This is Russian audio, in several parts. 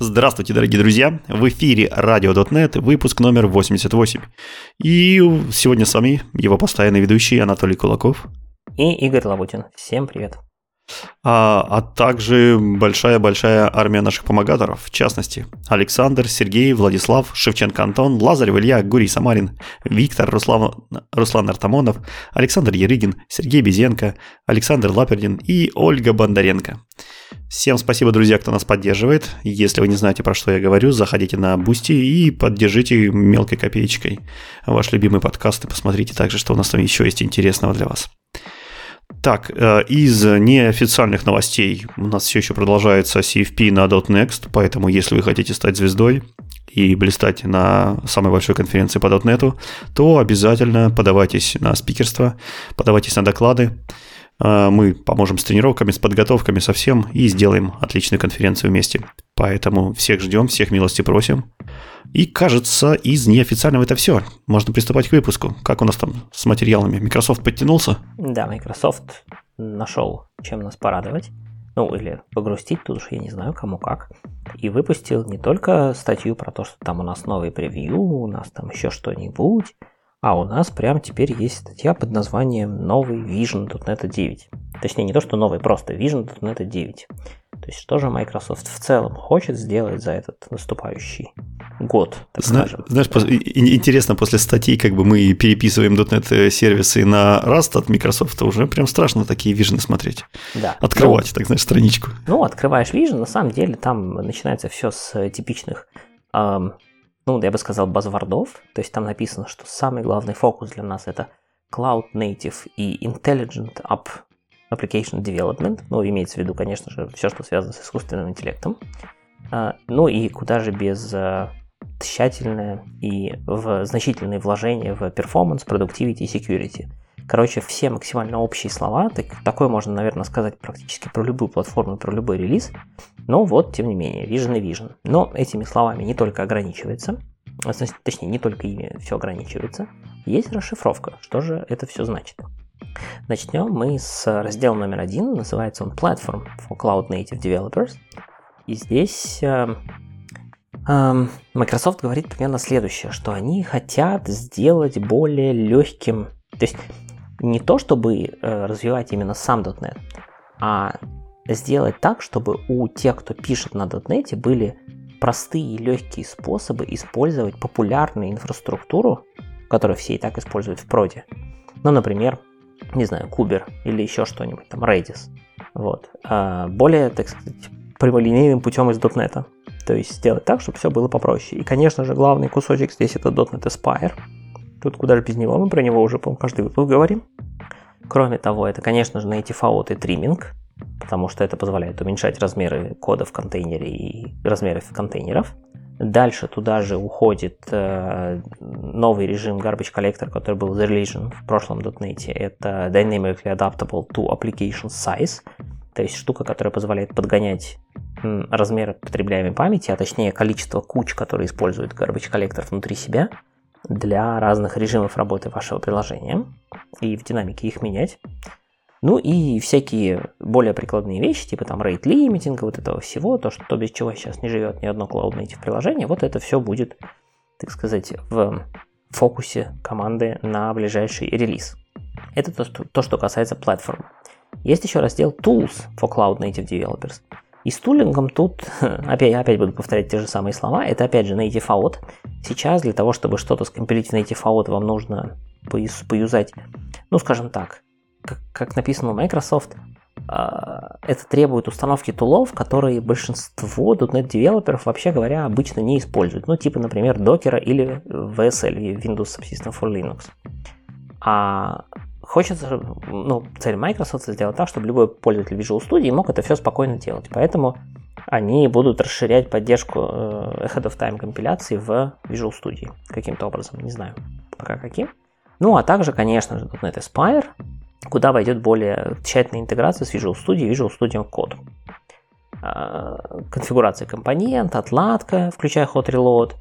Здравствуйте, дорогие друзья! В эфире Radio.net, выпуск номер 88. И сегодня с вами его постоянный ведущий Анатолий Кулаков. И Игорь Лабутин. Всем привет. А, а также большая-большая армия наших помогаторов, в частности, Александр, Сергей, Владислав, Шевченко Антон, Лазарев Илья, Гурий Самарин, Виктор, Руслан, Руслан Артамонов, Александр Ерыгин, Сергей Безенко, Александр Лапердин и Ольга Бондаренко. Всем спасибо, друзья, кто нас поддерживает. Если вы не знаете, про что я говорю, заходите на Бусти и поддержите мелкой копеечкой ваш любимый подкаст и посмотрите также, что у нас там еще есть интересного для вас. Так, э, из неофициальных новостей у нас все еще продолжается CFP на .NEXT, поэтому если вы хотите стать звездой и блистать на самой большой конференции по .NET, то обязательно подавайтесь на спикерство, подавайтесь на доклады. Э, мы поможем с тренировками, с подготовками, со всем и сделаем отличную конференцию вместе. Поэтому всех ждем, всех милости просим. И кажется, из неофициального это все. Можно приступать к выпуску. Как у нас там с материалами? Microsoft подтянулся? Да, Microsoft нашел, чем нас порадовать. Ну, или погрустить, тут уж я не знаю, кому как. И выпустил не только статью про то, что там у нас новый превью, у нас там еще что-нибудь, а у нас прям теперь есть статья под названием «Новый Vision.NET 9». Точнее, не то, что новый, просто Vision.NET 9. То есть что же Microsoft в целом хочет сделать за этот наступающий год, так Зна- скажем. Знаешь, интересно, после статей как бы мы переписываем .NET сервисы на Rust от Microsoft, уже прям страшно такие вижены смотреть. Да. Открывать, ну, так знаешь, страничку. Ну, открываешь Vision, на самом деле там начинается все с типичных, эм, ну, я бы сказал, базвордов. То есть там написано, что самый главный фокус для нас это Cloud Native и Intelligent App Application Development, ну, имеется в виду, конечно же, все, что связано с искусственным интеллектом. А, ну и куда же без а, тщательное и в значительные вложения в performance, productivity и security. Короче, все максимально общие слова, так, такое можно, наверное, сказать практически про любую платформу, про любой релиз. Но вот, тем не менее, Vision и Vision. Но этими словами не только ограничивается, точнее, не только ими все ограничивается, есть расшифровка. Что же это все значит? Начнем мы с раздела номер один, называется он Platform for Cloud Native Developers. И здесь э, э, Microsoft говорит примерно следующее, что они хотят сделать более легким, то есть не то, чтобы э, развивать именно сам .NET, а сделать так, чтобы у тех, кто пишет на .NET, были простые и легкие способы использовать популярную инфраструктуру, которую все и так используют в проде. Ну, например, не знаю, Кубер или еще что-нибудь, там, Redis. Вот. А более, так сказать, прямолинейным путем из .NET. То есть сделать так, чтобы все было попроще. И, конечно же, главный кусочек здесь это .NET Aspire. Тут куда же без него, мы про него уже, по каждый выпуск говорим. Кроме того, это, конечно же, Native out и тримминг, потому что это позволяет уменьшать размеры кода в контейнере и размеры контейнеров. Дальше туда же уходит э, новый режим Garbage Collector, который был Religion в прошлом .NET. Это Dynamically Adaptable to Application Size, то есть штука, которая позволяет подгонять размеры потребляемой памяти, а точнее количество куч, которые использует Garbage Collector внутри себя для разных режимов работы вашего приложения и в динамике их менять. Ну и всякие более прикладные вещи, типа там rate limiting, вот этого всего, то, что без чего сейчас не живет ни одно Cloud Native приложение, вот это все будет, так сказать, в фокусе команды на ближайший релиз. Это то, что, то, что касается платформы. Есть еще раздел Tools for Cloud Native Developers. И с тулингом тут, опять, опять буду повторять те же самые слова, это опять же Native Out. Сейчас для того, чтобы что-то скомпилить в Native Out, вам нужно поюзать, ну скажем так, как, как написано у Microsoft, а, это требует установки тулов, которые большинство .NET девелоперов, вообще говоря, обычно не используют. Ну, типа, например, Docker или VSL, Windows Subsystem for Linux. А хочется, ну, цель Microsoft сделать так, чтобы любой пользователь Visual Studio мог это все спокойно делать. Поэтому они будут расширять поддержку э, ahead of time компиляции в Visual Studio каким-то образом, не знаю пока каким. Ну, а также, конечно же, .NET Aspire, куда войдет более тщательная интеграция с Visual Studio и Visual Studio Code. А, конфигурация компонент, отладка, включая Hot Reload,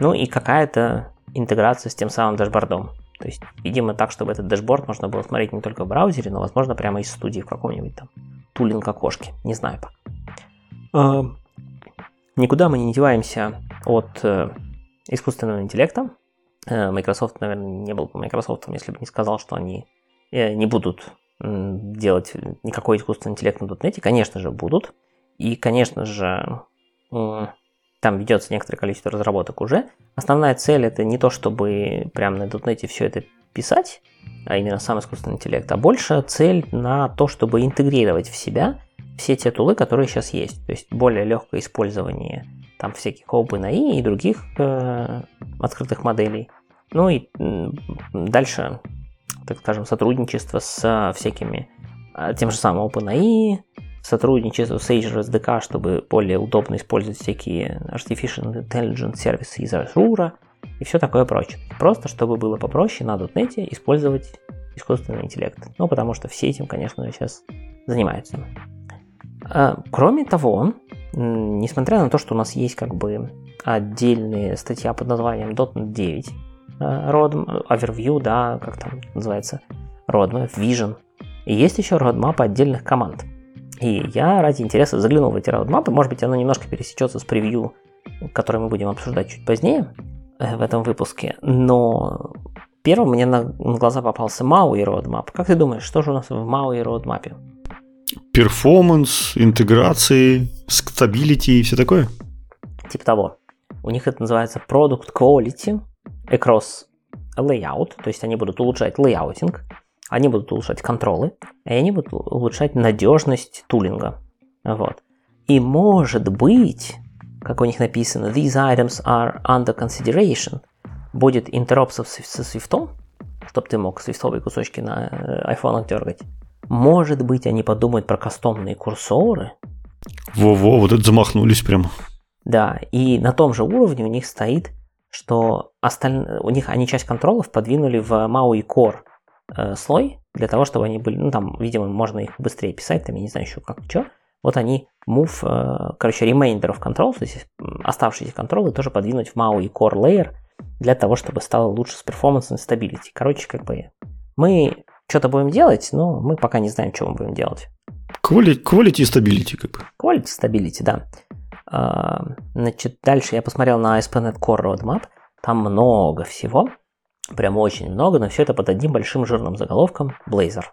ну и какая-то интеграция с тем самым дашбордом. То есть, видимо, так, чтобы этот дашборд можно было смотреть не только в браузере, но, возможно, прямо из студии в каком-нибудь там тулинг окошке. Не знаю пока. А, никуда мы не деваемся от э, искусственного интеллекта. Э, Microsoft, наверное, не был бы Microsoft, если бы не сказал, что они э, не будут делать никакой искусственный интеллект на .NET. Конечно же, будут. И, конечно же, там ведется некоторое количество разработок уже. Основная цель это не то, чтобы прямо на .NET все это писать, а именно сам искусственный интеллект, а больше цель на то, чтобы интегрировать в себя все те тулы, которые сейчас есть. То есть более легкое использование там всяких OpenAI и других э, открытых моделей. Ну и дальше, так скажем, сотрудничество с всякими э, тем же самым OpenAI, сотрудничество с Azure SDK, чтобы более удобно использовать всякие Artificial Intelligence сервисы из Azure и все такое прочее. Просто чтобы было попроще на .NET использовать искусственный интеллект. Ну, потому что все этим, конечно сейчас занимаются. А, кроме того, несмотря на то, что у нас есть как бы отдельная статья под названием .NET 9, roadmap, overview, да, как там называется, roadmap, vision, и есть еще roadmap отдельных команд. И я ради интереса заглянул в эти roadmap, может быть, оно немножко пересечется с превью, которое мы будем обсуждать чуть позднее э, в этом выпуске, но первым мне на, глаза попался MAUI roadmap. Как ты думаешь, что же у нас в MAUI roadmap? Performance, интеграции, stability и все такое? Типа того. У них это называется Product Quality Across Layout, то есть они будут улучшать лейаутинг, они будут улучшать контролы, и они будут улучшать надежность тулинга. Вот. И может быть, как у них написано, these items are under consideration, будет интероп со, со свифтом, чтобы ты мог свифтовые кусочки на э, iPhone дергать. Может быть, они подумают про кастомные курсоры. Во-во, вот это замахнулись прям. Да, и на том же уровне у них стоит, что осталь... у них они часть контролов подвинули в MAUI Core э, слой, для того, чтобы они были, ну там, видимо, можно их быстрее писать, там, я не знаю еще как, что. Вот они move, э, короче, remainder of control, то есть оставшиеся контролы тоже подвинуть в MAUI Core Layer для того, чтобы стало лучше с performance и stability. Короче, как бы мы что-то будем делать, но мы пока не знаем, что мы будем делать. Quality, quality и stability, как бы. Quality stability, да. А, значит, дальше я посмотрел на ASP.NET Core Roadmap. Там много всего. Прям очень много, но все это под одним большим жирным заголовком Blazor.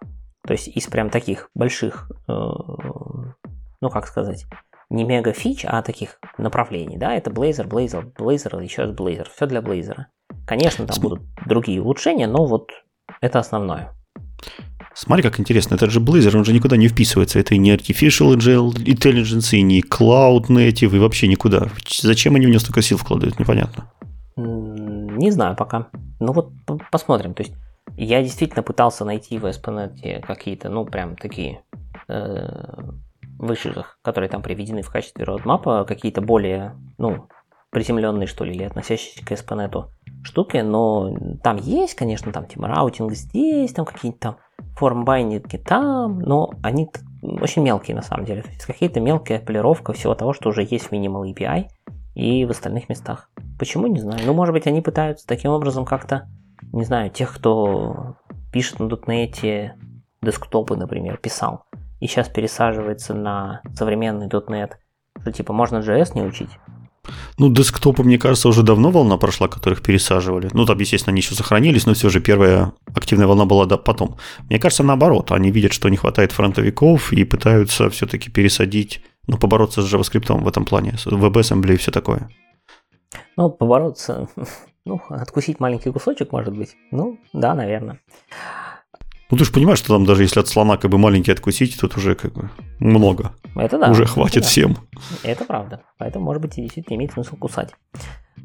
То есть из прям таких больших, э, ну как сказать, не мега фич, а таких направлений, да, это Blazor, Blazor, Blazor, еще раз Blazor, все для Blazor. Конечно, там будут другие улучшения, но вот это основное. Смотри, как интересно, это же Blazor, он же никуда не вписывается. Это и не Artificial Intelligence, и не Cloud Native, и вообще никуда. Зачем они в него столько сил вкладывают, непонятно. Не знаю пока. Ну вот посмотрим. То есть я действительно пытался найти в ASP.NET какие-то, ну прям такие э, которые там приведены в качестве роудмапа, какие-то более, ну, приземленные, что ли, или относящиеся к ASP.NET штуки, но там есть, конечно, там типа routing здесь, там какие-то там form binding и там, но они очень мелкие на самом деле. То есть какие-то мелкие полировка всего того, что уже есть в Minimal API и в остальных местах. Почему, не знаю. Ну, может быть, они пытаются таким образом как-то, не знаю, тех, кто пишет на .NET десктопы, например, писал, и сейчас пересаживается на современный .NET, что типа можно JS не учить, ну, десктопы, мне кажется, уже давно волна прошла, которых пересаживали. Ну, там, естественно, они еще сохранились, но все же первая активная волна была да, потом. Мне кажется, наоборот. Они видят, что не хватает фронтовиков и пытаются все-таки пересадить, ну, побороться с JavaScript в этом плане, с WebAssembly и все такое. Ну, побороться, ну, откусить маленький кусочек, может быть. Ну, да, наверное. Ну, ты же понимаешь, что там даже если от слона как бы маленький откусить, тут уже как бы много. Это да. Уже хватит да. всем. Это правда. Поэтому, может быть, и действительно имеет смысл кусать.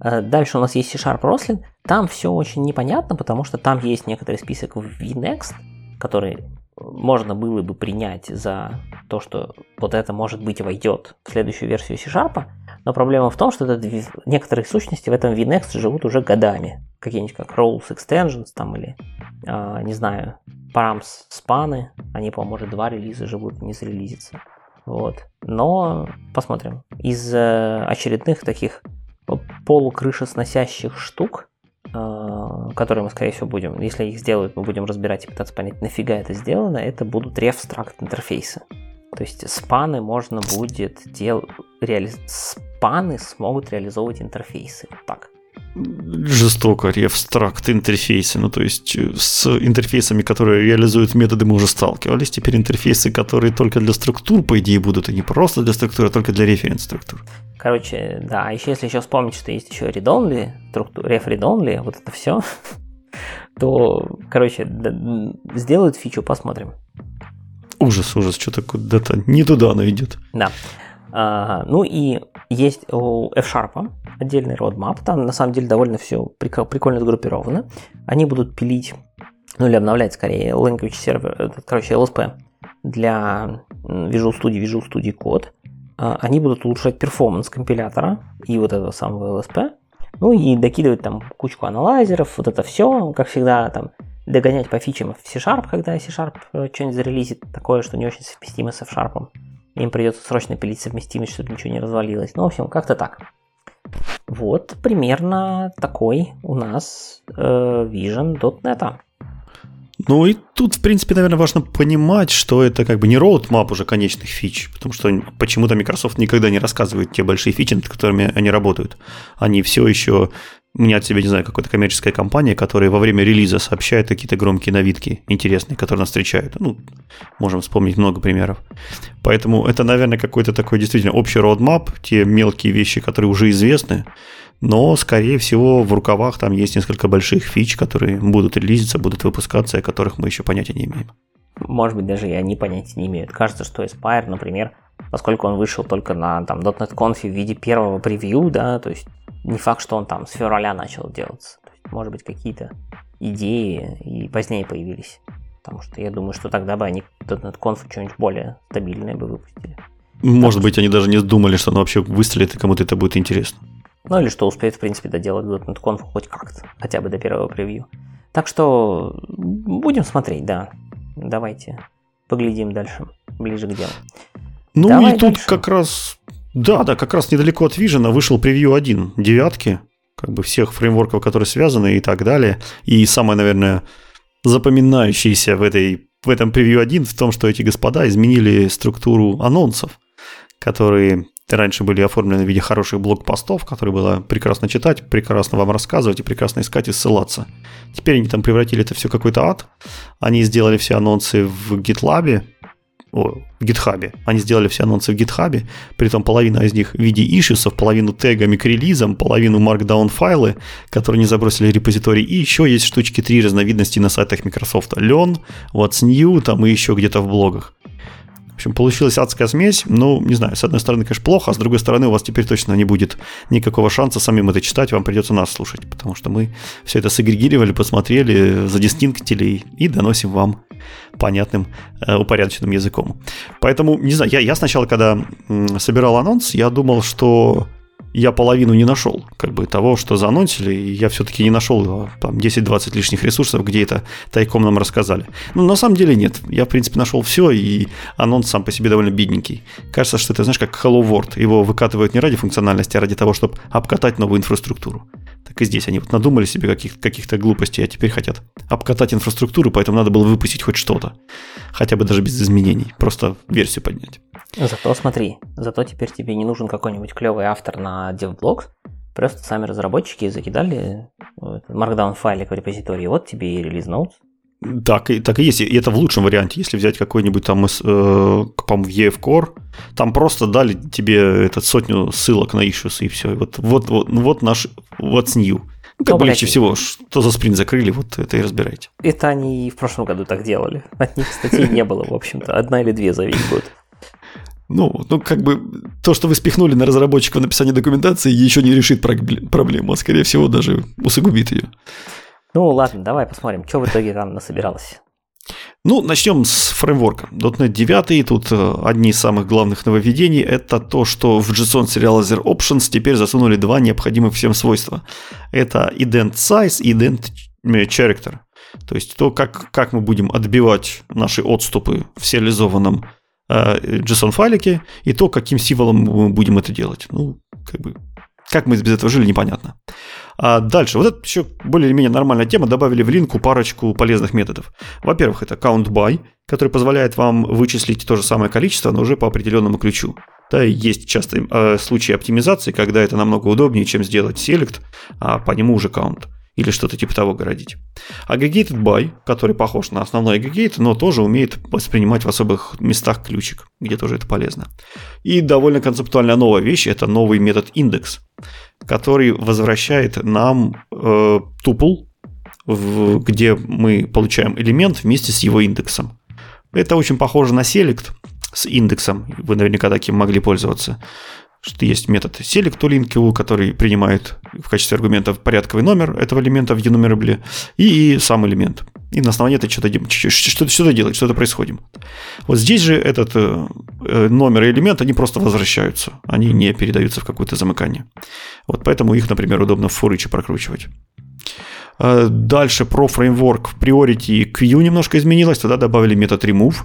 Э, дальше у нас есть C-Sharp Roslyn. Там все очень непонятно, потому что там есть некоторый список в VNext, который можно было бы принять за то, что вот это, может быть, войдет в следующую версию C-Sharp, но проблема в том, что это некоторые сущности в этом VNext живут уже годами. Какие-нибудь как Roles Extensions там или, э, не знаю, Params спаны, они, по-моему, уже два релиза живут, не зарелизятся. Вот. Но посмотрим. Из э, очередных таких полукрышесносящих штук, э, которые мы, скорее всего, будем, если их сделают, мы будем разбирать и пытаться понять, нафига это сделано, это будут рефстракт интерфейсы. То есть спаны можно будет дел... реали... паны смогут реализовывать интерфейсы. Так. Жестоко рефстракт интерфейсы. Ну, то есть э, с интерфейсами, которые реализуют методы, мы уже сталкивались. Теперь интерфейсы, которые только для структур, по идее, будут, и не просто для структур, а только для референс-структур. Короче, да, еще если еще вспомнить, что есть еще read-only, read-only, вот это все, то, короче, сделают фичу, посмотрим. Ужас, ужас, что-то куда-то не туда она идет. Да. А, ну и есть у F-Sharp отдельный roadmap, там на самом деле довольно все прикольно сгруппировано. Они будут пилить, ну или обновлять скорее, language server, короче, LSP для Visual Studio, Visual Studio Code. А, они будут улучшать перформанс компилятора и вот этого самого LSP. Ну и докидывать там кучку аналайзеров, вот это все, как всегда, там догонять по фичам в C-Sharp, когда C-Sharp э, что-нибудь зарелизит такое, что не очень совместимо с F-Sharp. Им придется срочно пилить совместимость, чтобы ничего не развалилось. Ну, в общем, как-то так. Вот примерно такой у нас э, Vision .NET. Ну и тут, в принципе, наверное, важно понимать, что это как бы не роудмап уже конечных фич, потому что почему-то Microsoft никогда не рассказывает те большие фичи, над которыми они работают. Они все еще мнят себя, не знаю, какая-то коммерческая компания, которая во время релиза сообщает какие-то громкие новинки интересные, которые нас встречают. Ну, можем вспомнить много примеров. Поэтому это, наверное, какой-то такой действительно общий роудмап, те мелкие вещи, которые уже известны, но, скорее всего, в рукавах там есть несколько больших фич, которые будут релизиться, будут выпускаться, о которых мы еще понятия не имеем. Может быть, даже и они понятия не имеют. Кажется, что Aspire, например, поскольку он вышел только на там, .NET Conf в виде первого превью, да, то есть не факт, что он там с февраля начал делаться. Есть, может быть, какие-то идеи и позднее появились. Потому что я думаю, что тогда бы они .NET Conf что-нибудь более стабильное бы выпустили. Может так быть, что... они даже не думали, что оно вообще выстрелит и кому-то это будет интересно. Ну или что успеет, в принципе, доделать .NET Conf хоть как-то, хотя бы до первого превью. Так что будем смотреть, да. Давайте поглядим дальше, ближе к делу. Ну Давай и тут дальше. как раз, да, да, как раз недалеко от Vision вышел превью 1 девятки, как бы всех фреймворков, которые связаны и так далее. И самое, наверное, запоминающееся в, этой, в этом превью 1 в том, что эти господа изменили структуру анонсов, которые раньше были оформлены в виде хороших блокпостов, которые было прекрасно читать, прекрасно вам рассказывать и прекрасно искать и ссылаться. Теперь они там превратили это все в какой-то ад. Они сделали все анонсы в GitLab, в GitHub. Они сделали все анонсы в GitHub, том половина из них в виде ишисов, половину тегами к релизам, половину markdown файлы, которые не забросили репозиторий, и еще есть штучки три разновидности на сайтах Microsoft. Learn, What's New, там и еще где-то в блогах. В общем, получилась адская смесь. Ну, не знаю, с одной стороны, конечно, плохо, а с другой стороны, у вас теперь точно не будет никакого шанса самим это читать, вам придется нас слушать, потому что мы все это сагрегировали, посмотрели, задистинктили и доносим вам понятным, э, упорядоченным языком. Поэтому, не знаю, я, я сначала, когда собирал анонс, я думал, что я половину не нашел, как бы того, что заанонсили, и я все-таки не нашел а, там 10-20 лишних ресурсов, где это тайком нам рассказали. Ну, на самом деле нет. Я, в принципе, нашел все, и анонс сам по себе довольно бедненький. Кажется, что это, знаешь, как Hello World. Его выкатывают не ради функциональности, а ради того, чтобы обкатать новую инфраструктуру. Так и здесь они вот надумали себе каких- каких-то глупостей, а теперь хотят обкатать инфраструктуру, поэтому надо было выпустить хоть что-то. Хотя бы даже без изменений. Просто версию поднять. Зато смотри, зато теперь тебе не нужен какой-нибудь клевый автор на DevBlocks, просто сами разработчики закидали Markdown файлик в репозитории, вот тебе и релиз ноутс. Так, и, так и есть. И это в лучшем варианте. Если взять какой-нибудь там, э, по-моему, EF Core, там просто дали тебе этот сотню ссылок на issues, и все. И вот, вот, вот, вот наш What's New. Ну, как бы легче всего, что за спринт закрыли, вот это и разбирайте. Это они и в прошлом году так делали. От них статей не было, в общем-то. Одна или две за весь год. Ну, ну, как бы то, что вы спихнули на разработчиков написание документации, еще не решит проблему, а скорее всего даже усугубит ее. Ну, ладно, давай посмотрим, что в итоге там насобиралось. Ну, начнем с фреймворка. .NET 9, тут э, одни из самых главных нововведений, это то, что в JSON Serializer Options теперь засунули два необходимых всем свойства. Это ident size и ident character. То есть то, как, как мы будем отбивать наши отступы в сериализованном э, JSON-файлике, и то, каким символом мы будем это делать. Ну, как бы, как мы без этого жили, непонятно. А дальше, вот это еще более-менее нормальная тема, добавили в линку парочку полезных методов. Во-первых, это count by, который позволяет вам вычислить то же самое количество, но уже по определенному ключу. Да, есть часто э, случаи оптимизации, когда это намного удобнее, чем сделать селект, а по нему уже каунт или что-то типа того городить. Aggregated by, который похож на основной aggregate, но тоже умеет воспринимать в особых местах ключик, где тоже это полезно. И довольно концептуальная новая вещь – это новый метод индекс, который возвращает нам э, тупл, в, где мы получаем элемент вместе с его индексом. Это очень похоже на селект с индексом, вы наверняка таким могли пользоваться что есть метод select to который принимает в качестве аргумента порядковый номер этого элемента в enumerable и, и сам элемент. И на основании этого что-то, что-то, что-то делает, что-то происходит. Вот здесь же этот э, э, номер и элемент, они просто возвращаются. Они не передаются в какое-то замыкание. Вот поэтому их, например, удобно в фориче прокручивать. Э, дальше про фреймворк в Priority Q немножко изменилось, туда добавили метод remove.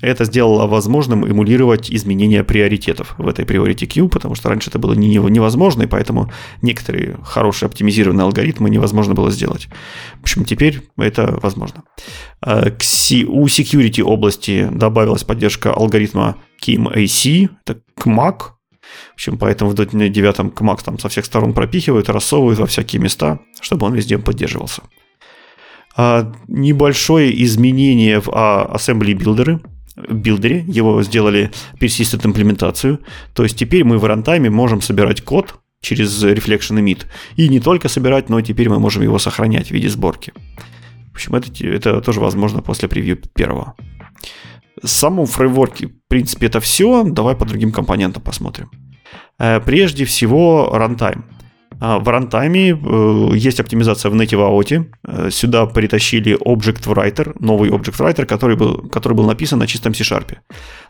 Это сделало возможным эмулировать изменения приоритетов в этой Priority Q, потому что раньше это было невозможно, и поэтому некоторые хорошие оптимизированные алгоритмы невозможно было сделать. В общем, теперь это возможно. Э, у security области добавилась поддержка алгоритма KIM-AC, это KMAC, в общем, поэтому в .NET 9 Max там со всех сторон пропихивают, рассовывают во всякие места, чтобы он везде поддерживался. А небольшое изменение в а, Assembly Builder, билдере, его сделали persistent имплементацию, то есть теперь мы в рантайме можем собирать код через Reflection Emit, и не только собирать, но теперь мы можем его сохранять в виде сборки. В общем, это, это тоже возможно после превью первого. Самому фреймворке, в принципе, это все. Давай по другим компонентам посмотрим. Э, прежде всего, рантайм. А, в рантайме э, есть оптимизация в Native AOT. Э, сюда притащили Object Writer, новый Object Writer, который был, который был написан на чистом C-Sharp.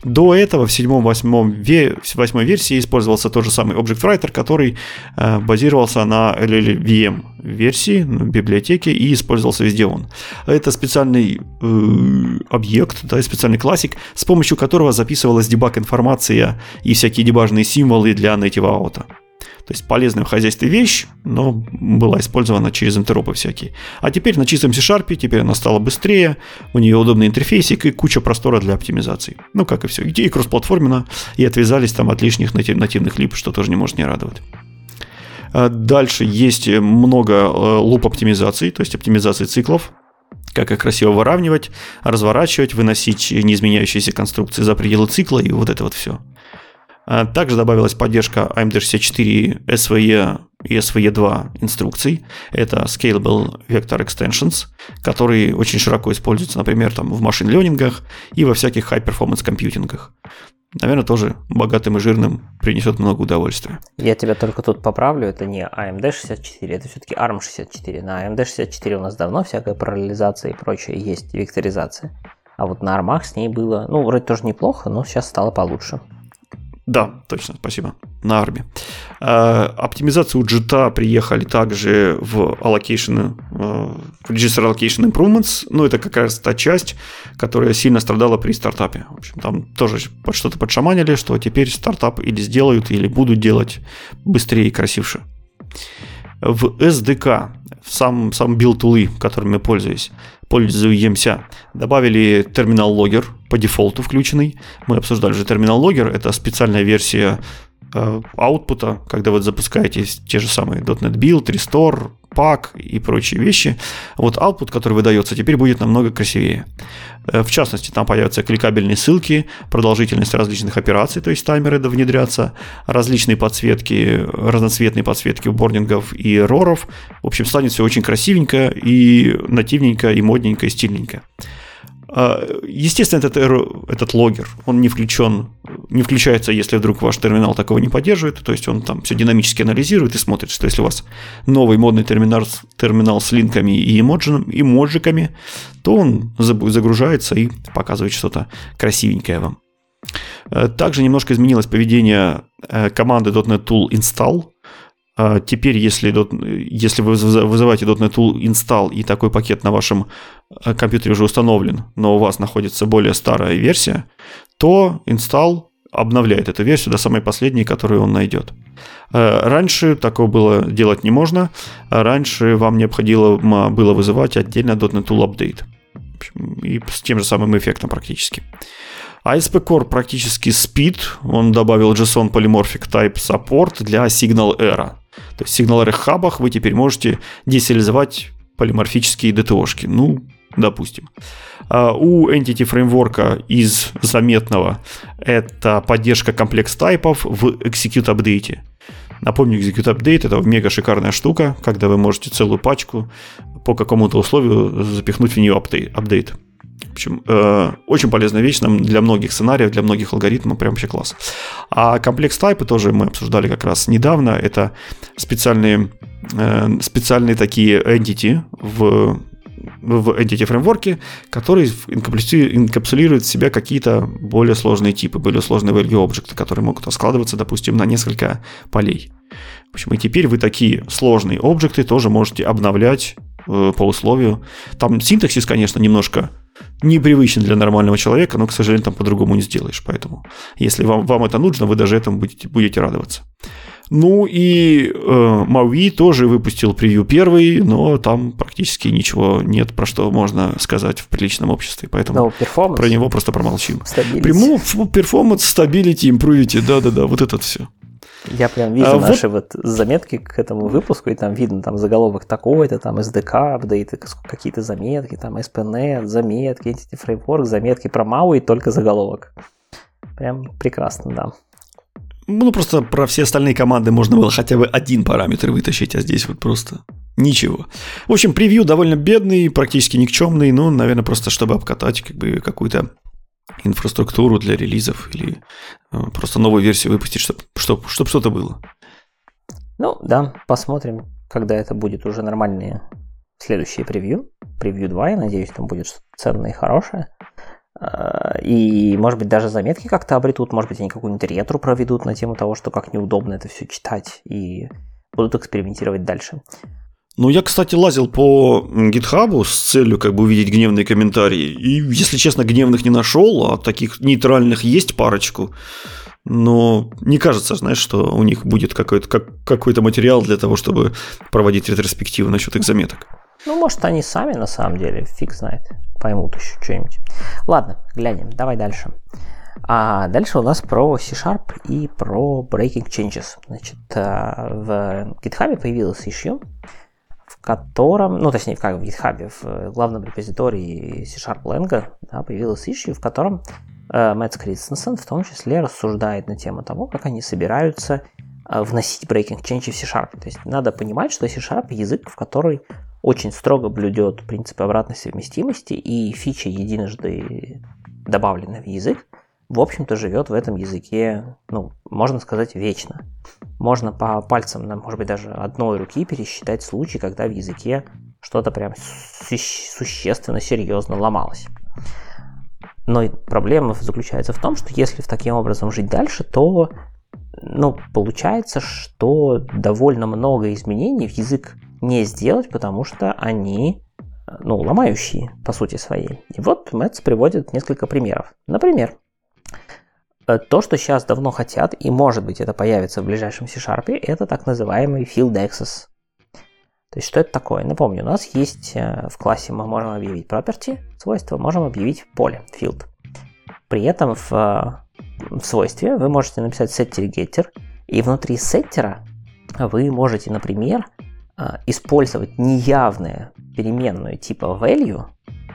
До этого в 7-8 версии использовался тот же самый Object Writer, который э, базировался на LLVM версии ну, библиотеки и использовался везде он. Это специальный э, объект, да, специальный классик, с помощью которого записывалась дебаг информация и всякие дебажные символы для Native AOT. То есть полезная в хозяйстве вещь, но была использована через интеропы всякие. А теперь на чистом C-Sharp, теперь она стала быстрее, у нее удобный интерфейсик и куча простора для оптимизации. Ну, как и все. И кроссплатформенно, и отвязались там от лишних нативных лип, что тоже не может не радовать. А дальше есть много э, луп оптимизаций, то есть оптимизации циклов, как их красиво выравнивать, разворачивать, выносить неизменяющиеся конструкции за пределы цикла и вот это вот все. А также добавилась поддержка AMD64 SVE и SVE2 инструкций. Это Scalable Vector Extensions, которые очень широко используются, например, там, в машин-ленингах и во всяких high-performance компьютингах. Наверное, тоже богатым и жирным принесет много удовольствия. Я тебя только тут поправлю, это не AMD64, это все-таки ARM64. На AMD64 у нас давно всякая параллелизация и прочее есть, векторизация. А вот на ARM с ней было, ну, вроде тоже неплохо, но сейчас стало получше. Да, точно, спасибо. На арме. Э, оптимизацию у JIT приехали также в allocation, э, Register Allocation Improvements. Ну, это как раз та часть, которая сильно страдала при стартапе. В общем, там тоже что-то подшаманили, что теперь стартап или сделают, или будут делать быстрее и красивше. В SDK, в сам, сам build тулы, которыми я пользуюсь, пользуемся. Добавили терминал логер по дефолту включенный. Мы обсуждали же терминал логер. Это специальная версия э, аутпута, когда вы запускаете те же самые .NET Build, Restore, Pack и прочие вещи. Вот output, который выдается, теперь будет намного красивее. Э, в частности, там появятся кликабельные ссылки, продолжительность различных операций, то есть таймеры внедрятся, различные подсветки, разноцветные подсветки борнингов и роров. В общем, станет все очень красивенько и нативненько, и модненько, и стильненько. А, естественно, этот, этот логер, он не включен, не включается, если вдруг ваш терминал такого не поддерживает, то есть он там все динамически анализирует и смотрит, что если у вас новый модный терминал, терминал с линками и эмоджиками, то он загружается и показывает что-то красивенькое вам. Э, также немножко изменилось поведение э, команды .NET Tool Install. А теперь, если, если вы вызываете .NET Tool Install и такой пакет на вашем э, компьютере уже установлен, но у вас находится более старая версия, то Install обновляет эту версию до самой последней, которую он найдет. Э, раньше такого было делать не можно. Раньше вам необходимо было вызывать отдельно .NET Tool Update. И с тем же самым эффектом практически. ASP Core практически спит, он добавил JSON Polymorphic Type Support для Signal Era. То есть в Era хабах вы теперь можете десериализовать полиморфические DTO-шки. Ну, допустим. А у Entity Framework из заметного это поддержка комплекс тайпов в Execute Update. Напомню, Execute Update это мега шикарная штука, когда вы можете целую пачку по какому-то условию запихнуть в нее апдейт. В общем, э, очень полезная вещь нам для многих сценариев, для многих алгоритмов, прям вообще класс. А комплекс тайпы тоже мы обсуждали как раз недавно. Это специальные, э, специальные такие entity в в Entity Framework, которые инкапсулируют в себя какие-то более сложные типы, более сложные value объекты, которые могут складываться, допустим, на несколько полей. В общем, и теперь вы такие сложные объекты тоже можете обновлять э, по условию. Там синтаксис, конечно, немножко непривычен для нормального человека, но, к сожалению, там по-другому не сделаешь. Поэтому, если вам, вам это нужно, вы даже этому будете, будете радоваться. Ну и э, MAUI тоже выпустил превью первый, но там практически ничего нет, про что можно сказать в приличном обществе. Поэтому про него просто промолчим. Прям performance, stability, improvement, да-да-да, вот это все. Я прям вижу а наши вот... вот заметки к этому выпуску, и там видно там заголовок такой-то, там SDK, апдейты, какие-то заметки, там ASP.NET, заметки, Entity Framework, заметки про MAUI только заголовок. Прям прекрасно, да. Ну, просто про все остальные команды можно было хотя бы один параметр вытащить, а здесь вот просто ничего. В общем, превью довольно бедный, практически никчемный, ну, наверное, просто чтобы обкатать как бы какую-то инфраструктуру для релизов или э, просто новую версию выпустить, чтобы чтоб, чтоб что-то было. Ну, да, посмотрим, когда это будет уже нормальные следующие превью. Превью 2, я надеюсь, там будет что-то ценное и хорошее. А, и, может быть, даже заметки как-то обретут, может быть, они какую-нибудь ретру проведут на тему того, что как неудобно это все читать, и будут экспериментировать дальше. Ну, я, кстати, лазил по гитхабу с целью как бы увидеть гневные комментарии. И, если честно, гневных не нашел, а таких нейтральных есть парочку. Но не кажется, знаешь, что у них будет какой-то, как, какой-то материал для того, чтобы проводить ретроспективы насчет их заметок. Ну, может, они сами на самом деле, фиг знает, поймут еще что-нибудь. Ладно, глянем, давай дальше. А дальше у нас про C-Sharp и про Breaking Changes. Значит, э, в GitHub появилась issue, в котором, ну, точнее, как в GitHub, в главном репозитории C-Sharp Lang да, появилась issue, в котором э, Мэтт Кристенсен в том числе рассуждает на тему того, как они собираются э, вносить breaking change в C-Sharp. То есть надо понимать, что C-Sharp язык, в который очень строго блюдет принципы обратной совместимости, и фича, единожды добавленная в язык, в общем-то, живет в этом языке, ну, можно сказать, вечно. Можно по пальцам, может быть, даже одной руки пересчитать случаи, когда в языке что-то прям существенно, серьезно ломалось. Но проблема заключается в том, что если в таким образом жить дальше, то ну, получается, что довольно много изменений в язык не сделать, потому что они ну, ломающие по сути своей. И вот Мэтс приводит несколько примеров. Например, то, что сейчас давно хотят, и может быть это появится в ближайшем C-Sharp, это так называемый field access. То есть что это такое? Напомню, у нас есть э, в классе мы можем объявить property, свойство, можем объявить поле, field. При этом в, э, в свойстве вы можете написать setter getter, и внутри сеттера вы можете, например, использовать неявную переменную типа value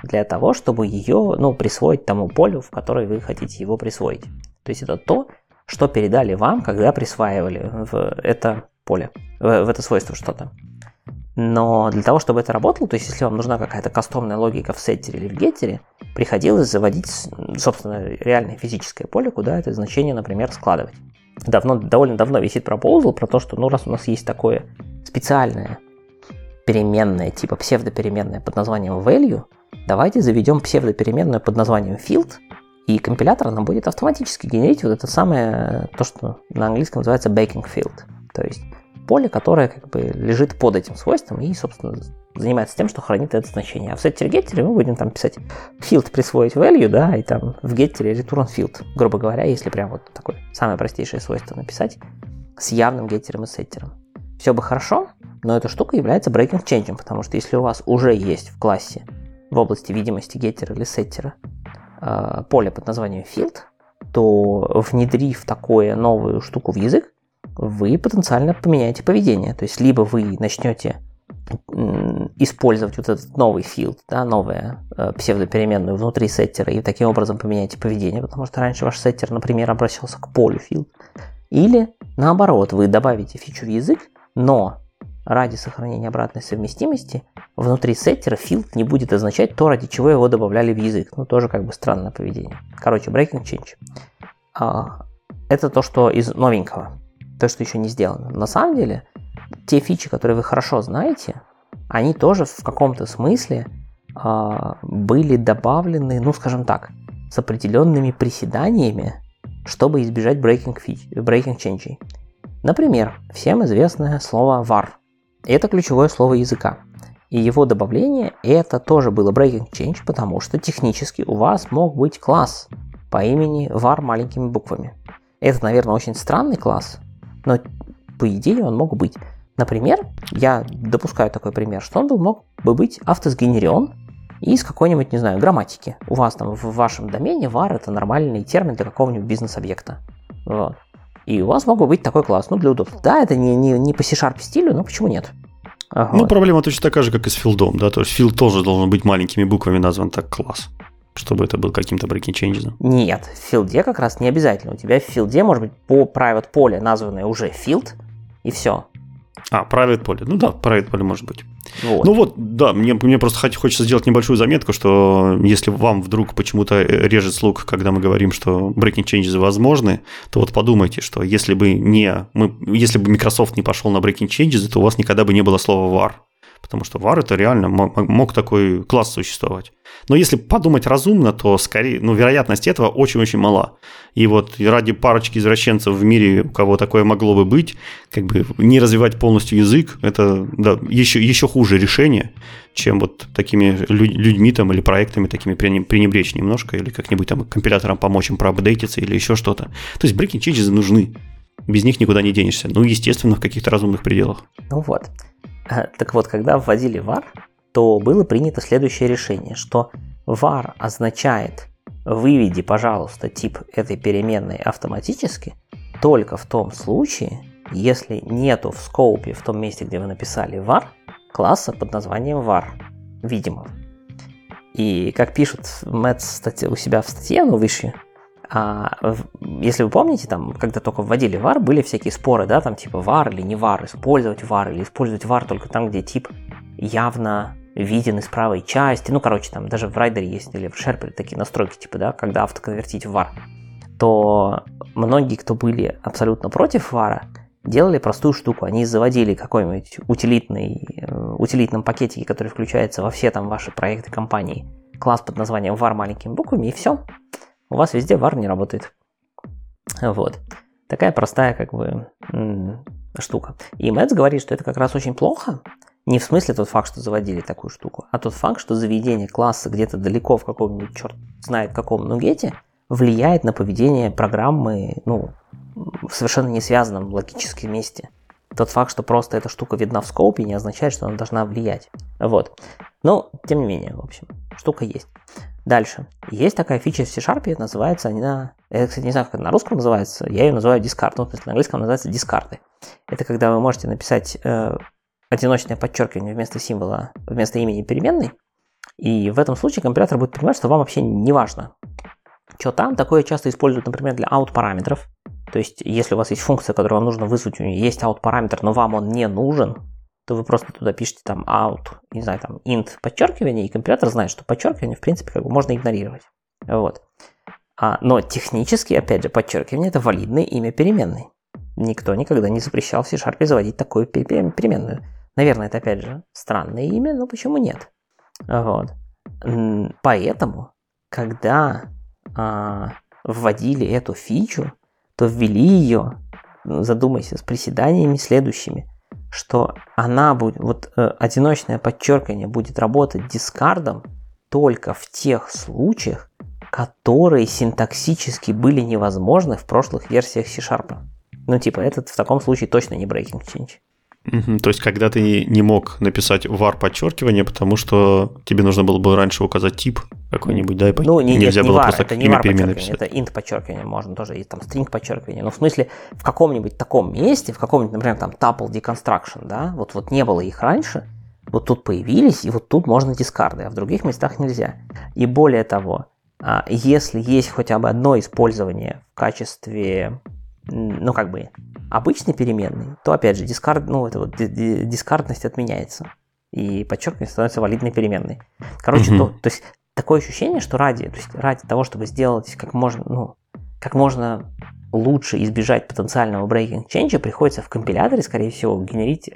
для того, чтобы ее ну, присвоить тому полю, в которое вы хотите его присвоить. То есть это то, что передали вам, когда присваивали в это поле, в, это свойство что-то. Но для того, чтобы это работало, то есть если вам нужна какая-то кастомная логика в сеттере или в геттере, приходилось заводить, собственно, реальное физическое поле, куда это значение, например, складывать. Давно, довольно давно висит пропозал про то, что ну раз у нас есть такое специальная переменная, типа псевдопеременная под названием value, давайте заведем псевдопеременную под названием field, и компилятор нам будет автоматически генерить вот это самое, то, что на английском называется baking field. То есть поле, которое как бы лежит под этим свойством и, собственно, занимается тем, что хранит это значение. А в сеттере геттере мы будем там писать field присвоить value, да, и там в геттере return field, грубо говоря, если прям вот такое самое простейшее свойство написать с явным геттером и сеттером все бы хорошо, но эта штука является breaking change, потому что если у вас уже есть в классе в области видимости геттера или сеттера поле под названием field, то внедрив такое новую штуку в язык, вы потенциально поменяете поведение. То есть либо вы начнете использовать вот этот новый field, да, новую э, псевдопеременную внутри сеттера и таким образом поменяете поведение, потому что раньше ваш сеттер, например, обращался к полю field. Или наоборот, вы добавите фичу в язык, но ради сохранения обратной совместимости внутри сеттера field не будет означать то, ради чего его добавляли в язык. Ну, тоже как бы странное поведение. Короче, breaking change. А, это то, что из новенького. То, что еще не сделано. На самом деле, те фичи, которые вы хорошо знаете, они тоже в каком-то смысле а, были добавлены, ну, скажем так, с определенными приседаниями, чтобы избежать breaking, фич, breaking change. Например, всем известное слово var. Это ключевое слово языка. И его добавление это тоже было breaking change, потому что технически у вас мог быть класс по имени var маленькими буквами. Это, наверное, очень странный класс, но по идее он мог быть. Например, я допускаю такой пример, что он был, мог бы быть автосгенерен из какой-нибудь, не знаю, грамматики. У вас там в вашем домене var это нормальный термин для какого-нибудь бизнес-объекта. Вот. И у вас мог бы быть такой класс, ну, для удобства. Да, это не, не, не по C-Sharp стилю, но почему нет? Ага. Ну, проблема точно такая же, как и с филдом, да, то есть филд тоже должен быть маленькими буквами назван так класс, чтобы это был каким-то breaking changes. Нет, в филде как раз не обязательно. У тебя в филде может быть по private поле названное уже field, и все. А, private поле. Ну да, private поле может быть. Вот. Ну вот, да, мне, мне просто хочется сделать небольшую заметку, что если вам вдруг почему-то режет слух, когда мы говорим, что breaking changes возможны, то вот подумайте, что если бы не мы, если бы Microsoft не пошел на breaking changes, то у вас никогда бы не было слова var. Потому что var это реально мог такой класс существовать. Но если подумать разумно, то скорее, ну, вероятность этого очень-очень мала. И вот ради парочки извращенцев в мире, у кого такое могло бы быть, как бы не развивать полностью язык, это да, еще, еще хуже решение, чем вот такими людьми там или проектами такими пренебречь немножко, или как-нибудь там компиляторам помочь им проапдейтиться или еще что-то. То есть breaking changes нужны. Без них никуда не денешься. Ну, естественно, в каких-то разумных пределах. Ну вот. Так вот, когда вводили var, то было принято следующее решение, что var означает «выведи, пожалуйста, тип этой переменной автоматически» только в том случае, если нету в скоупе, в том месте, где вы написали var, класса под названием var, видимо. И как пишут Мэтт у себя в статье, ну, выше, если вы помните, там, когда только вводили var, были всякие споры, да, там типа var или не var, использовать var или использовать var только там, где тип явно виден из правой части. Ну, короче, там даже в райдере есть или в Sharper такие настройки, типа, да, когда автоконвертить в var. То многие, кто были абсолютно против var, делали простую штуку. Они заводили какой-нибудь утилитный, э, утилитном пакетике, который включается во все там ваши проекты компании, класс под названием var маленькими буквами, и все. У вас везде var не работает. Вот. Такая простая, как бы, штука. И Мэтс говорит, что это как раз очень плохо, не в смысле тот факт, что заводили такую штуку, а тот факт, что заведение класса где-то далеко в каком-нибудь, черт знает каком нугете, влияет на поведение программы, ну, в совершенно не связанном логическом месте. Тот факт, что просто эта штука видна в скопе, не означает, что она должна влиять. Вот. Но, тем не менее, в общем, штука есть. Дальше. Есть такая фича в C-Sharp, называется она... Я, кстати, не знаю, как она на русском называется. Я ее называю discard. Ну, то есть на английском называется дискарды. Это когда вы можете написать э, одиночное подчеркивание вместо символа, вместо имени переменной. И в этом случае компилятор будет понимать, что вам вообще не важно, что там. Такое часто используют, например, для out параметров. То есть, если у вас есть функция, которую вам нужно вызвать, у нее есть out параметр, но вам он не нужен, то вы просто туда пишете там out, не знаю, там int подчеркивание, и компилятор знает, что подчеркивание, в принципе, как бы можно игнорировать. Вот. А, но технически, опять же, подчеркивание это валидное имя переменной. Никто никогда не запрещал в C-Sharp заводить такую переменную. Наверное, это опять же странное имя, но почему нет? Вот. Поэтому, когда а, вводили эту фичу, то ввели ее, задумайся, с приседаниями следующими, что она будет, вот э, одиночное подчеркивание будет работать дискардом только в тех случаях, которые синтаксически были невозможны в прошлых версиях C-Sharp. Ну, типа, этот в таком случае точно не breaking change. Угу, то есть, когда ты не мог написать var подчеркивание, потому что тебе нужно было бы раньше указать тип какой-нибудь, да, и ну, не, нельзя нет, было var, просто это не var подчеркивание, писать. это int подчеркивание, можно тоже и там string подчеркивание. Но в смысле, в каком-нибудь таком месте, в каком-нибудь, например, там tuple deconstruction, да, вот, вот не было их раньше, вот тут появились, и вот тут можно дискарды, а в других местах нельзя. И более того, а, если есть хотя бы одно использование в качестве, ну, как бы, обычной переменной, то, опять же, дискард, ну, это вот дискардность отменяется. И подчеркивание становится валидной переменной. Короче, то, то есть такое ощущение, что ради, то есть ради того, чтобы сделать как можно, ну, как можно лучше избежать потенциального breaking change, приходится в компиляторе, скорее всего, генерить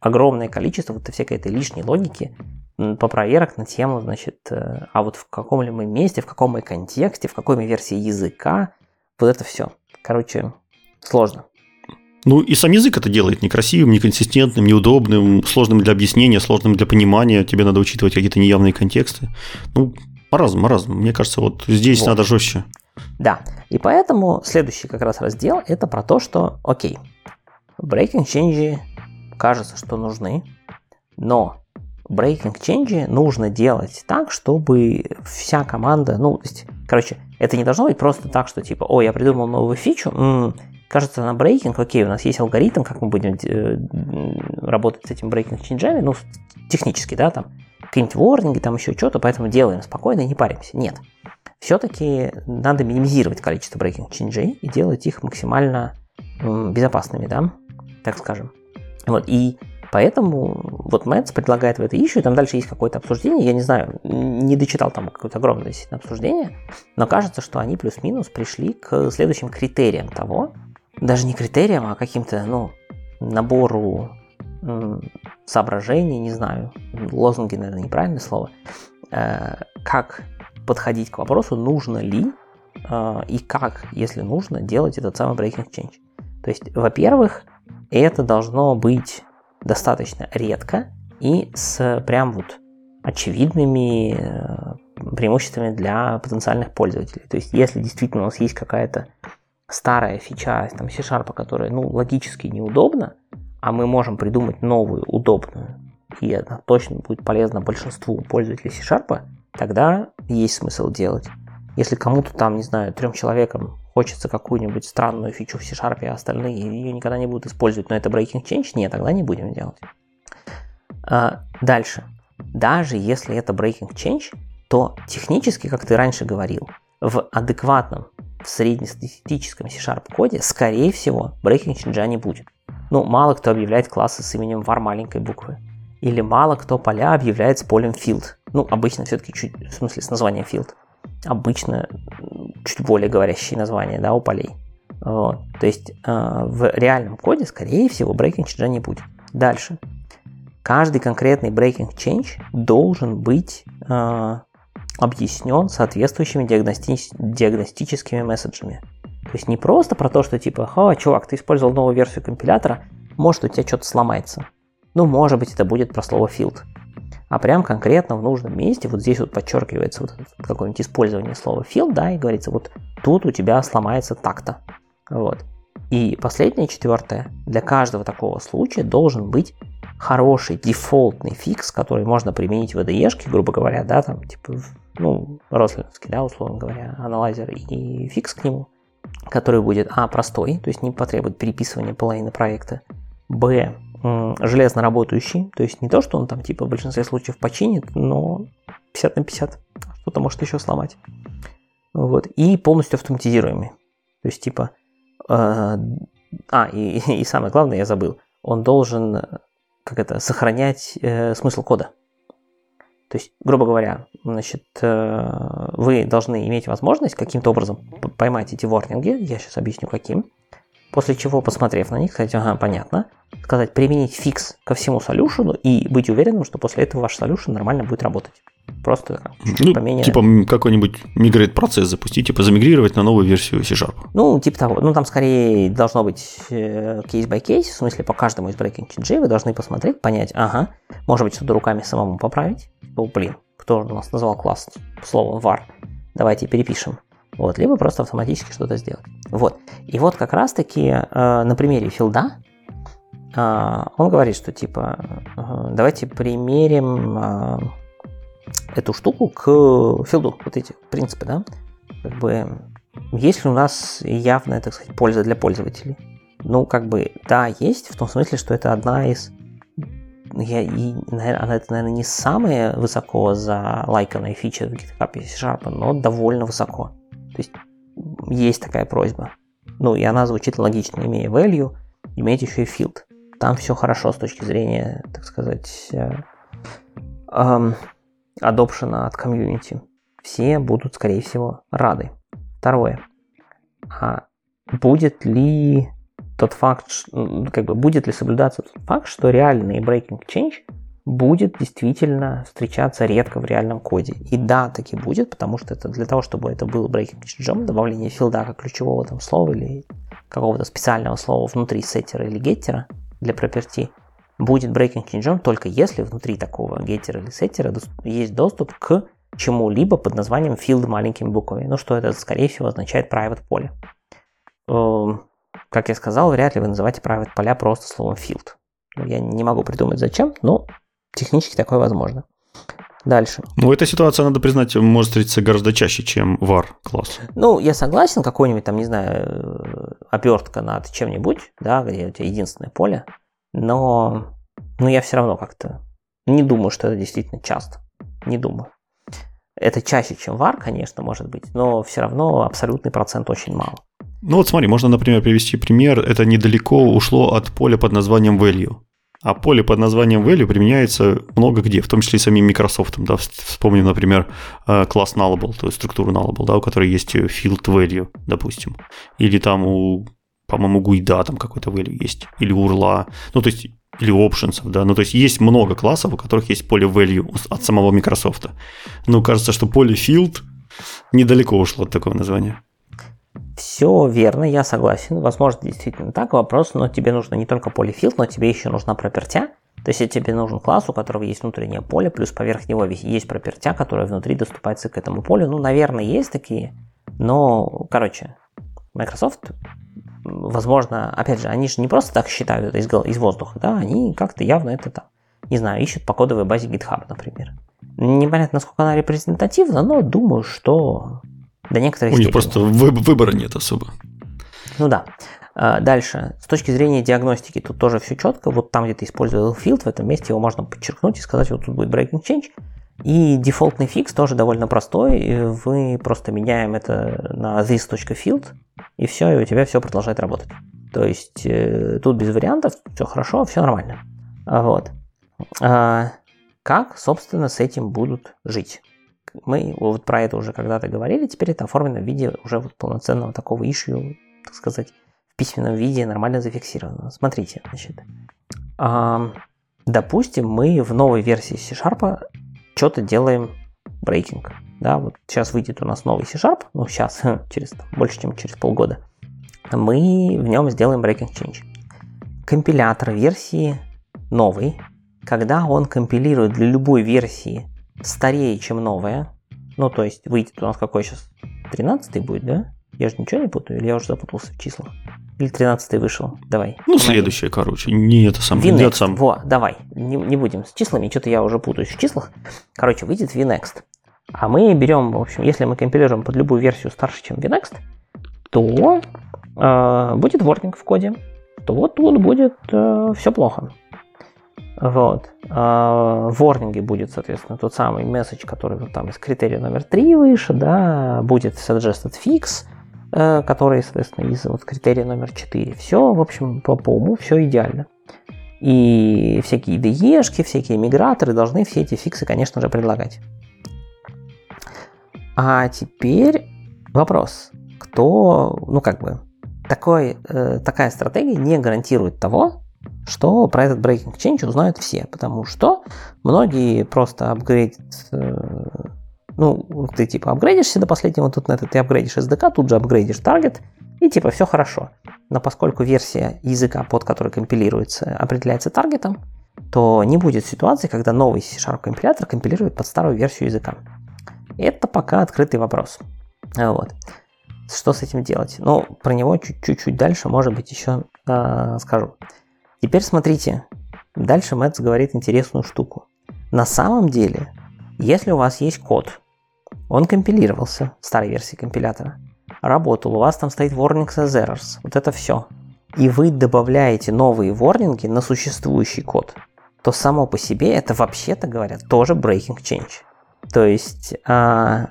огромное количество вот всякой этой лишней логики, по проверок на тему, значит, э, а вот в каком ли мы месте, в каком мы контексте, в какой мы версии языка, вот это все. Короче, сложно. Ну и сам язык это делает некрасивым, неконсистентным, неудобным, сложным для объяснения, сложным для понимания. Тебе надо учитывать какие-то неявные контексты. Ну, маразм, маразм. Мне кажется, вот здесь вот. надо жестче. Да, и поэтому следующий как раз раздел это про то, что, окей, breaking change кажется, что нужны, но breaking change нужно делать так, чтобы вся команда, ну, то есть, короче, это не должно быть просто так, что типа, о, я придумал новую фичу, м-м, кажется, на брейкинг, окей, у нас есть алгоритм, как мы будем э, работать с этим брейкинг ченджами, ну, технически, да, там, какие-нибудь ворнинги, там еще что-то, поэтому делаем спокойно и не паримся. Нет. Все-таки надо минимизировать количество брейкинг ченджей и делать их максимально безопасными, да, так скажем. Вот, и Поэтому вот Мэтс предлагает в это ищу, там дальше есть какое-то обсуждение, я не знаю, не дочитал там какое-то огромное обсуждение, но кажется, что они плюс-минус пришли к следующим критериям того, даже не критериям, а каким-то, ну, набору соображений, не знаю, лозунги, наверное, неправильное слово, э, как подходить к вопросу, нужно ли э, и как, если нужно, делать этот самый breaking change. То есть, во-первых, это должно быть достаточно редко и с прям вот очевидными э, преимуществами для потенциальных пользователей. То есть, если действительно у нас есть какая-то старая фича там C-Sharp, которая ну, логически неудобна, а мы можем придумать новую, удобную, и это точно будет полезно большинству пользователей C-Sharp, тогда есть смысл делать. Если кому-то там, не знаю, трем человекам хочется какую-нибудь странную фичу в C-Sharp, а остальные ее никогда не будут использовать, но это breaking change, нет, тогда не будем делать. А, дальше. Даже если это breaking change, то технически, как ты раньше говорил, в адекватном, в среднестатистическом C-Sharp коде, скорее всего, breaking change не будет. Ну, мало кто объявляет классы с именем var маленькой буквы. Или мало кто поля объявляет с полем field. Ну, обычно все-таки чуть, в смысле, с названием field обычно чуть более говорящие названия да, у полей. Вот. То есть э, в реальном коде, скорее всего, breaking change не будет. Дальше. Каждый конкретный breaking change должен быть э, объяснен соответствующими диагности... диагностическими месседжами. То есть не просто про то, что типа, ха, чувак, ты использовал новую версию компилятора, может у тебя что-то сломается. Ну, может быть, это будет про слово field а прям конкретно в нужном месте, вот здесь вот подчеркивается вот какое-нибудь использование слова field, да, и говорится, вот тут у тебя сломается так-то. Вот. И последнее, четвертое, для каждого такого случая должен быть хороший дефолтный фикс, который можно применить в IDE, грубо говоря, да, там, типа, ну, рослиновский, да, условно говоря, анализер и фикс к нему, который будет, а, простой, то есть не потребует переписывания половины проекта, б, железно работающий, то есть не то, что он там типа в большинстве случаев починит, но 50 на 50, что-то может еще сломать. Вот. И полностью автоматизируемый. То есть типа... Э, а, и, и самое главное, я забыл. Он должен как это, сохранять э, смысл кода. То есть, грубо говоря, значит, э, вы должны иметь возможность каким-то образом поймать эти ворнинги, я сейчас объясню каким, После чего, посмотрев на них, сказать, ага, понятно, сказать, применить фикс ко всему солюшену и быть уверенным, что после этого ваш солюшен нормально будет работать. Просто ну, поменять. Типа какой-нибудь мигрейт процесс запустить, типа замигрировать на новую версию C-Sharp. Ну, типа того. Ну, там скорее должно быть кейс by кейс, в смысле по каждому из breaking change вы должны посмотреть, понять, ага, может быть, что-то руками самому поправить. О, блин, кто у нас назвал класс словом var? Давайте перепишем. Вот, либо просто автоматически что-то сделать. Вот. И вот как раз-таки э, на примере филда А, он говорит, что типа давайте примерим а, эту штуку к филду, вот эти принципы, да, как бы есть ли у нас явная, так сказать, польза для пользователей? Ну, как бы, да, есть, в том смысле, что это одна из я, и, наверное, это, наверное, не самая высоко за лайканная фича в GitHub C-Sharp, но довольно высоко. То есть есть такая просьба. Ну, и она звучит логично, имея value, иметь еще и field. Там все хорошо с точки зрения, так сказать, эм, adoption от комьюнити. Все будут, скорее всего, рады. Второе. А будет ли тот факт, как бы будет ли соблюдаться тот факт, что реальный breaking change будет действительно встречаться редко в реальном коде. И да, таки будет, потому что это для того, чтобы это был breaking change, добавление филда как ключевого там слова или какого-то специального слова внутри сеттера или геттера для property, будет breaking change только если внутри такого геттера или сеттера есть доступ к чему-либо под названием field маленькими буквами. Ну, что это, скорее всего, означает private поле. Эм, как я сказал, вряд ли вы называете private поля просто словом field. Ну, я не могу придумать зачем, но технически такое возможно. Дальше. Ну, эта ситуация, надо признать, может встретиться гораздо чаще, чем var класс. Ну, я согласен, какой-нибудь там, не знаю, обертка над чем-нибудь, да, где у тебя единственное поле, но, но я все равно как-то не думаю, что это действительно часто. Не думаю. Это чаще, чем var, конечно, может быть, но все равно абсолютный процент очень мало. Ну вот смотри, можно, например, привести пример. Это недалеко ушло от поля под названием value. А поле под названием value применяется много где, в том числе и самим Microsoft. Да? Вспомним, например, э, класс nullable, то есть структуру nullable, да, у которой есть field value, допустим. Или там у, по-моему, гуйда там какой-то value есть. Или урла. Ну, то есть или options, да, ну то есть есть много классов, у которых есть поле value от самого Microsoft. Ну, кажется, что поле field недалеко ушло от такого названия. Все верно, я согласен. Возможно, действительно так вопрос, но тебе нужно не только поле field, но тебе еще нужна пропертя. То есть тебе нужен класс, у которого есть внутреннее поле, плюс поверх него есть пропертя, которая внутри доступается к этому полю. Ну, наверное, есть такие, но, короче, Microsoft возможно, опять же, они же не просто так считают это из, из воздуха, да, они как-то явно это там, не знаю, ищут по кодовой базе GitHub, например. Непонятно, насколько она репрезентативна, но думаю, что до некоторых У них просто выбора нет особо. Ну да. А, дальше, с точки зрения диагностики, тут тоже все четко. Вот там, где ты использовал field, в этом месте его можно подчеркнуть и сказать, вот тут будет breaking change. И дефолтный фикс тоже довольно простой. Вы просто меняем это на this.field, и все, и у тебя все продолжает работать. То есть э, тут без вариантов, все хорошо, все нормально. Вот. А, как, собственно, с этим будут жить? Мы вот про это уже когда-то говорили, теперь это оформлено в виде уже вот полноценного такого ишью, так сказать, в письменном виде нормально зафиксировано. Смотрите, значит, а, допустим, мы в новой версии C-Sharp что-то делаем брейкинг. Да, вот сейчас выйдет у нас новый C-Sharp, ну сейчас, через больше, чем через полгода. Мы в нем сделаем breaking change. Компилятор версии новый, когда он компилирует для любой версии старее, чем новая, ну то есть выйдет у нас какой сейчас, 13 будет, да? Я же ничего не путаю, или я уже запутался в числах? Или 13 вышел? Давай. Ну, следующее, короче. Не это самое. VNext. Сам. Во, давай. Не, не будем с числами, что-то я уже путаюсь в числах. Короче, выйдет VNext. А мы берем, в общем, если мы компилируем под любую версию старше, чем VNext, то э, будет ворнинг в коде, то вот тут будет э, все плохо. Вот. А, в ворнинге будет, соответственно, тот самый месседж, который вот там из критерия номер 3 выше, да, будет suggested fix, э, который, соответственно, из вот критерия номер 4. Все, в общем, по, по уму все идеально. И всякие IDE, всякие миграторы должны все эти фиксы, конечно же, предлагать. А теперь вопрос. Кто, ну как бы, такой, э, такая стратегия не гарантирует того, что про этот breaking change узнают все, потому что многие просто апгрейдят, э, ну, ты типа апгрейдишься до последнего тут на это, ты апгрейдишь SDK, тут же апгрейдишь таргет, и типа все хорошо. Но поскольку версия языка, под который компилируется, определяется таргетом, то не будет ситуации, когда новый C-Sharp компилятор компилирует под старую версию языка. Это пока открытый вопрос. Вот. Что с этим делать? Ну, про него чуть-чуть дальше, может быть, еще э, скажу. Теперь смотрите, дальше Мэтс говорит интересную штуку. На самом деле, если у вас есть код, он компилировался, старой версии компилятора, работал, у вас там стоит warnings as errors, вот это все, и вы добавляете новые ворнинги на существующий код, то само по себе это вообще-то говоря тоже breaking change. То есть, а,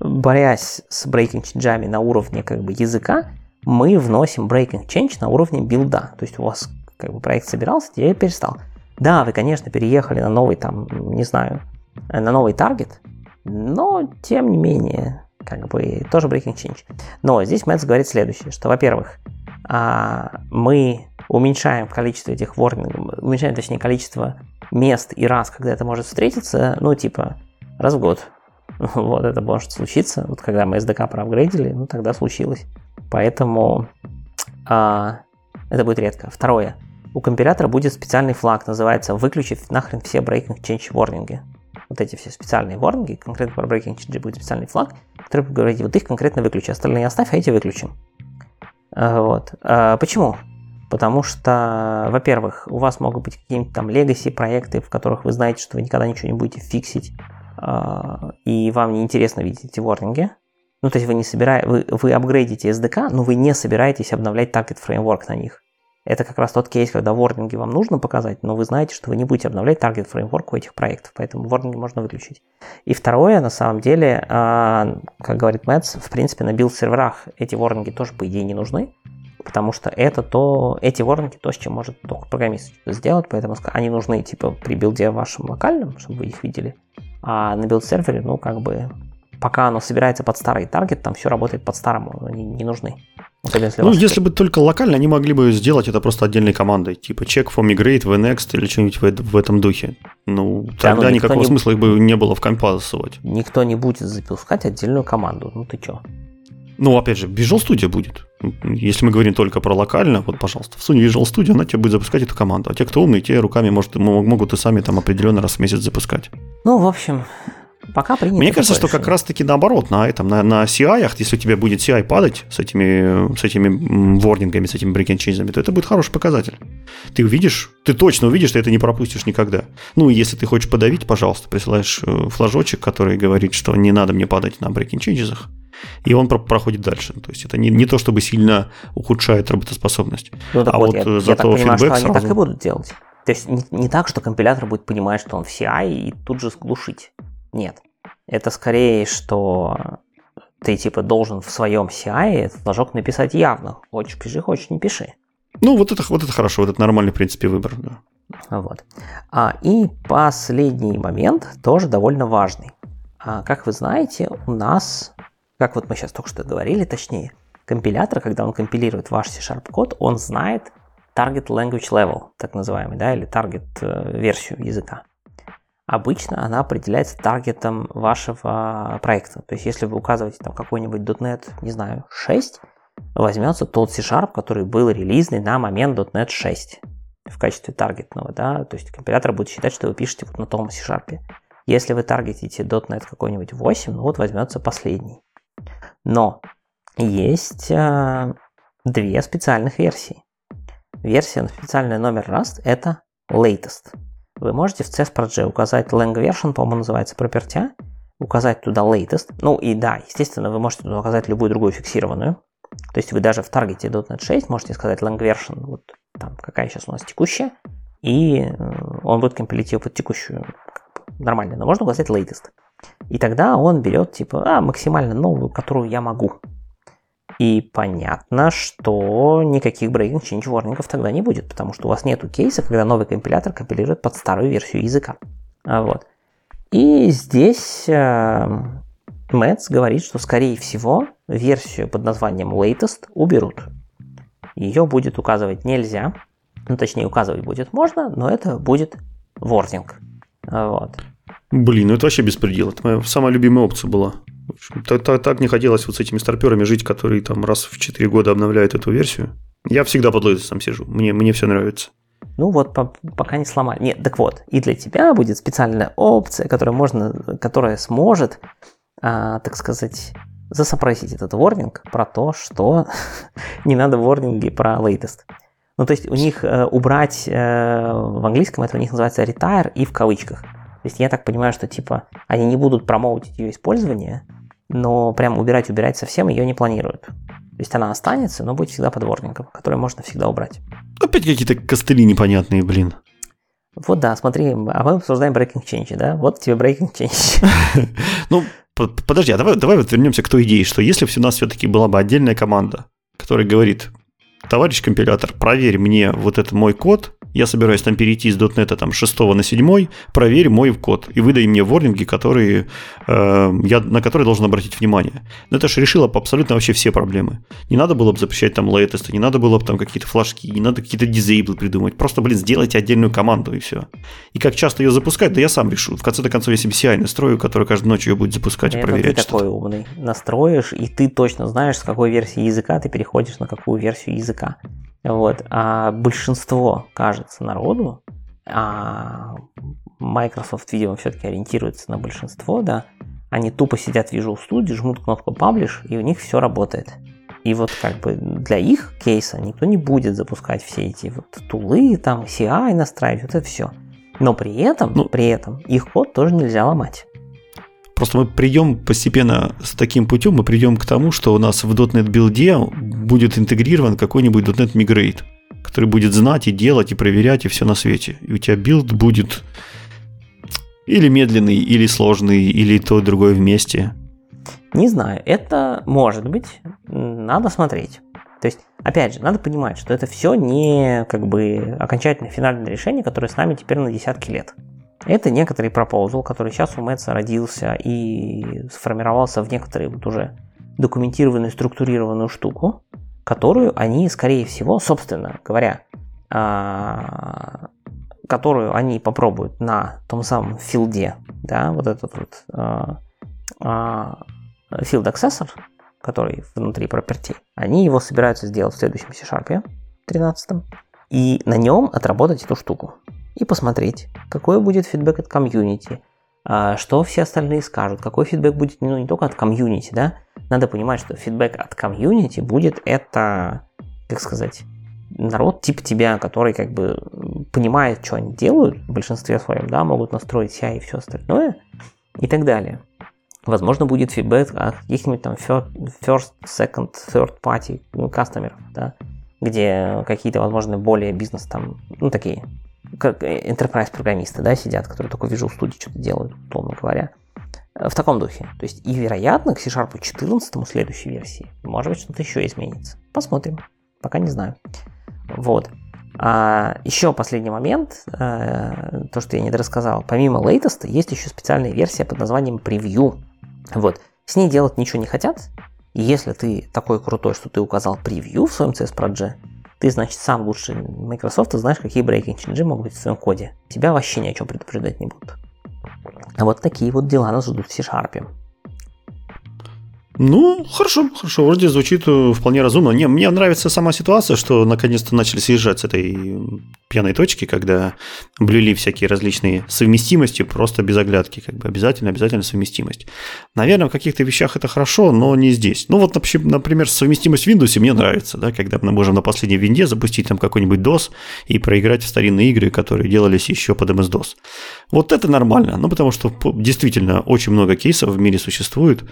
борясь с breaking change на уровне как бы языка, мы вносим breaking change на уровне билда. То есть у вас как бы проект собирался, теперь перестал. Да, вы, конечно, переехали на новый там, не знаю, на новый таргет, но тем не менее, как бы тоже breaking change. Но здесь Мэтс говорит следующее, что, во-первых, а, мы уменьшаем количество этих ворнингов, уменьшаем, точнее, количество мест и раз, когда это может встретиться, ну, типа, раз в год. Вот это может случиться. Вот когда мы SDK проапгрейдили, ну, тогда случилось. Поэтому а, это будет редко. Второе. У компилятора будет специальный флаг, называется «Выключив нахрен все breaking change ворнинги». Вот эти все специальные ворнинги, конкретно про breaking change будет специальный флаг, который будет говорить, вот их конкретно выключи, остальные оставь, а эти выключим. А, вот. А, почему? Потому что, во-первых, у вас могут быть какие-нибудь там legacy проекты, в которых вы знаете, что вы никогда ничего не будете фиксить, и вам не интересно видеть эти ворнинги. Ну, то есть вы не собираете, вы, вы апгрейдите SDK, но вы не собираетесь обновлять target framework на них. Это как раз тот кейс, когда ворнинги вам нужно показать, но вы знаете, что вы не будете обновлять target framework у этих проектов, поэтому ворнинги можно выключить. И второе, на самом деле, а, как говорит Мэтс, в принципе, на билд-серверах эти ворнинги тоже, по идее, не нужны, потому что это то, эти ворнинги то, с чем может только программист сделать, поэтому они нужны типа при билде вашем локальном, чтобы вы их видели, а на билд-сервере, ну, как бы, пока оно собирается под старый таргет, там все работает под старому, они не нужны. Особенно, если ну, если бы только локально, они могли бы сделать это просто отдельной командой, типа check for migrate, vNext или что-нибудь в, в этом духе. Ну, да, тогда ну, никакого не... смысла их бы не было в компа. Никто не будет запускать отдельную команду, ну ты чё? Ну, опять же, Visual Studio будет. Если мы говорим только про локально, вот, пожалуйста, всунь Visual Studio, она тебе будет запускать эту команду. А те, кто умный, те руками может, могут и сами там определенно раз в месяц запускать. Ну, в общем, Пока принято. Мне кажется, что как раз-таки наоборот, на этом, на, на CI, если у тебя будет CI падать с этими, с этими ворнингами, с этими changes, то это будет хороший показатель. Ты увидишь, ты точно увидишь, что это не пропустишь никогда. Ну, если ты хочешь подавить, пожалуйста, присылаешь э, флажочек, который говорит, что не надо мне падать на changes, и он про- проходит дальше. То есть это не, не то, чтобы сильно ухудшает работоспособность. Ну, а вот, вот я, зато я так понимаю, что сразу... они так и будут делать. То есть не, не так, что компилятор будет понимать, что он в CI и тут же глушить. Нет. Это скорее, что ты типа должен в своем CI этот флажок написать явно. Хочешь пиши, хочешь не пиши. Ну, вот это, вот это хорошо, вот это нормальный, в принципе, выбор. Да. Вот. А, и последний момент, тоже довольно важный. А, как вы знаете, у нас, как вот мы сейчас только что говорили, точнее, компилятор, когда он компилирует ваш C-Sharp код, он знает target language level, так называемый, да, или target э, версию языка. Обычно она определяется таргетом вашего проекта. То есть, если вы указываете там какой-нибудь .NET, не знаю, 6, возьмется тот C-Sharp, который был релизный на момент .NET 6 в качестве таргетного, да, то есть компилятор будет считать, что вы пишете вот на том C-Sharp. Если вы таргетите .NET какой-нибудь 8, ну вот возьмется последний. Но есть э, две специальных версии. Версия специальный номер Rust это latest. Вы можете в CSPRG указать lang version, по-моему, называется property, указать туда latest. Ну и да, естественно, вы можете туда указать любую другую фиксированную. То есть вы даже в таргете .NET 6 можете сказать lang version, вот там какая сейчас у нас текущая, и э, он будет компилить ее под текущую нормально. Но можно указать latest. И тогда он берет типа а, максимально новую, которую я могу. И понятно, что никаких breaking change warningов тогда не будет, потому что у вас нету кейса, когда новый компилятор компилирует под старую версию языка. А вот. И здесь э, Мэтс говорит, что скорее всего версию под названием latest уберут. Ее будет указывать нельзя, ну точнее указывать будет можно, но это будет ворнинг. Вот. Блин, ну это вообще беспредел. Это моя самая любимая опция была. Так, не хотелось вот с этими старперами жить, которые там раз в 4 года обновляют эту версию. Я всегда под лотосом сижу, мне, мне все нравится. Ну вот, по, пока не сломали. Нет, так вот, и для тебя будет специальная опция, которая, можно, которая сможет, а, так сказать, засопросить этот ворнинг про то, что не надо ворнинги про latest. Ну, то есть у них э, убрать э, в английском это у них называется retire и в кавычках. То есть я так понимаю, что типа они не будут промоутить ее использование, но прям убирать, убирать совсем ее не планируют. То есть она останется, но будет всегда подворником, который можно всегда убрать. Опять какие-то костыли непонятные, блин. Вот да, смотри, а мы обсуждаем breaking change, да? Вот тебе breaking change. Ну, подожди, а давай, давай вот вернемся к той идее, что если бы у нас все-таки была бы отдельная команда, которая говорит, товарищ компилятор, проверь мне вот этот мой код, я собираюсь там перейти с .NET там, 6 на 7, проверь мой код и выдай мне ворнинги, которые, э, я, на которые должен обратить внимание. Но это же решило абсолютно вообще все проблемы. Не надо было бы запрещать там лейтесты, не надо было бы там какие-то флажки, не надо какие-то дизейблы придумать. Просто, блин, сделайте отдельную команду и все. И как часто ее запускать, да я сам решу. В конце концов, я себе CI настрою, который каждую ночь ее будет запускать и проверять. Ты такой умный. Настроишь, и ты точно знаешь, с какой версии языка ты переходишь на какую версию языка. Вот. А большинство, кажется, народу, а Microsoft, видимо, все-таки ориентируется на большинство, да, они тупо сидят в Visual Studio, жмут кнопку Publish, и у них все работает. И вот как бы для их кейса никто не будет запускать все эти вот тулы, там CI настраивать, вот это все. Но при этом, ну, при этом их код тоже нельзя ломать. Просто мы придем постепенно с таким путем, мы придем к тому, что у нас в .NET билде будет интегрирован какой-нибудь .NET Migrate, который будет знать и делать, и проверять, и все на свете. И у тебя билд будет или медленный, или сложный, или то, и другое вместе. Не знаю, это может быть, надо смотреть. То есть, опять же, надо понимать, что это все не как бы окончательное финальное решение, которое с нами теперь на десятки лет. Это некоторый пропозал, который сейчас у Мэтса родился и сформировался в некоторые вот уже документированную, структурированную штуку, которую они, скорее всего, собственно говоря, а, которую они попробуют на том самом филде, да, вот этот вот а, а, field accessor, который внутри property, они его собираются сделать в следующем C-Sharp 13 и на нем отработать эту штуку и посмотреть, какой будет фидбэк от комьюнити, а, что все остальные скажут, какой фидбэк будет ну, не только от комьюнити, да, надо понимать, что фидбэк от комьюнити будет это, как сказать, народ типа тебя, который как бы понимает, что они делают в большинстве своем, да, могут настроить себя и все остальное и так далее. Возможно, будет фидбэк от каких-нибудь там first, second, third party кастомеров, да, где какие-то, возможно, более бизнес там, ну, такие как enterprise программисты, да, сидят, которые только Visual Studio что-то делают, условно говоря. Э, в таком духе. То есть, и вероятно, к C-Sharp 14 следующей версии, может быть, что-то еще изменится. Посмотрим. Пока не знаю. Вот. А еще последний момент, э, то, что я не рассказал. Помимо latest, есть еще специальная версия под названием Preview. Вот. С ней делать ничего не хотят. И если ты такой крутой, что ты указал превью в своем CS Project, ты, значит, сам лучше Microsoft, знаешь, какие breaking changes могут быть в своем коде. Тебя вообще ни о чем предупреждать не будут. А вот такие вот дела нас ждут в C-Sharp. Ну, хорошо, хорошо, вроде звучит э, вполне разумно. Не, мне нравится сама ситуация, что наконец-то начали съезжать с этой пьяной точки, когда блюли всякие различные совместимости, просто без оглядки, как бы обязательно, обязательно совместимость. Наверное, в каких-то вещах это хорошо, но не здесь. Ну вот, например, совместимость в Windows мне нравится, да, когда мы можем на последней винде запустить там какой-нибудь DOS и проиграть в старинные игры, которые делались еще под MS-DOS. Вот это нормально, ну потому что действительно очень много кейсов в мире существует,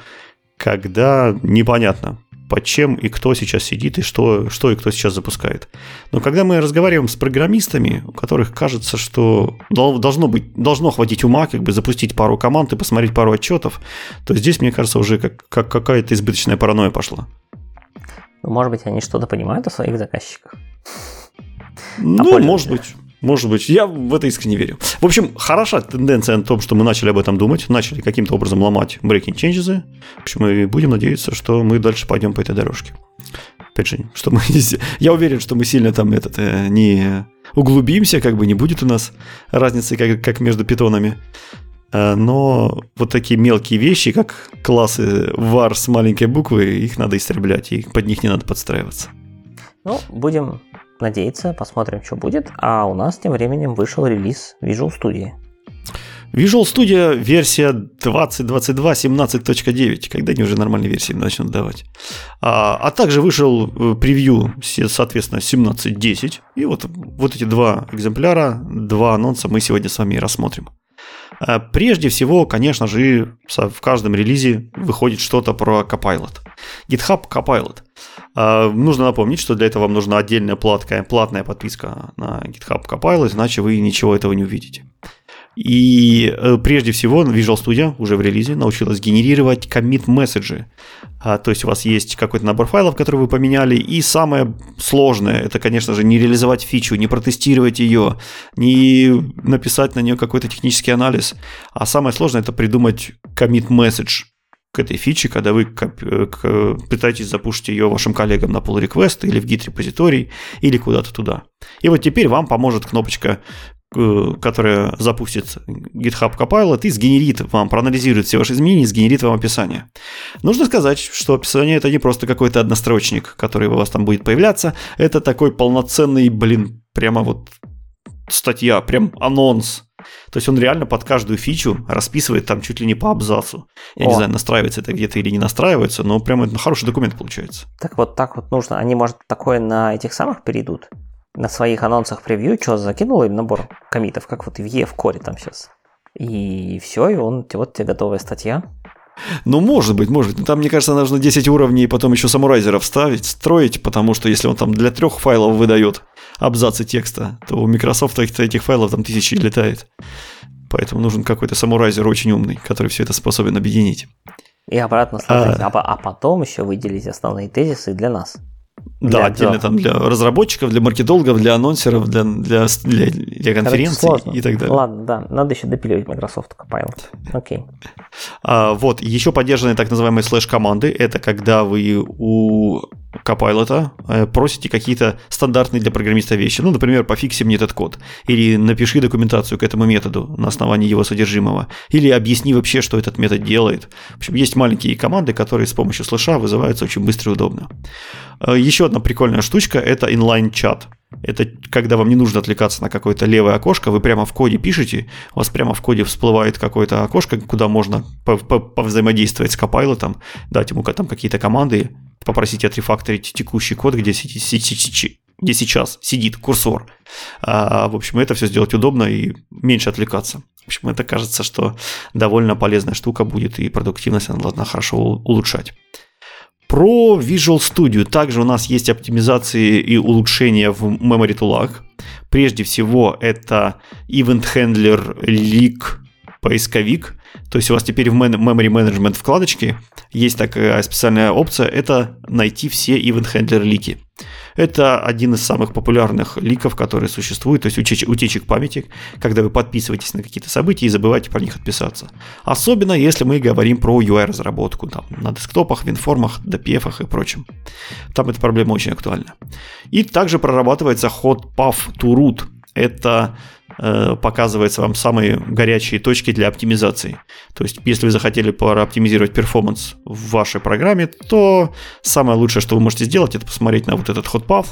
когда непонятно, под чем и кто сейчас сидит, и что, что и кто сейчас запускает. Но когда мы разговариваем с программистами, у которых кажется, что должно, быть, должно хватить ума как бы запустить пару команд и посмотреть пару отчетов, то здесь, мне кажется, уже как, как какая-то избыточная паранойя пошла. Ну, может быть, они что-то понимают о своих заказчиках? Ну, может быть. Может быть, я в это искренне верю. В общем, хороша тенденция на том, что мы начали об этом думать, начали каким-то образом ломать breaking changes. В общем, мы будем надеяться, что мы дальше пойдем по этой дорожке. Опять же, что мы я уверен, что мы сильно там этот э, не углубимся, как бы не будет у нас разницы, как, как между питонами. Э, но вот такие мелкие вещи, как классы var с маленькой буквы, их надо истреблять, и под них не надо подстраиваться. Ну, будем надеяться, посмотрим, что будет. А у нас тем временем вышел релиз Visual Studio. Visual Studio версия 2022 17.9, когда они уже нормальные версии начнут давать. А, а также вышел э, превью, соответственно, 17.10. И вот, вот эти два экземпляра, два анонса мы сегодня с вами рассмотрим. А, прежде всего, конечно же, в каждом релизе выходит что-то про Copilot. GitHub Copilot. А, нужно напомнить, что для этого вам нужна отдельная платная, платная подписка на GitHub Copilot, иначе вы ничего этого не увидите. И э, прежде всего Visual Studio уже в релизе научилась генерировать commit месседжи. А, то есть у вас есть какой-то набор файлов, которые вы поменяли, и самое сложное это, конечно же, не реализовать фичу, не протестировать ее, не написать на нее какой-то технический анализ, а самое сложное это придумать commit message к этой фиче, когда вы э, пытаетесь запушить ее вашим коллегам на pull request или в git репозиторий или куда-то туда. И вот теперь вам поможет кнопочка Э, которая запустит GitHub Copilot и сгенерит вам, проанализирует все ваши изменения и сгенерит вам описание. Нужно сказать, что описание это не просто какой-то однострочник, который у вас там будет появляться, это такой полноценный, блин, прямо вот статья, прям анонс. То есть он реально под каждую фичу расписывает там чуть ли не по абзацу. Я О. не знаю, настраивается это где-то или не настраивается, но прям это хороший документ получается. Так вот так вот нужно. Они, может, такое на этих самых перейдут? На своих анонсах превью что закинул им набор комитов, как вот в Е в коре там сейчас. И все, и он, вот тебе готовая статья. Ну, может быть, может быть. Но там, мне кажется, нужно 10 уровней и потом еще самурайзеров ставить, строить, потому что если он там для трех файлов выдает абзацы текста, то у Microsoft этих файлов там тысячи летает. Поэтому нужен какой-то самурайзер очень умный, который все это способен объединить. И обратно сложить. А, а, а потом еще выделить основные тезисы для нас. Да, для отдельно там для разработчиков, для маркетологов, для анонсеров, для, для, для, для конференций и так далее. Ладно, да, надо еще допиливать Microsoft Copilot. Окей. А, вот, еще поддержанные так называемые слэш-команды. Это когда вы у Copilot э, просите какие-то стандартные для программиста вещи. Ну, например, пофикси мне этот код. Или напиши документацию к этому методу на основании его содержимого. Или объясни вообще, что этот метод делает. В общем, есть маленькие команды, которые с помощью слэша вызываются очень быстро и удобно. Э, еще одна прикольная штучка – это inline-чат. Это когда вам не нужно отвлекаться на какое-то левое окошко, вы прямо в коде пишете, у вас прямо в коде всплывает какое-то окошко, куда можно повзаимодействовать с Copilot, дать ему там какие-то команды, попросить отрефакторить текущий код, где, где сейчас сидит курсор. А, в общем, это все сделать удобно и меньше отвлекаться. В общем, это кажется, что довольно полезная штука будет, и продуктивность она должна хорошо улучшать. Про Visual Studio также у нас есть оптимизации и улучшения в Memory Tool. Прежде всего, это Event Handler Leak поисковик. То есть у вас теперь в Memory Management вкладочке есть такая специальная опция, это найти все Event Handler лики. Это один из самых популярных ликов, которые существуют, то есть утеч- утечек памяти, когда вы подписываетесь на какие-то события и забываете про них отписаться. Особенно если мы говорим про UI-разработку там, на десктопах, винформах, DPF и прочем. Там эта проблема очень актуальна. И также прорабатывается ход path to root. Это показывается вам самые горячие точки для оптимизации. То есть, если вы захотели оптимизировать перформанс в вашей программе, то самое лучшее, что вы можете сделать, это посмотреть на вот этот hot path,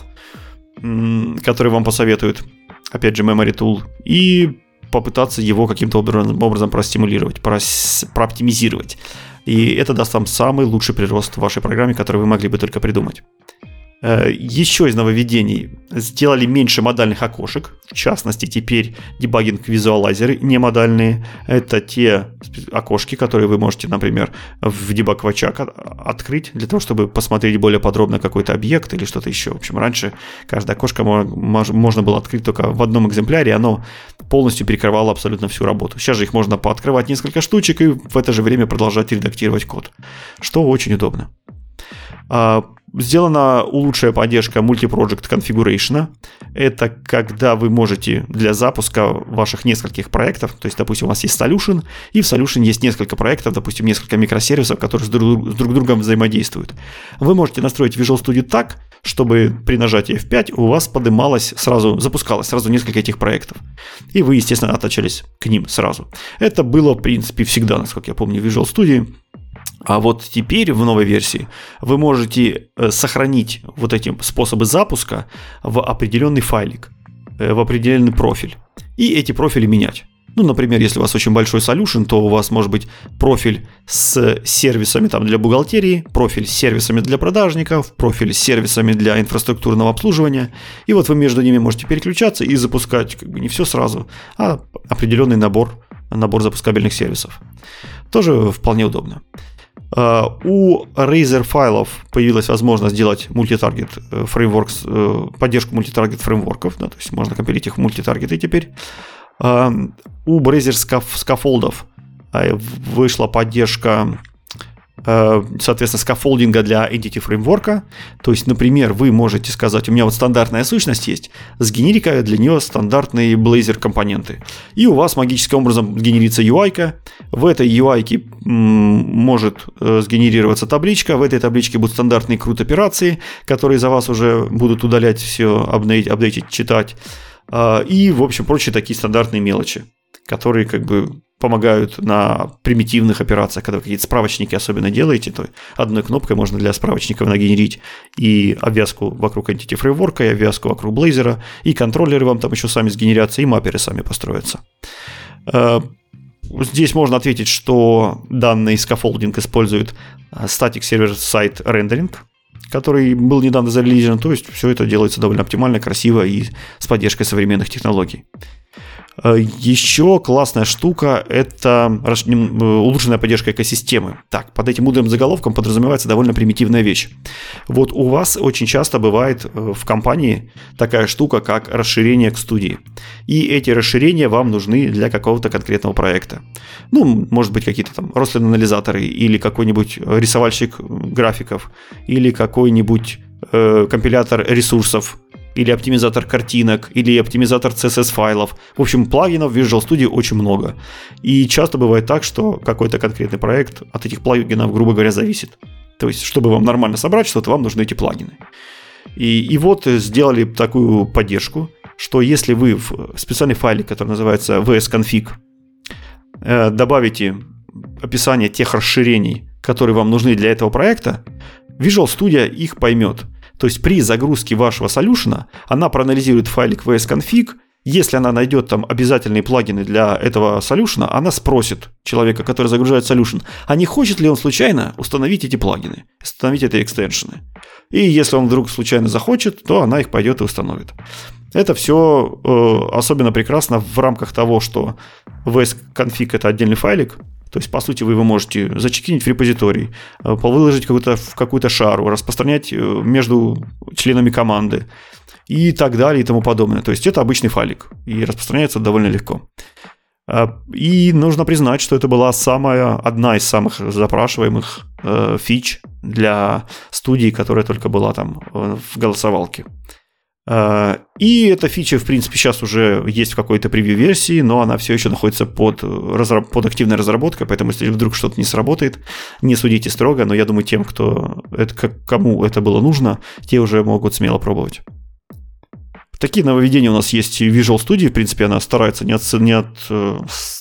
который вам посоветует, опять же, Memory Tool, и попытаться его каким-то образом, простимулировать, прооптимизировать. И это даст вам самый лучший прирост в вашей программе, который вы могли бы только придумать. Э, еще из нововведений сделали меньше модальных окошек. В частности, теперь дебагинг визуалайзеры не модальные. Это те окошки, которые вы можете, например, в дебаг открыть для того, чтобы посмотреть более подробно какой-то объект или что-то еще. В общем, раньше каждое окошко можно было открыть только в одном экземпляре, оно полностью перекрывало абсолютно всю работу. Сейчас же их можно пооткрывать несколько штучек и в это же время продолжать редактировать код, что очень удобно. Сделана лучшая поддержка multi-project configuration. Это когда вы можете для запуска ваших нескольких проектов, то есть, допустим, у вас есть solution, и в solution есть несколько проектов, допустим, несколько микросервисов, которые с друг, с друг другом взаимодействуют. Вы можете настроить Visual Studio так, чтобы при нажатии F5 у вас подымалось сразу, запускалось сразу несколько этих проектов. И вы, естественно, оттачались к ним сразу. Это было, в принципе, всегда, насколько я помню, в Visual Studio. А вот теперь в новой версии вы можете э, сохранить вот эти способы запуска в определенный файлик, э, в определенный профиль. И эти профили менять. Ну, например, если у вас очень большой solution, то у вас может быть профиль с сервисами там, для бухгалтерии, профиль с сервисами для продажников, профиль с сервисами для инфраструктурного обслуживания. И вот вы между ними можете переключаться и запускать как бы не все сразу, а определенный набор, набор запускабельных сервисов. Тоже вполне удобно. Uh, у Razer файлов появилась возможность сделать мультитаргет э, фреймворк, uh, поддержку мультитаргет фреймворков, да, то есть можно компилить их в мультитаргеты теперь. Uh, у Razer скафолдов вышла поддержка Э, соответственно, скафолдинга для Entity фреймворка. То есть, например, вы можете сказать, у меня вот стандартная сущность есть, сгенери для нее стандартные Blazor компоненты. И у вас магическим образом генерится UI. -ка. В этой UI может э, сгенерироваться табличка, в этой табличке будут стандартные крут операции, которые за вас уже будут удалять все, апдейтить, читать. Э, и, в общем, прочие такие стандартные мелочи, которые как бы помогают на примитивных операциях, когда вы какие-то справочники особенно делаете, то одной кнопкой можно для справочников нагенерить и обвязку вокруг Entity Framework, и обвязку вокруг Blazor, и контроллеры вам там еще сами сгенерятся, и мапперы сами построятся. Э, здесь можно ответить, что данный скафолдинг использует э, Static Server Side Rendering, который был недавно зарелизен, то есть все это делается довольно оптимально, красиво и с поддержкой современных технологий. Э, Еще классная штука – это э, улучшенная поддержка экосистемы. Так, под этим мудрым заголовком подразумевается довольно примитивная вещь. Вот у вас очень часто бывает э, в компании такая штука, как расширение к студии. И эти расширения вам нужны для какого-то конкретного проекта. Ну, может быть, какие-то там Roslyn-анализаторы или какой-нибудь рисовальщик графиков или какой-нибудь э, компилятор ресурсов или оптимизатор картинок, или оптимизатор CSS файлов. В общем, плагинов в Visual Studio очень много. И часто бывает так, что какой-то конкретный проект от этих плагинов, грубо говоря, зависит. То есть, чтобы вам нормально собрать что-то, вам нужны эти плагины. И, и вот сделали такую поддержку, что если вы в специальный файлик, который называется vsconfig, э, добавите описание тех расширений, которые вам нужны для этого проекта, Visual Studio их поймет – то есть при загрузке вашего солюшена она проанализирует файлик vsconfig, если она найдет там обязательные плагины для этого солюшена, она спросит человека, который загружает солюшен, а не хочет ли он случайно установить эти плагины, установить эти экстеншены. И если он вдруг случайно захочет, то она их пойдет и установит. Это все э, особенно прекрасно в рамках того, что vsconfig это отдельный файлик, то есть, по сути, вы его можете зачекинить в репозиторий, э, выложить какую-то, в какую-то шару, распространять э, между членами команды и так далее и тому подобное. То есть, это обычный файлик и распространяется довольно легко. Э, и нужно признать, что это была самая, одна из самых запрашиваемых э, фич для студии, которая только была там в голосовалке. А, и эта фича, в принципе, сейчас уже есть в какой-то превью-версии, но она все еще находится под, под активной разработкой, поэтому если вдруг что-то не сработает, не судите строго, но я думаю, тем, кто это, кому это было нужно, те уже могут смело пробовать. Такие нововведения у нас есть в Visual Studio. В принципе, она старается не, от, не, от,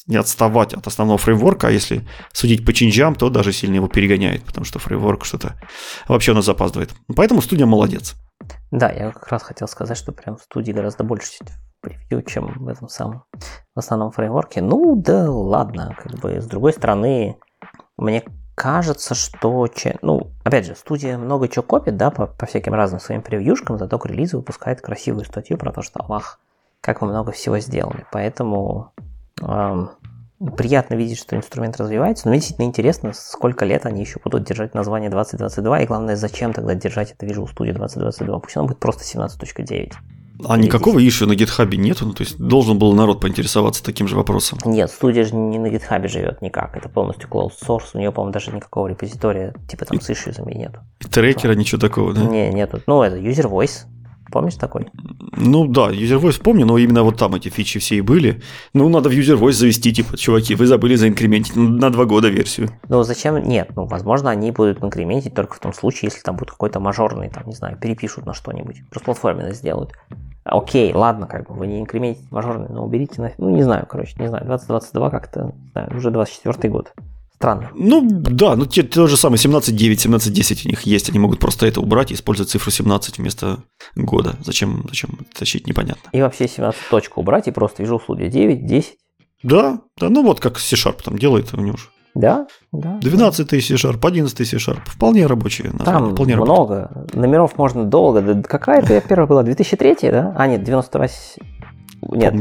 не отставать от основного фреймворка, а если судить по чинджам, то даже сильно его перегоняет, потому что фреймворк что-то вообще у нас запаздывает. Поэтому студия молодец. Да, я как раз хотел сказать, что прям в студии гораздо больше превью, чем в этом самом в основном фреймворке. Ну да ладно, как бы с другой стороны, мне кажется, что, ну, опять же, студия много чего копит, да, по, по всяким разным своим превьюшкам, зато к релизу выпускает красивую статью про то, что, ах, как мы много всего сделали. Поэтому эм, приятно видеть, что инструмент развивается, но действительно интересно, сколько лет они еще будут держать название 2022, и главное, зачем тогда держать это Visual Studio 2022, пусть оно будет просто 17.9. А никакого ищу на гитхабе нету? Ну, то есть должен был народ поинтересоваться таким же вопросом? Нет, студия же не на гитхабе живет никак. Это полностью closed source. У нее, по-моему, даже никакого репозитория, типа там с ишьюзами нету. И трекера, ничего такого, да? Не, нету. Ну, это user voice. Помнишь такой? Ну да, User Voice помню, но именно вот там эти фичи все и были. Ну, надо в User Voice завести, типа, чуваки, вы забыли заинкрементить на два года версию. Ну, зачем? Нет, ну, возможно, они будут инкрементить только в том случае, если там будет какой-то мажорный, там, не знаю, перепишут на что-нибудь, платформенно сделают. Окей, ладно, как бы вы не инкрементите мажорный, но уберите на... Ну, не знаю, короче, не знаю, 2022 как-то, знаю, уже 24 год. Странно. Ну, да, ну те, то же самое, 17.9, 17.10 у них есть, они могут просто это убрать и использовать цифру 17 вместо года. Зачем, зачем тащить, непонятно. И вообще 17 точку убрать и просто вижу услуги 9, 10, Да, да, ну вот как C-Sharp там делает у него же. Да, да. 12 C-Sharp, 11 C-Sharp, вполне рабочие. Там вполне много, работают. номеров можно долго. Да, какая это первая была, 2003, да? А, нет, 98... Нет,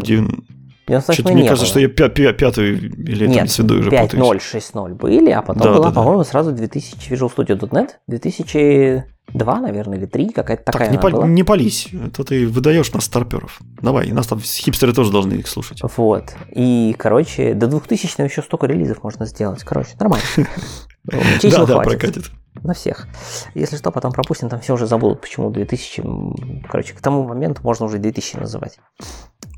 98 мне кажется, что я пятую или Нет, там сведу уже 5.0, 6.0 были, а потом Да, была, да, да. по-моему, сразу 2000 Visual Studio.net, 2002, наверное, или 3, какая-то такая Так, не, она пал- была. не пались, это ты выдаешь нас старперов. Давай, нас там хипстеры тоже должны их слушать. Вот. И, короче, до 2000 еще столько релизов можно сделать. Короче, нормально. Да, да, прокатит. На всех. Если что, потом пропустим, там все уже забудут, почему 2000. м, Короче, к тому моменту можно уже 2000 называть.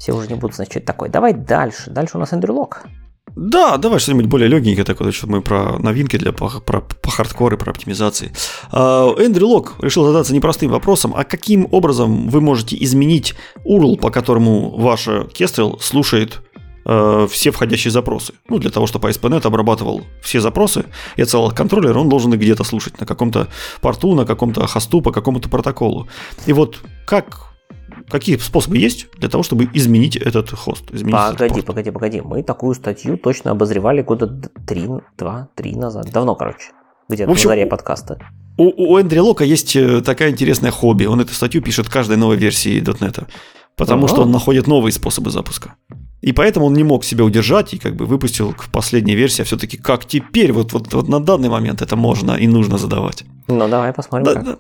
Все уже не будут это такое. Давай дальше. Дальше у нас Эндрю Лок. Да, давай что-нибудь более легенькое такое, что мы про новинки для по, про, по хардкору, про оптимизации. А, Эндрю Лок решил задаться непростым вопросом, а каким образом вы можете изменить URL, по которому ваша Kestrel слушает э, все входящие запросы. Ну, для того, чтобы ASP.NET обрабатывал все запросы и отсылал контроллер, он должен их где-то слушать, на каком-то порту, на каком-то хосту, по какому-то протоколу. И вот как Какие способы есть для того, чтобы изменить этот хост? Изменить этот Погоди, порт? погоди, погоди. Мы такую статью точно обозревали года 3, 2, 3 назад. Давно, короче. Где-то В общем, на заре подкаста. У, у Эндрю Лока есть э, такая интересная хобби. Он эту статью пишет каждой новой версии .NET. Потому Ага. что он находит новые способы запуска. И поэтому он не мог себя удержать и как бы выпустил к последней версии, а все-таки как теперь, вот, вот, вот на данный момент это можно и нужно задавать. Ну, давай посмотрим, Да, как. да.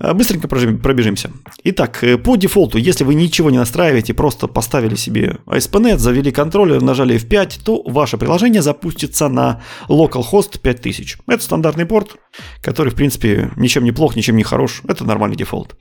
А, Быстренько пробежимся. Итак, э, по дефолту, если вы ничего не настраиваете, просто поставили себе ASP.NET, завели контроллер, нажали F5, то ваше приложение запустится на localhost 5000. Это стандартный порт, который, в принципе, ничем не плох, ничем не хорош. Это нормальный дефолт.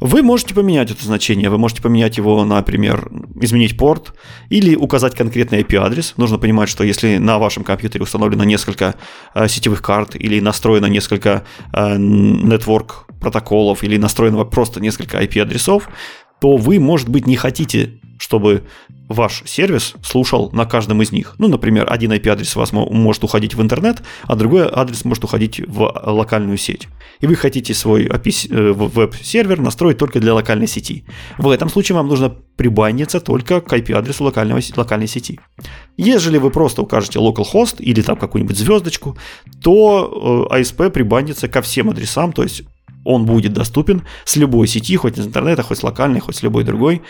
Вы можете поменять это значение. Вы можете поменять его, например, изменить порт или указать конкретный IP-адрес. Нужно понимать, что если на вашем компьютере установлено несколько э, сетевых карт или настроено несколько э, network протоколов или настроено просто несколько IP-адресов, то вы, может быть, не хотите, чтобы ваш сервис слушал на каждом из них. Ну, например, один IP-адрес у вас мо- может уходить в интернет, а другой адрес может уходить в локальную сеть. И вы хотите свой э, веб-сервер настроить только для локальной сети. В этом случае вам нужно прибандиться только к IP-адресу локального, локальной сети. Ежели вы просто укажете localhost или там какую-нибудь звездочку, то э, ASP прибандится ко всем адресам, то есть он будет доступен с любой сети, хоть из интернета, хоть с локальной, хоть с любой другой,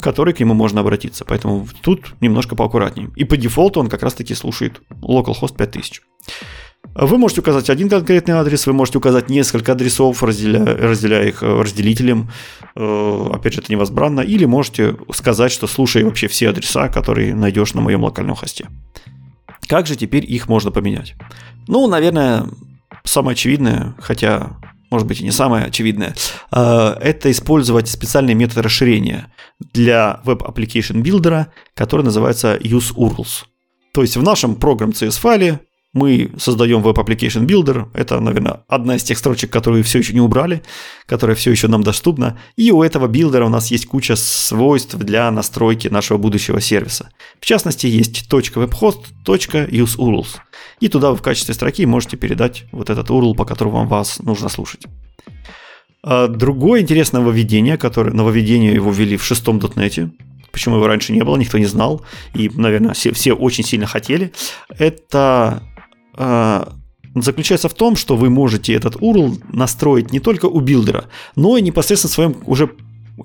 который к нему можно обратиться. Поэтому тут немножко поаккуратнее. И по дефолту он как раз-таки слушает localhost 5000. Вы можете указать один конкретный адрес, вы можете указать несколько адресов, разделяя, разделяя их э, разделителем. Э, Опять же, это невозбранно. Или можете сказать, что слушай вообще все адреса, которые найдешь на моем локальном хосте. Как же теперь их можно поменять? Ну, наверное, самое очевидное, хотя, может быть, и не самое очевидное, э, это использовать специальный метод расширения для Web Application Builder, который называется useURLs. То есть в нашем программ CS-файле мы создаем Web Application Builder. Это, наверное, одна из тех строчек, которые все еще не убрали, которая все еще нам доступна. И у этого билдера у нас есть куча свойств для настройки нашего будущего сервиса. В частности, есть .webhost, .useURLs. И туда вы в качестве строки можете передать вот этот URL, по которому вам вас нужно слушать. А Другое интересное нововведение, которое нововведение его ввели в шестом дотнете, почему его раньше не было, никто не знал, и, наверное, все, все очень сильно хотели, это заключается в том, что вы можете этот URL настроить не только у билдера, но и непосредственно в своем уже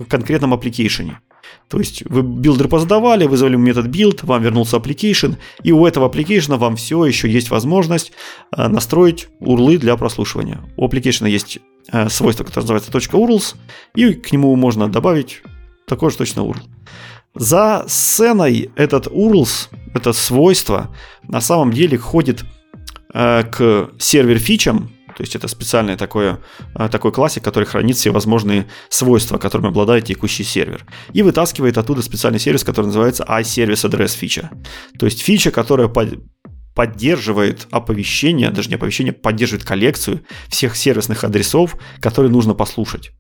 конкретном application 'е. То есть вы билдер позадавали, вызвали метод build, вам вернулся application, и у этого application вам все еще есть возможность э, настроить урлы для прослушивания. У application есть э, свойство, которое называется .urls, и к нему можно добавить такой же точно URL. За сценой этот URLs, это свойство, на самом деле ходит к сервер-фичам, то есть это специальный такой, э, такой классик, который хранит все возможные свойства, которыми обладает текущий сервер. И вытаскивает оттуда специальный сервис, который называется iService Address фича. То есть фича, которая под- поддерживает оповещение, даже не оповещение, поддерживает коллекцию всех сервисных адресов, которые нужно послушать.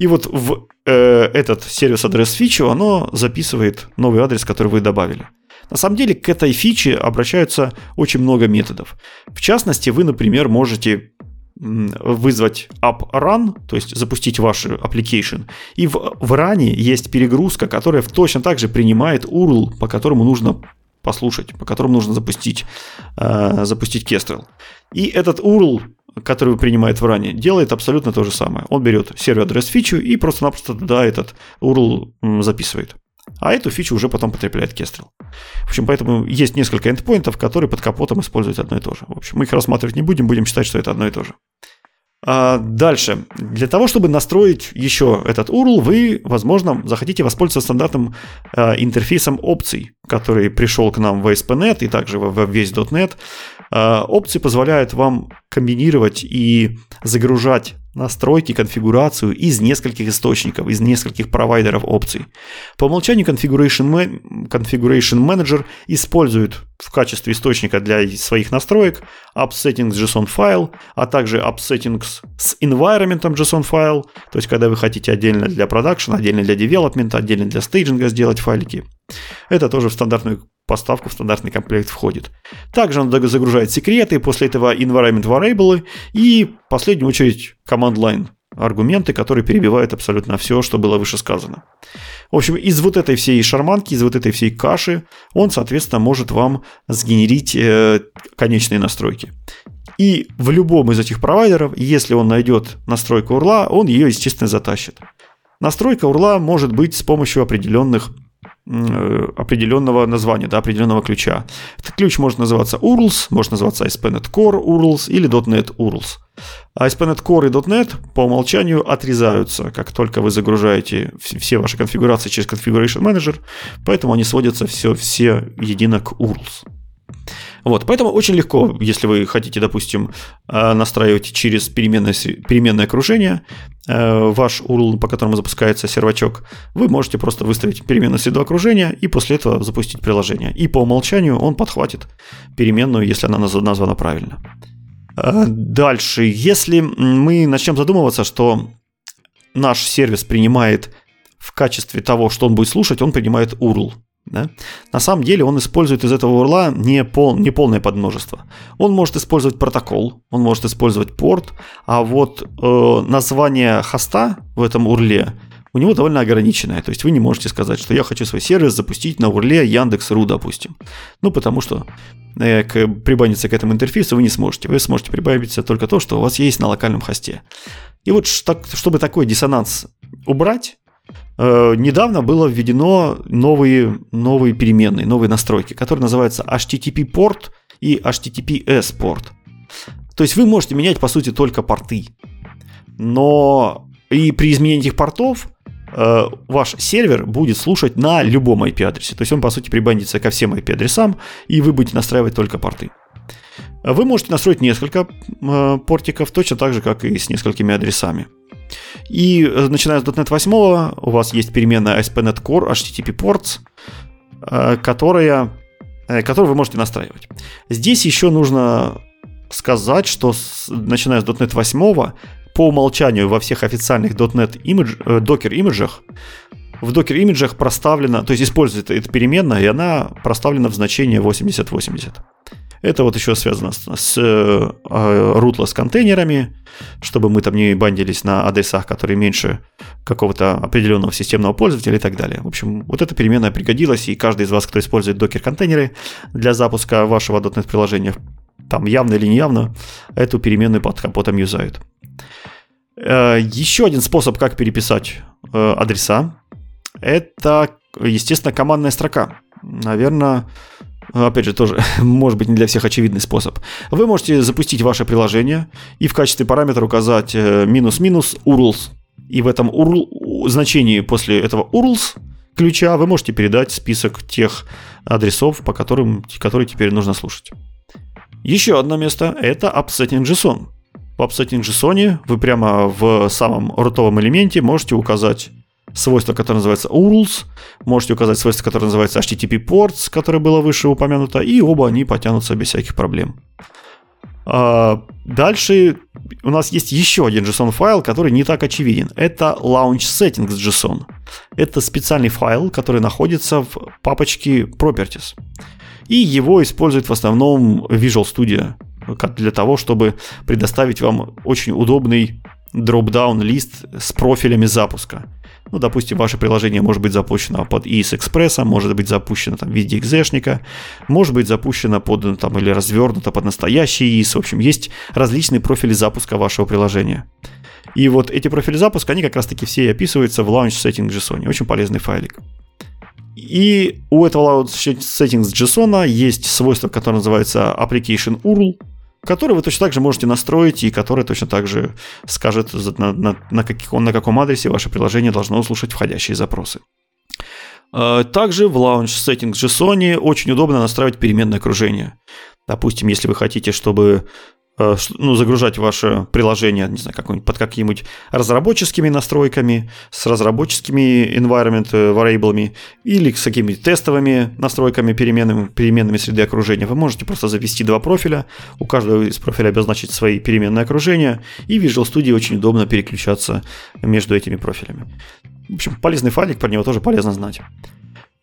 И вот в э, этот сервис адрес фичу оно записывает новый адрес, который вы добавили. На самом деле к этой фиче обращаются очень много методов. В частности, вы, например, можете вызвать app run, то есть запустить ваш application, и в, в run есть перегрузка, которая точно так же принимает URL, по которому нужно послушать, по которому нужно запустить, э, запустить Kestrel. И этот URL, который принимает в ране, делает абсолютно то же самое. Он берет сервер-адрес фичу и просто-напросто туда этот URL записывает. А эту фичу уже потом потребляет Kestrel. В общем, поэтому есть несколько эндпоинтов, которые под капотом используют одно и то же. В общем, мы их рассматривать не будем, будем считать, что это одно и то же. А дальше. Для того, чтобы настроить еще этот URL, вы, возможно, захотите воспользоваться стандартным э, интерфейсом опций, который пришел к нам в ASP.NET и также в весь .NET. Э, опции позволяют вам комбинировать и загружать настройки, конфигурацию из нескольких источников, из нескольких провайдеров опций. По умолчанию Configuration, Configuration Manager использует в качестве источника для своих настроек AppSettings JSON файл, а также AppSettings с environment JSON файл, то есть когда вы хотите отдельно для продакшена, отдельно для development, отдельно для стейджинга сделать файлики. Это тоже в стандартную поставку, в стандартный комплект входит. Также он загружает секреты, после этого environment variable и, в последнюю очередь, command line аргументы, которые перебивают абсолютно все, что было выше сказано. В общем, из вот этой всей шарманки, из вот этой всей каши он, соответственно, может вам сгенерить э, конечные настройки. И в любом из этих провайдеров, если он найдет настройку урла, он ее, естественно, затащит. Настройка урла может быть с помощью определенных Э, определенного названия, да, определенного ключа. Этот ключ может называться URLs, может называться ASP.NET Core URLs или .NET URLs. ASP.NET Core и .NET по умолчанию отрезаются, как только вы загружаете все ваши конфигурации через Configuration Manager, поэтому они сводятся все, все едино к URLs. Вот, поэтому очень легко, если вы хотите, допустим, э, настраивать через переменное, переменное окружение э, ваш URL, по которому запускается сервачок, вы можете просто выставить переменную среду окружения и после этого запустить приложение. И по умолчанию он подхватит переменную, если она названа правильно. Э, дальше, если мы начнем задумываться, что наш сервис принимает в качестве того, что он будет слушать, он принимает URL. Да? На самом деле он использует из этого урла не, пол, не полное подмножество. Он может использовать протокол, он может использовать порт, а вот э, название хоста в этом урле у него довольно ограниченное. То есть вы не можете сказать, что я хочу свой сервис запустить на урле Яндекс.ру, допустим. Ну, потому что э, к, прибавиться к этому интерфейсу вы не сможете. Вы сможете прибавиться только то, что у вас есть на локальном хосте. И вот так, чтобы такой диссонанс убрать, Э, недавно было введено новые, новые переменные, новые настройки, которые называются HTTP порт и HTTPS порт. То есть вы можете менять, по сути, только порты. Но и при изменении этих портов э, ваш сервер будет слушать на любом IP-адресе. То есть он, по сути, прибандится ко всем IP-адресам, и вы будете настраивать только порты. Вы можете настроить несколько э, портиков, точно так же, как и с несколькими адресами. И э, начиная с .NET 8 у вас есть переменная ASP.NET Core HTTP Ports, которая, которую вы можете настраивать. Здесь еще нужно сказать, что начиная с .NET 8 по умолчанию во всех официальных .NET image, Docker имиджах в Docker имиджах проставлена, то есть используется эта переменная, и она проставлена в значение 8080. Это вот еще связано с, с э, rootless контейнерами, чтобы мы там не бандились на адресах, которые меньше какого-то определенного системного пользователя и так далее. В общем, вот эта переменная пригодилась, и каждый из вас, кто использует докер-контейнеры для запуска вашего .NET приложения, там явно или неявно, эту переменную под капотом юзают. Э, еще один способ, как переписать э, адреса, это, естественно, командная строка. Наверное, опять же, тоже, может быть, не для всех очевидный способ. Вы можете запустить ваше приложение и в качестве параметра указать э, минус-минус URLs. И в этом URL, значении после этого URLs ключа вы можете передать список тех адресов, по которым, которые теперь нужно слушать. Еще одно место – это upsetting JSON. В upsetting JSON вы прямо в самом рутовом элементе можете указать свойство, которое называется URLs, можете указать свойство, которое называется HTTP ports, которое было выше упомянуто, и оба они потянутся без всяких проблем. А, дальше у нас есть еще один JSON файл, который не так очевиден. Это launch settings JSON. Это специальный файл, который находится в папочке properties. И его используют в основном Visual Studio для того, чтобы предоставить вам очень удобный дроп-даун лист с профилями запуска. Ну, допустим, ваше приложение может быть запущено под ES Express, может быть запущено там, в виде экзешника, может быть запущено под, там, или развернуто под настоящий ES. В общем, есть различные профили запуска вашего приложения. И вот эти профили запуска, они как раз-таки все описываются в Launch Settings JSON. Очень полезный файлик. И у этого Settings JSON есть свойство, которое называется Application URL, который вы точно так же можете настроить и который точно так же скажет, на, на, на, каких, на каком адресе ваше приложение должно услышать входящие запросы. А, также в Launch Settings JSON очень удобно настраивать переменное окружение. Допустим, если вы хотите, чтобы ну, загружать ваше приложение, не знаю, какой-нибудь под какими-нибудь разработческими настройками, с разработческими environment э, variable или с какими-то тестовыми настройками, переменными, переменными среды окружения. Вы можете просто завести два профиля, у каждого из профилей обозначить свои переменные окружения, и в Visual Studio очень удобно переключаться между этими профилями. В общем, полезный файлик, про него тоже полезно знать.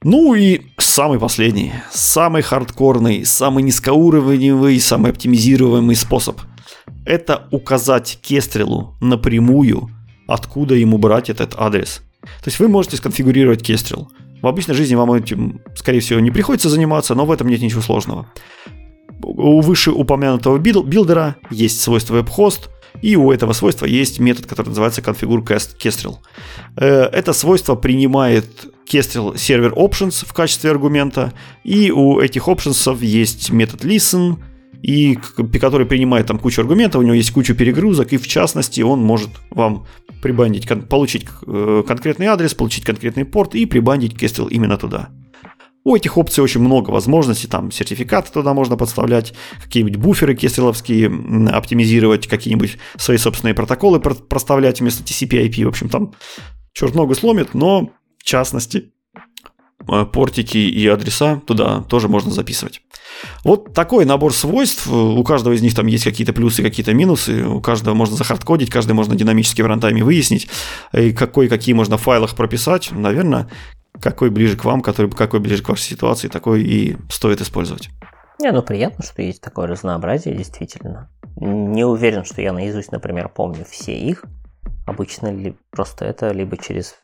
Ну и самый последний, самый хардкорный, самый низкоуровневый, самый оптимизируемый способ – это указать кестрелу напрямую, откуда ему брать этот адрес. То есть вы можете сконфигурировать кестрел. В обычной жизни вам этим, скорее всего, не приходится заниматься, но в этом нет ничего сложного. У вышеупомянутого билдера есть свойство WebHost, и у этого свойства есть метод, который называется configure kestrel. Э, это свойство принимает Kestrel Server Options в качестве аргумента, и у этих options есть метод listen, и который принимает там кучу аргументов, у него есть куча перегрузок, и в частности он может вам прибандить, получить э, конкретный адрес, получить конкретный порт и прибандить Kestrel именно туда. У этих опций очень много возможностей, там сертификаты туда можно подставлять, какие-нибудь буферы кестреловские оптимизировать, какие-нибудь свои собственные протоколы проставлять вместо TCP-IP, в общем, там черт ногу сломит, но частности, э, портики и адреса туда тоже можно записывать. Вот такой набор свойств. У каждого из них там есть какие-то плюсы, какие-то минусы. У каждого можно захардкодить, каждый можно динамически в рантайме выяснить, и какой, какие можно в файлах прописать. Наверное, какой ближе к вам, который, какой ближе к вашей ситуации, такой и стоит использовать. Не, ну приятно, что есть такое разнообразие, действительно. Не уверен, что я наизусть, например, помню все их. Обычно ли просто это либо через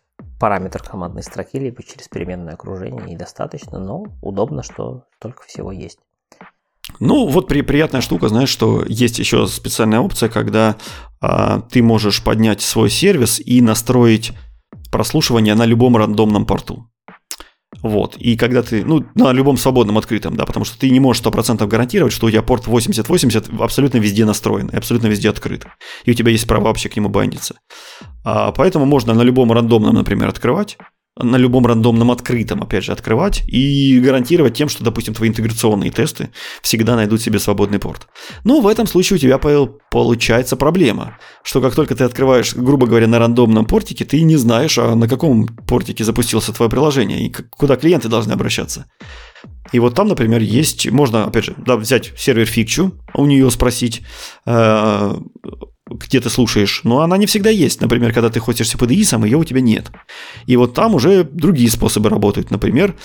параметр командной строки, либо через переменное окружение, и достаточно, но удобно, что столько всего есть. Ну, вот при, приятная штука, знаешь, что есть еще специальная опция, когда а, ты можешь поднять свой сервис и настроить прослушивание на любом рандомном порту. Вот. И когда ты, ну, на любом свободном открытом, да, потому что ты не можешь 100% гарантировать, что у тебя порт 8080 абсолютно везде настроен абсолютно везде открыт. И у тебя есть право вообще к нему бандиться. А, поэтому можно на любом рандомном, например, открывать, на любом рандомном открытом, опять же, открывать и гарантировать тем, что, допустим, твои интеграционные тесты всегда найдут себе свободный порт. Но в этом случае у тебя получается проблема, что как только ты открываешь, грубо говоря, на рандомном портике, ты не знаешь, а на каком портике запустился твое приложение и куда клиенты должны обращаться. И вот там, например, есть, можно, опять же, да, взять сервер фикчу, у нее спросить, э, где ты слушаешь, но она не всегда есть. Например, когда ты хостишься под ИИСом, ее у тебя нет. И вот там уже другие способы работают. Например,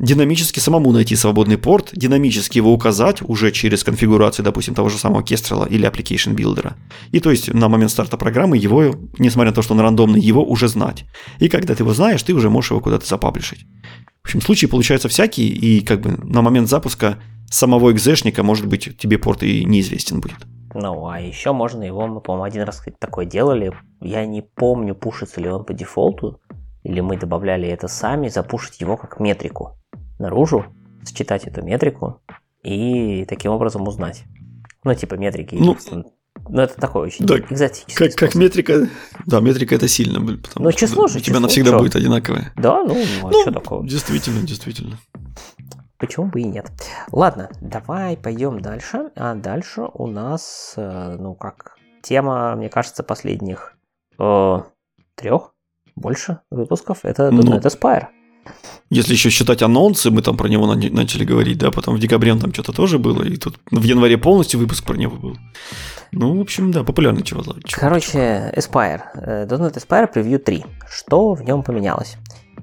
динамически самому найти свободный порт, динамически его указать уже через конфигурацию, допустим, того же самого Kestrel или Application Builder. И то есть на момент старта программы его, несмотря на то, что он рандомный, его уже знать. И когда ты его знаешь, ты уже можешь его куда-то запаблишить. В общем, случаи получаются всякие, и как бы на момент запуска самого экзешника, может быть, тебе порт и неизвестен будет. Ну, а еще можно его, мы, по-моему, один раз такое делали. Я не помню, пушится ли он по дефолту, или мы добавляли это сами, запушить его как метрику наружу, считать эту метрику и таким образом узнать. Ну, типа метрики. Ну, ну это такой очень да, экзотический как, как метрика, да, метрика это сильно, потому ну, число же, у тебя число, навсегда что? будет одинаковое. Да, ну, а ну что такого? Действительно, действительно. Почему бы и нет? Ладно, давай пойдем дальше. А дальше у нас, э, ну как, тема, мне кажется, последних э, трех, больше выпусков. Это ну, .NET Aspire. Если еще считать анонсы, мы там про него начали говорить, да, потом в декабре там что-то тоже было, и тут в январе полностью выпуск про него был. Ну, в общем, да, популярный чего. Короче, Aspire. .NET Aspire Preview 3. Что в нем поменялось?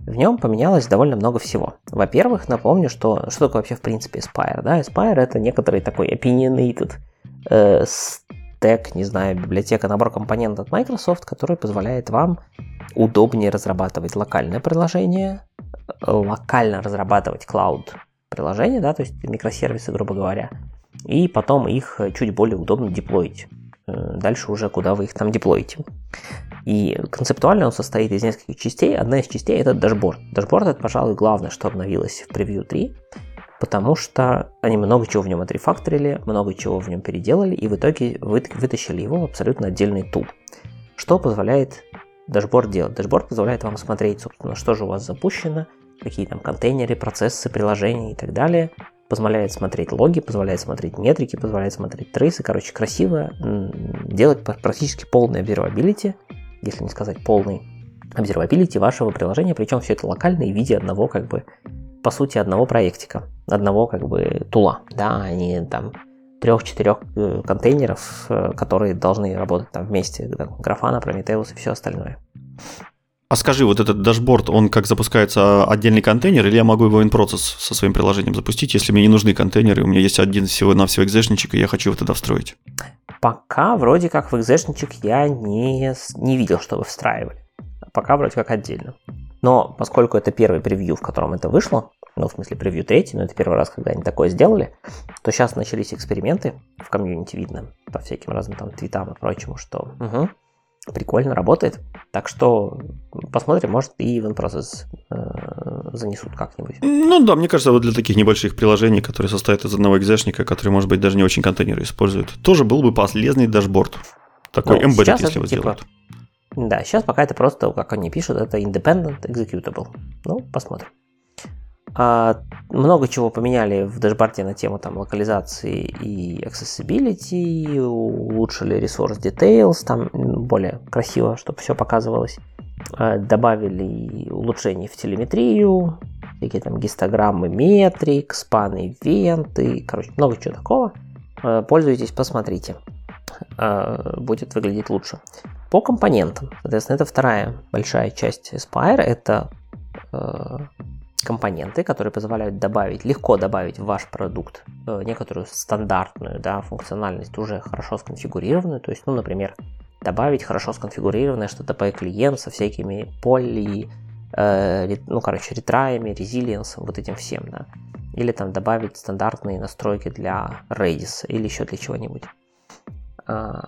В нем поменялось довольно много всего. Во-первых, напомню, что, что такое вообще в принципе Aspire. Да? Aspire это некоторый такой opinionated э, стек, не знаю, библиотека, набор компонентов от Microsoft, который позволяет вам удобнее разрабатывать локальное приложение, локально разрабатывать cloud приложение, да, то есть микросервисы, грубо говоря, и потом их чуть более удобно деплоить. Э, дальше уже куда вы их там деплоите. И концептуально он состоит из нескольких частей. Одна из частей это дашборд. Дашборд это, пожалуй, главное, что обновилось в превью 3, потому что они много чего в нем отрефакторили, много чего в нем переделали, и в итоге вытащили его в абсолютно отдельный tool. Что позволяет дашборд делать? Дашборд позволяет вам смотреть, собственно, что же у вас запущено, какие там контейнеры, процессы, приложения и так далее. Позволяет смотреть логи, позволяет смотреть метрики, позволяет смотреть трейсы. Короче, красиво делать практически полный observability, если не сказать полный observability вашего приложения, причем все это локально и в виде одного, как бы, по сути, одного проектика, одного, как бы, тула, да, а не там трех-четырех э, контейнеров, э, которые должны работать там вместе, да, Grafana, и все остальное. А скажи, вот этот дашборд, он как запускается отдельный контейнер, или я могу его in-process со своим приложением запустить, если мне не нужны контейнеры, у меня есть один всего-навсего экзешничек, и я хочу его туда встроить? Пока вроде как в экзешничек я не, не видел, что вы встраивали. Пока вроде как отдельно. Но поскольку это первый превью, в котором это вышло, ну, в смысле, превью третий, но это первый раз, когда они такое сделали, то сейчас начались эксперименты, в комьюнити видно, по всяким разным там твитам и прочему, что угу, прикольно работает. Так что посмотрим, может и в in-process э, занесут как-нибудь. Ну да, мне кажется, вот для таких небольших приложений, которые состоят из одного экзешника, который, может быть, даже не очень контейнеры используют, тоже был бы полезный дашборд. Такой ну, embedded, если его типа, сделают. Да, сейчас пока это просто, как они пишут, это independent executable. Ну, посмотрим. А, много чего поменяли в дашборде на тему там, локализации и accessibility, улучшили resource details, там более красиво, чтобы все показывалось. А, добавили улучшений в телеметрию, всякие там гистограммы метрик, спаны ивенты, короче, много чего такого. А, пользуйтесь, посмотрите. А, будет выглядеть лучше. По компонентам, соответственно, это вторая большая часть Aspire, это компоненты, которые позволяют добавить, легко добавить в ваш продукт э, некоторую стандартную да, функциональность, уже хорошо сконфигурированную. То есть, ну, например, добавить хорошо сконфигурированное HTTP клиент со всякими поли, э, ну, короче, ретраями, резилиенсом, вот этим всем, да. Или там добавить стандартные настройки для Redis или еще для чего-нибудь. Э,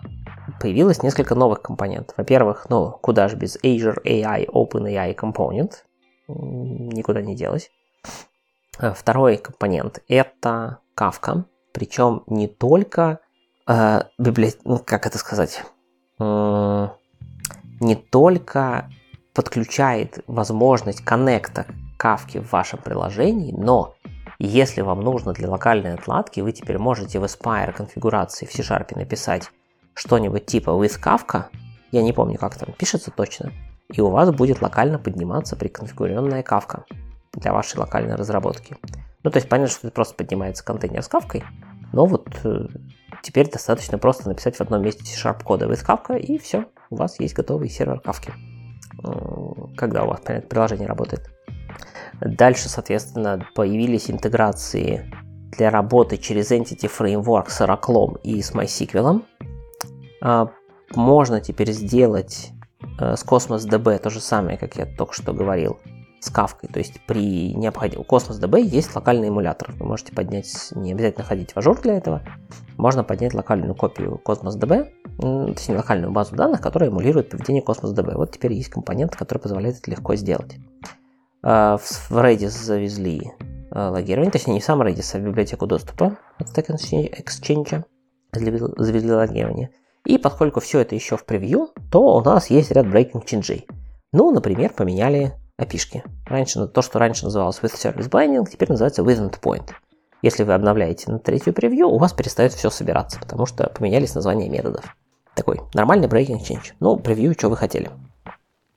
появилось несколько новых компонентов. Во-первых, ну, куда же без Azure AI OpenAI Component, никуда не делась. Э, второй компонент – это Kafka, причем не только э, библи... ну, как это сказать, э, не только подключает возможность коннекта Kafka в вашем приложении, но если вам нужно для локальной отладки, вы теперь можете в Aspire конфигурации в C-Sharp написать что-нибудь типа with Kafka, я не помню, как там пишется точно, и у вас будет локально подниматься приконфигурированная кавка для вашей локальной разработки. Ну, то есть понятно, что это просто поднимается контейнер с кавкой, но вот э, теперь достаточно просто написать в одном месте C-Sharp кода with кавка, и все, у вас есть готовый сервер кавки, когда у вас понятно, приложение работает. Дальше, соответственно, появились интеграции для работы через Entity Framework с Oracle и с MySQL. А, можно теперь сделать с Cosmos DB то же самое, как я только что говорил, с кавкой. То есть при необходимости... У Cosmos DB есть локальный эмулятор. Вы можете поднять, не обязательно ходить в Azure для этого. Можно поднять локальную копию Cosmos DB, точнее локальную базу данных, которая эмулирует поведение Cosmos DB. Вот теперь есть компонент, который позволяет это легко сделать. Э, в Redis завезли э, логирование, точнее не сам Redis, а в библиотеку доступа от Stack Exchange завезли логирование. И поскольку все это еще в превью, то у нас есть ряд breaking changes. Ну, например, поменяли опишки. Раньше, то, что раньше называлось with service binding, теперь называется with endpoint. Если вы обновляете на третью превью, у вас перестает все собираться, потому что поменялись названия методов. Такой нормальный breaking change. Ну, превью, что вы хотели.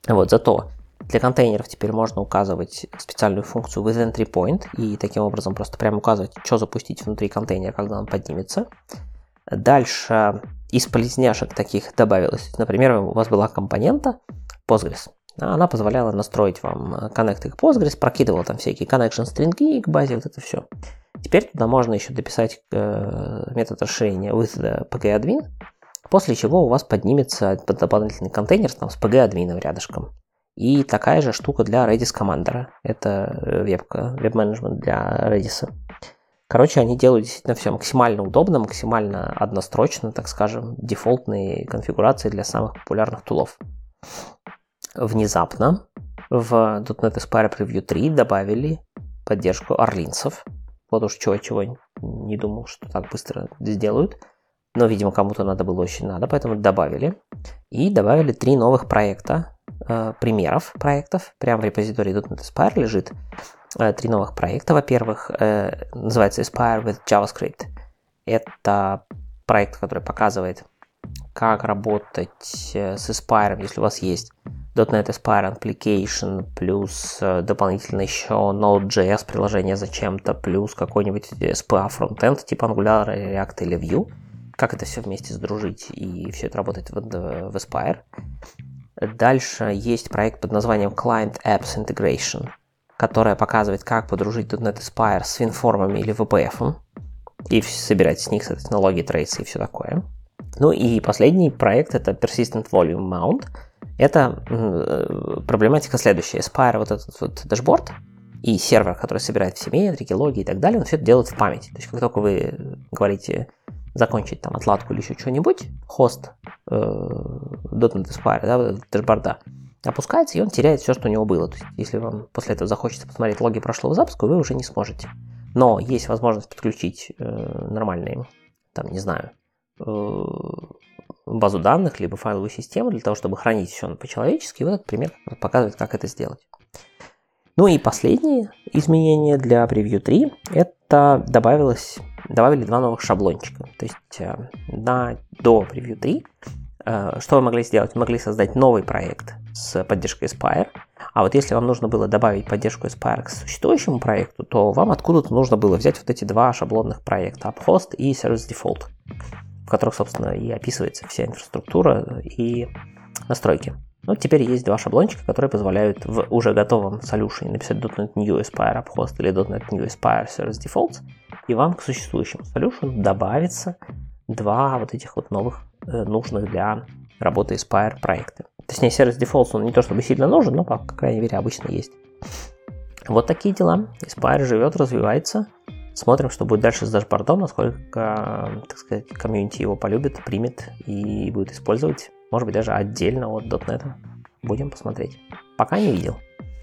Вот, зато для контейнеров теперь можно указывать специальную функцию with entry point и таким образом просто прямо указывать, что запустить внутри контейнера, когда он поднимется. Дальше из полезняшек таких добавилось. Например, у вас была компонента Postgres. Она позволяла настроить вам коннекты к Postgres, прокидывала там всякие connection стринги к базе, вот это все. Теперь туда можно еще дописать э, метод расширения with pgadmin, после чего у вас поднимется дополнительный контейнер там, с pgadmin рядышком. И такая же штука для Redis Commander. Это э, вебка, веб-менеджмент для Redis. Короче, они делают действительно все максимально удобно, максимально однострочно, так скажем, дефолтные конфигурации для самых популярных тулов. Внезапно в .NET Aspire Preview 3 добавили поддержку орлинцев. Вот уж чего-чего не думал, что так быстро сделают. Но, видимо, кому-то надо было очень надо, поэтому добавили. И добавили три новых проекта, э, примеров проектов. Прямо в репозитории .NET Aspire лежит три новых проекта. Во-первых, э, называется Aspire with JavaScript. Это проект, который показывает, как работать э, с Aspire, если у вас есть .NET Aspire Application, плюс э, дополнительно еще Node.js приложение зачем-то, плюс какой-нибудь SPA фронтенд типа Angular, React или Vue. Как это все вместе сдружить и все это работает в, в Aspire. Дальше есть проект под названием Client Apps Integration, которая показывает, как подружить .NET Aspire с WinForm или WPF и собирать с них, соответственно, логи, трейсы и все такое. Ну и последний проект это Persistent Volume Mount – это э, проблематика следующая. Aspire, вот этот вот дашборд, и сервер, который собирает все метрики, логи и так далее, он все это делает в памяти. То есть, как только вы говорите закончить там отладку или еще что-нибудь, хост э, .NET Aspire, да, дашборда, опускается, и он теряет все, что у него было. То есть, если вам после этого захочется посмотреть логи прошлого запуска, вы уже не сможете. Но есть возможность подключить э, нормальные, там, не знаю, э, базу данных, либо файловую систему для того, чтобы хранить все по-человечески. И вот этот пример показывает, как это сделать. Ну и последнее изменение для Preview 3 – это добавилось, добавили два новых шаблончика. То есть э, на, до Preview 3 э, что вы могли сделать? Вы могли создать новый проект с поддержкой Aspire, а вот если вам нужно было добавить поддержку Aspire к существующему проекту, то вам откуда-то нужно было взять вот эти два шаблонных проекта AppHost и Service Default которых, собственно, и описывается вся инфраструктура и настройки. Вот теперь есть два шаблончика, которые позволяют в уже готовом solution написать .NET New Aspire Host или .NET New Aspire Service Defaults, и вам к существующему solution добавится два вот этих вот новых э, нужных для работы Aspire проекта. Точнее, Service Defaults, он не то чтобы сильно нужен, но, по крайней мере, обычно есть. Вот такие дела. Aspire живет, развивается. Смотрим, что будет дальше с дашбордом, насколько, так сказать, комьюнити его полюбит, примет и будет использовать. Может быть, даже отдельно от .NET. Будем посмотреть. Пока не видел.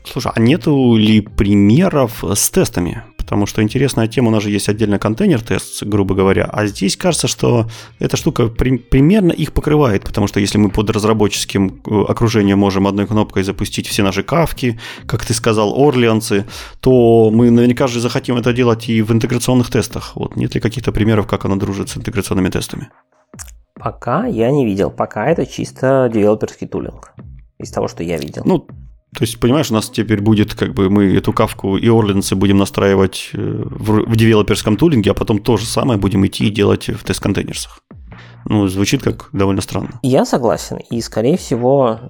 Слушай, а нету ли примеров с тестами? Потому что интересная тема, у нас же есть отдельно контейнер-тест, грубо говоря, а здесь кажется, что эта штука при, примерно их покрывает, потому что если мы под разработческим э, окружением можем одной кнопкой запустить все наши кавки, как ты сказал, орлианцы, то мы наверняка же захотим это делать и в интеграционных тестах. Вот нет ли каких-то примеров, как оно дружит с интеграционными тестами? Пока я не видел. Пока это чисто девелоперский тулинг. Из того, что я видел. Ну, то есть, понимаешь, у нас теперь будет, как бы, мы эту кавку и Орленсы будем настраивать э, в, в девелоперском тулинге, а потом то же самое будем идти и делать в тест-контейнерсах. Ну, звучит как довольно странно. Я согласен. И, скорее всего,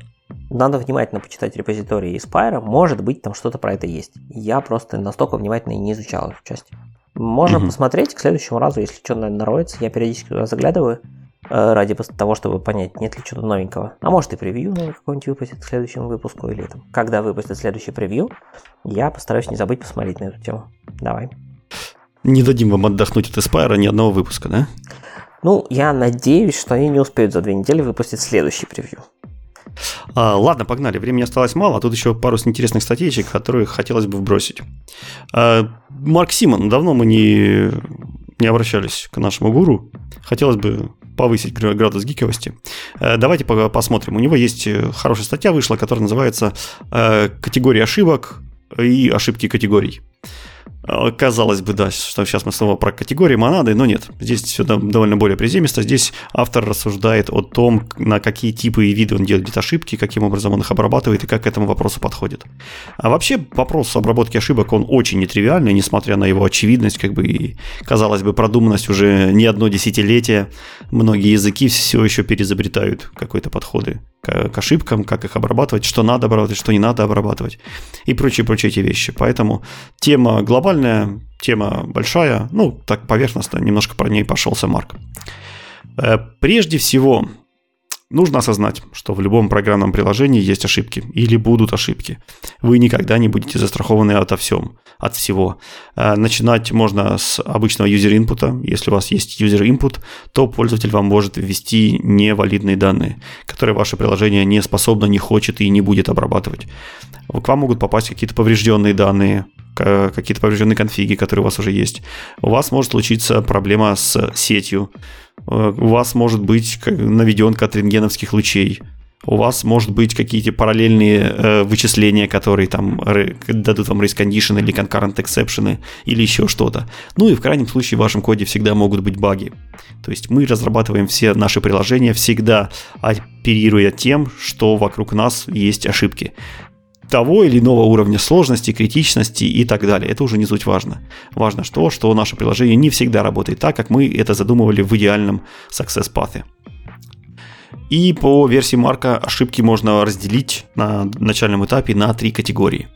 надо внимательно почитать репозитории Aspire. Может быть, там что-то про это есть. Я просто настолько внимательно и не изучал эту часть. Можно угу. посмотреть к следующему разу, если что-то нароется. Я периодически туда заглядываю. Э, ради того, чтобы понять, нет ли чего-то новенького. А может и превью новый какой-нибудь выпустит к следующему выпуску или там. Когда выпустит следующий превью, я постараюсь не забыть посмотреть на эту тему. Давай. Не дадим вам отдохнуть от Aspire ни одного выпуска, да? Ну, я надеюсь, что они не успеют за две недели выпустить следующий превью. А, ладно, погнали. Времени осталось мало, а тут еще пару интересных статейчик, которые хотелось бы вбросить. А, Марк Симон, давно мы не, не обращались к нашему гуру. Хотелось бы повысить градус гиковости. Э, давайте посмотрим. У него есть э, хорошая статья вышла, которая называется э, «Категория ошибок и ошибки категорий». А, казалось бы, да, что сейчас мы снова про категории монады, но нет. Здесь все довольно более приземисто. Здесь автор рассуждает о том, на какие типы и виды он делает ошибки, каким образом он их обрабатывает и как к этому вопросу подходит. А вообще вопрос обработки ошибок, он очень нетривиальный, несмотря на его очевидность, как бы и, казалось бы, продуманность уже не одно десятилетие. Многие языки все еще перезабретают какие-то подходы к, ошибкам, как их обрабатывать, что надо обрабатывать, что не надо обрабатывать и прочие-прочие эти вещи. Поэтому тема глобальная, тема большая, ну, так поверхностно, немножко про ней пошелся Марк. Э, прежде всего, нужно осознать, что в любом программном приложении есть ошибки или будут ошибки. Вы никогда не будете застрахованы ото всем, от всего. Э, начинать можно с обычного юзер-инпута. Если у вас есть юзер-инпут, то пользователь вам может ввести невалидные данные, которые ваше приложение не способно, не хочет и не будет обрабатывать. К вам могут попасть какие-то поврежденные данные, какие-то поврежденные конфиги, которые у вас уже есть. У вас может случиться проблема с сетью. Э, у вас может быть наведенка от рентгеновских лучей. У вас может быть какие-то параллельные э, вычисления, которые там дадут вам race condition или concurrent exception или еще что-то. Ну и в крайнем случае в вашем коде всегда могут быть баги. То есть мы разрабатываем все наши приложения всегда оперируя тем, что вокруг нас есть ошибки того или иного уровня сложности, критичности и так далее. Это уже не суть важно. Важно то, что наше приложение не всегда работает так, как мы это задумывали в идеальном success path. И по версии Марка ошибки можно разделить на начальном этапе на три категории.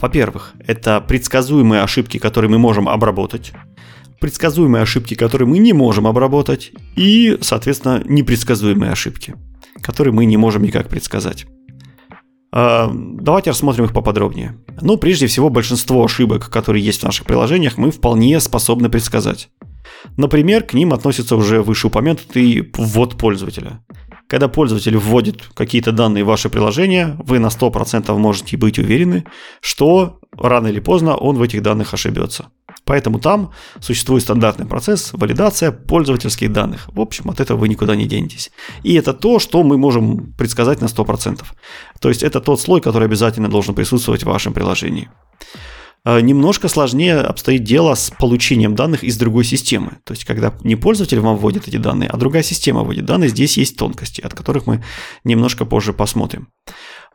Во-первых, это предсказуемые ошибки, которые мы можем обработать, предсказуемые ошибки, которые мы не можем обработать, и, соответственно, непредсказуемые ошибки, которые мы не можем никак предсказать. А, давайте рассмотрим их поподробнее. Ну, прежде всего, большинство ошибок, которые есть в наших приложениях, мы вполне способны предсказать. Например, к ним относится уже вышеупомянутый ввод пользователя. Когда пользователь вводит какие-то данные в ваше приложение, вы на 100% можете быть уверены, что рано или поздно он в этих данных ошибется. Поэтому там существует стандартный процесс валидация пользовательских данных. В общем, от этого вы никуда не денетесь. И это то, что мы можем предсказать на 100%. То есть это тот слой, который обязательно должен присутствовать в вашем приложении. А, немножко сложнее обстоит дело с получением данных из другой системы. То есть, когда не пользователь вам вводит эти данные, а другая система вводит данные, здесь есть тонкости, от которых мы немножко позже посмотрим.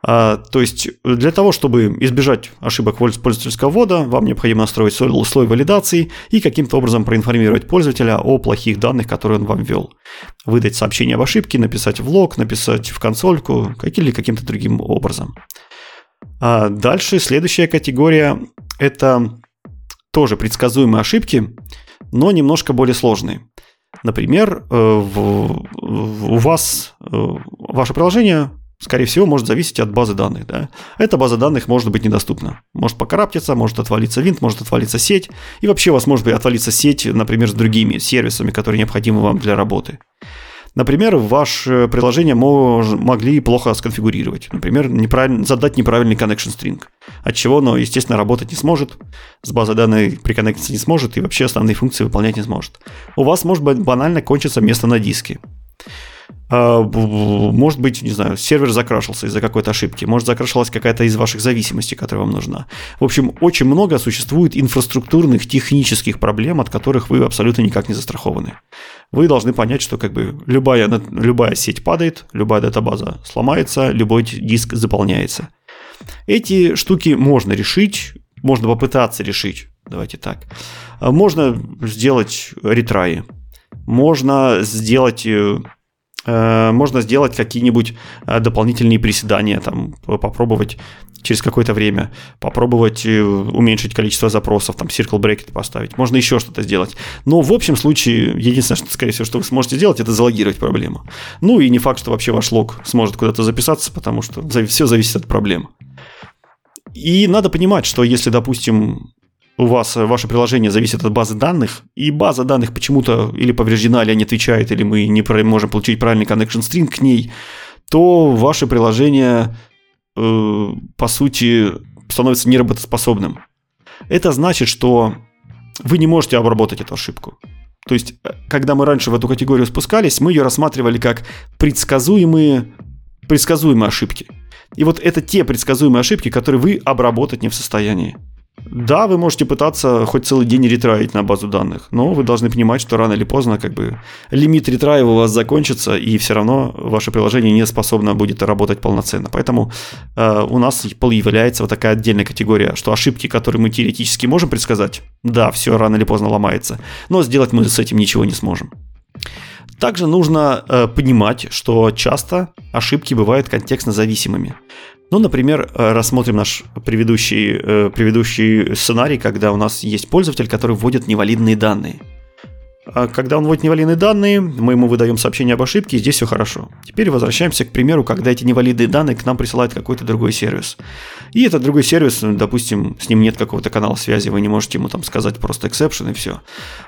А, то есть для того, чтобы избежать ошибок пользовательского ввода, вам необходимо настроить слой валидации и каким-то образом проинформировать пользователя о плохих данных, которые он вам ввел. Выдать сообщение об ошибке, написать в лог, написать в консольку или каким-то другим образом. А дальше следующая категория – это тоже предсказуемые ошибки, но немножко более сложные. Например, э, у вас э, ваше приложение скорее всего, может зависеть от базы данных. Да? Эта база данных может быть недоступна. Может покараптиться, может отвалиться винт, может отвалиться сеть. И вообще у вас может отвалиться сеть, например, с другими сервисами, которые необходимы вам для работы. Например, ваше приложение могли плохо сконфигурировать. Например, неправильно, задать неправильный connection string, от чего оно, естественно, работать не сможет, с базой данных приконнектиться не сможет и вообще основные функции выполнять не сможет. У вас может банально кончиться место на диске. А, может быть, не знаю, сервер закрашился из-за какой-то ошибки, может закрашилась какая-то из ваших зависимостей, которая вам нужна. В общем, очень много существует инфраструктурных, технических проблем, от которых вы абсолютно никак не застрахованы. Вы должны понять, что как бы любая, любая сеть падает, любая датабаза сломается, любой диск заполняется. Эти штуки можно решить, можно попытаться решить, давайте так. А, можно сделать ретраи, можно сделать Э, можно сделать какие-нибудь э, дополнительные приседания, там, попробовать через какое-то время, попробовать э, уменьшить количество запросов, там, circle bracket поставить, можно еще что-то сделать. Но в общем случае, единственное, что, скорее всего, что вы сможете сделать, это залогировать проблему. Ну и не факт, что вообще ваш лог сможет куда-то записаться, потому что все зависит от проблем. И надо понимать, что если, допустим, у вас э, ваше приложение зависит от базы данных, и база данных почему-то или повреждена, или не отвечает, или мы не можем получить правильный connection string к ней, то ваше приложение, э, по сути, становится неработоспособным. Это значит, что вы не можете обработать эту ошибку. То есть, э, когда мы раньше в эту категорию спускались, мы ее рассматривали как предсказуемые, предсказуемые ошибки. И вот это те предсказуемые ошибки, которые вы обработать не в состоянии. Да, вы можете пытаться хоть целый день ретраить на базу данных, но вы должны понимать, что рано или поздно как бы лимит ретраива у вас закончится, и все равно ваше приложение не способно будет работать полноценно. Поэтому э, у нас появляется вот такая отдельная категория, что ошибки, которые мы теоретически можем предсказать, да, все рано или поздно ломается, но сделать мы с этим ничего не сможем. Также нужно э, понимать, что часто ошибки бывают контекстно зависимыми. Ну, например, э, рассмотрим наш предыдущий, э, предыдущий сценарий, когда у нас есть пользователь, который вводит невалидные данные. А когда он вводит невалидные данные, мы ему выдаем сообщение об ошибке, и здесь все хорошо. Теперь возвращаемся к примеру, когда эти невалидные данные к нам присылает какой-то другой сервис. И этот другой сервис, допустим, с ним нет какого-то канала связи, вы не можете ему там сказать просто exception и все.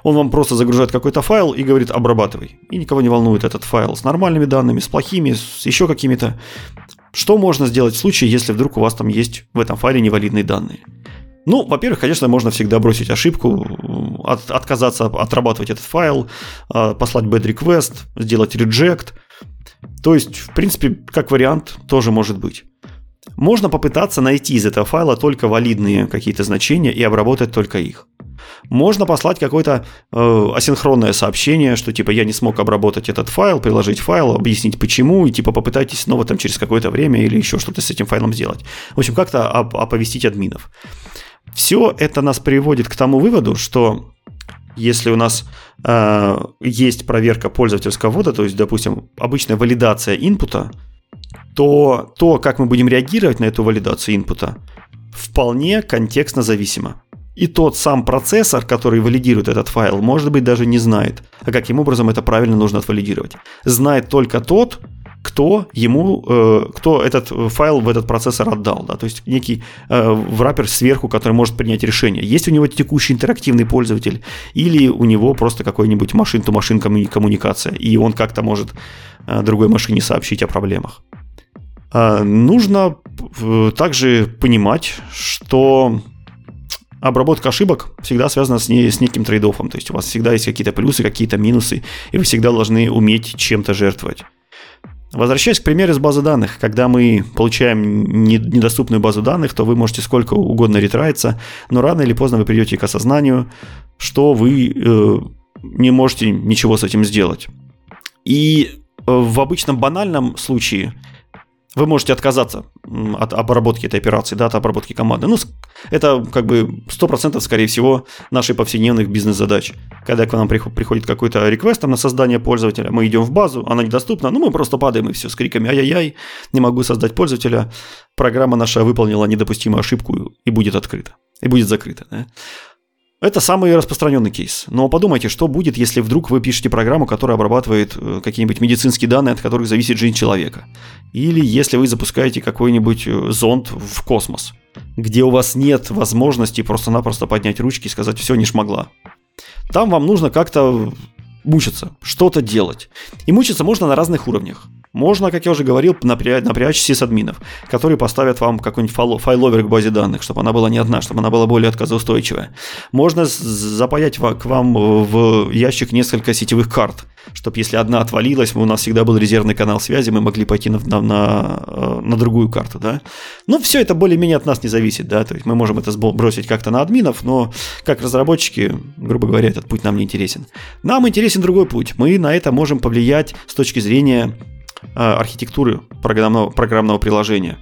Он вам просто загружает какой-то файл и говорит обрабатывай. И никого не волнует этот файл с нормальными данными, с плохими, с еще какими-то. Что можно сделать в случае, если вдруг у вас там есть в этом файле невалидные данные? Ну, во-первых, конечно, можно всегда бросить ошибку, от, отказаться отрабатывать этот файл, а, послать bad request, сделать reject. То есть, в принципе, как вариант тоже может быть. Можно попытаться найти из этого файла только валидные какие-то значения и обработать только их. Можно послать какое-то э, асинхронное сообщение, что типа я не смог обработать этот файл, приложить файл, объяснить почему, и типа попытайтесь снова там через какое-то время или еще что-то с этим файлом сделать. В общем, как-то оп- оповестить админов. Все это нас приводит к тому выводу, что если у нас э, есть проверка пользовательского ввода, то есть, допустим, обычная валидация инпута, то то, как мы будем реагировать на эту валидацию инпута, вполне контекстно зависимо. И тот сам процессор, который валидирует этот файл, может быть, даже не знает, а каким образом это правильно нужно отвалидировать. Знает только тот, кто ему, э, кто этот файл в этот процессор отдал, да, то есть некий э, враппер сверху, который может принять решение. Есть у него текущий интерактивный пользователь или у него просто какой-нибудь машин-то-машин коммуникация, и он как-то может э, другой машине сообщить о проблемах. Нужно также понимать, что обработка ошибок всегда связана с, не, с неким трейдофом. То есть у вас всегда есть какие-то плюсы, какие-то минусы, и вы всегда должны уметь чем-то жертвовать. Возвращаясь к примеру из базы данных, когда мы получаем недоступную базу данных, то вы можете сколько угодно ретраиться, но рано или поздно вы придете к осознанию, что вы э, не можете ничего с этим сделать. И э, в обычном банальном случае вы можете отказаться от обработки этой операции, да, от обработки команды. Ну, это как бы 100% скорее всего наших повседневных бизнес-задач. Когда к нам приходит какой-то реквест на создание пользователя, мы идем в базу, она недоступна, ну мы просто падаем и все с криками «Ай-яй-яй, не могу создать пользователя, программа наша выполнила недопустимую ошибку и будет открыта, и будет закрыта». Да? Это самый распространенный кейс. Но подумайте, что будет, если вдруг вы пишете программу, которая обрабатывает э, какие-нибудь медицинские данные, от которых зависит жизнь человека. Или если вы запускаете какой-нибудь э, зонд в космос, где у вас нет возможности просто-напросто поднять ручки и сказать «все, не шмогла». Там вам нужно как-то мучиться, что-то делать. И мучиться можно на разных уровнях. Можно, как я уже говорил, напрячь, напрячь сисадминов, которые поставят вам какой-нибудь файл, файловер к базе данных, чтобы она была не одна, чтобы она была более отказоустойчивая. Можно запаять к вам в ящик несколько сетевых карт, чтобы если одна отвалилась, у нас всегда был резервный канал связи, мы могли пойти на, на, на, э, на другую карту. Да? Но все это более-менее от нас не зависит. Да? То есть мы можем это бросить как-то на админов, но как разработчики, грубо говоря, этот путь нам не интересен. Нам интересен другой путь. Мы на это можем повлиять с точки зрения Э, архитектуры программного, программного приложения.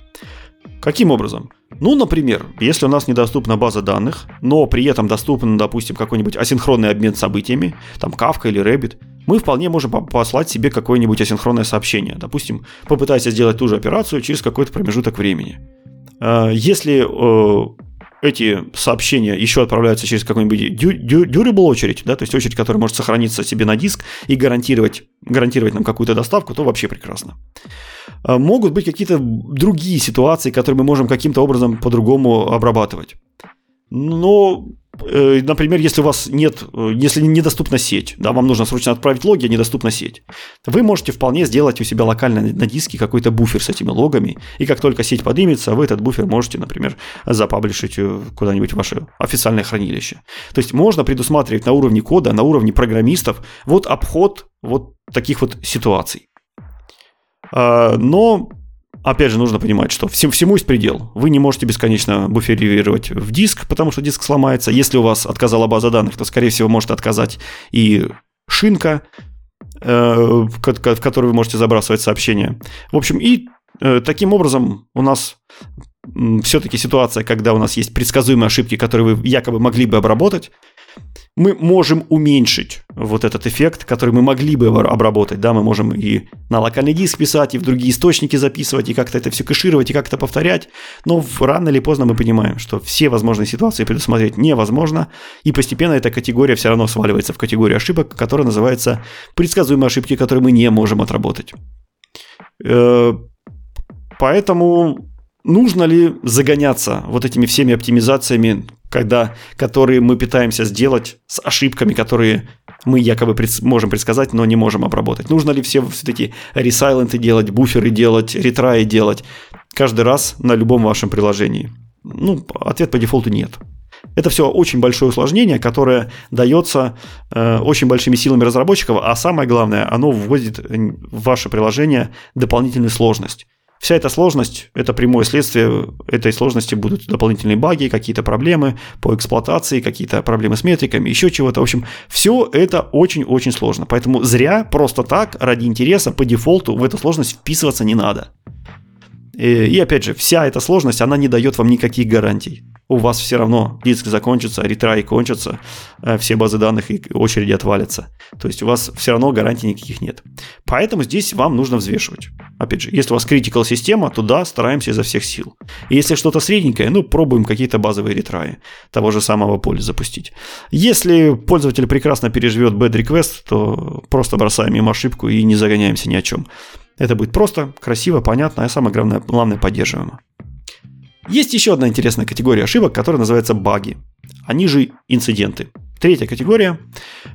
Каким образом? Ну, например, если у нас недоступна база данных, но при этом доступен, допустим, какой-нибудь асинхронный обмен событиями, там Kafka или Rabbit, мы вполне можем послать себе какое-нибудь асинхронное сообщение. Допустим, попытайся сделать ту же операцию через какой-то промежуток времени. Э, если э, эти сообщения еще отправляются через какую-нибудь durable очередь, да, то есть очередь, которая может сохраниться себе на диск и гарантировать, гарантировать нам какую-то доставку, то вообще прекрасно. А, могут быть какие-то другие ситуации, которые мы можем каким-то образом по-другому обрабатывать. Но например, если у вас нет, э, если недоступна сеть, да, вам нужно срочно отправить логи, а недоступна сеть, вы можете вполне сделать у себя локально на диске какой-то буфер с этими логами, и как только сеть поднимется, вы этот буфер можете, например, запаблишить э, куда-нибудь в ваше официальное хранилище. То есть можно предусматривать на уровне кода, на уровне программистов вот обход вот таких вот ситуаций. А, но Опять же, нужно понимать, что всем, всему есть предел. Вы не можете бесконечно буферировать в диск, потому что диск сломается. Если у вас отказала база данных, то, скорее всего, может отказать и шинка, э, в которую вы можете забрасывать сообщения. В общем, и э, таким образом у нас все-таки ситуация, когда у нас есть предсказуемые ошибки, которые вы якобы могли бы обработать, мы можем уменьшить вот этот эффект, который мы могли бы обработать. Да, мы можем и на локальный диск писать, и в другие источники записывать, и как-то это все кэшировать, и как-то повторять. Но рано или поздно мы понимаем, что все возможные ситуации предусмотреть невозможно, и постепенно эта категория все равно сваливается в категорию ошибок, которая называется предсказуемые ошибки, которые мы не можем отработать. Э, поэтому нужно ли загоняться вот этими всеми оптимизациями, когда, которые мы пытаемся сделать с ошибками, которые мы якобы пред, можем предсказать, но не можем обработать? Нужно ли все эти ресайленты делать, буферы делать, ретраи делать каждый раз на любом вашем приложении? Ну, ответ по дефолту нет. Это все очень большое усложнение, которое дается э, очень большими силами разработчиков, а самое главное, оно вводит в ваше приложение дополнительную сложность. Вся эта сложность – это прямое следствие этой сложности будут дополнительные баги, какие-то проблемы по эксплуатации, какие-то проблемы с метриками, еще чего-то. В общем, все это очень-очень сложно. Поэтому зря просто так, ради интереса, по дефолту в эту сложность вписываться не надо. И, и опять же, вся эта сложность, она не дает вам никаких гарантий у вас все равно диск закончится, ретрай кончится, э, все базы данных и очереди отвалятся. То есть у вас все равно гарантий никаких нет. Поэтому здесь вам нужно взвешивать. Опять же, если у вас critical система, то да, стараемся изо всех сил. Если что-то средненькое, ну, пробуем какие-то базовые ретраи того же самого поля запустить. Если пользователь прекрасно переживет bad request, то просто бросаем ему ошибку и не загоняемся ни о чем. Это будет просто, красиво, понятно, а самое главное, главное поддерживаемо. Есть еще одна интересная категория ошибок, которая называется баги. Они же инциденты. Третья категория,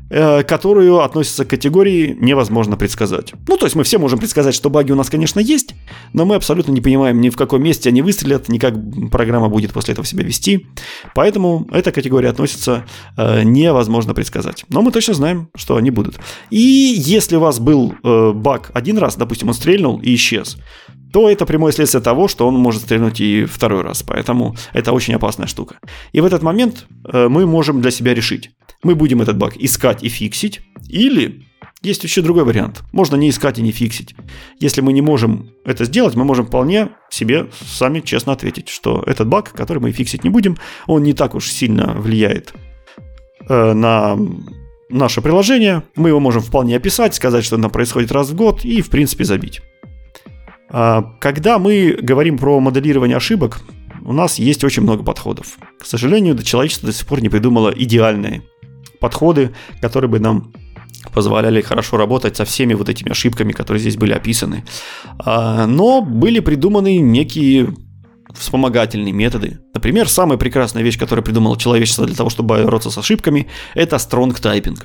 э, которую относится к категории невозможно предсказать. Ну, то есть мы все можем предсказать, что баги у нас, конечно, есть, но мы абсолютно не понимаем ни в каком месте они выстрелят, ни как программа будет после этого себя вести. Поэтому эта категория относится э, невозможно предсказать. Но мы точно знаем, что они будут. И если у вас был э, баг один раз, допустим, он стрельнул и исчез, то это прямое следствие того, что он может стрельнуть и второй раз. Поэтому это очень опасная штука. И в этот момент э, мы можем для себя решить. Мы будем этот баг искать и фиксить, или есть еще другой вариант. Можно не искать и не фиксить. Если мы не можем это сделать, мы можем вполне себе сами честно ответить, что этот баг, который мы фиксить не будем, он не так уж сильно влияет э, на наше приложение. Мы его можем вполне описать, сказать, что это происходит раз в год и, в принципе, забить. А, когда мы говорим про моделирование ошибок, у нас есть очень много подходов. К сожалению, человечество до сих пор не придумало идеальные подходы, которые бы нам позволяли хорошо работать со всеми вот этими ошибками, которые здесь были описаны. А, но были придуманы некие вспомогательные методы. Например, самая прекрасная вещь, которую придумало человечество для того, чтобы бороться с ошибками, это strong typing.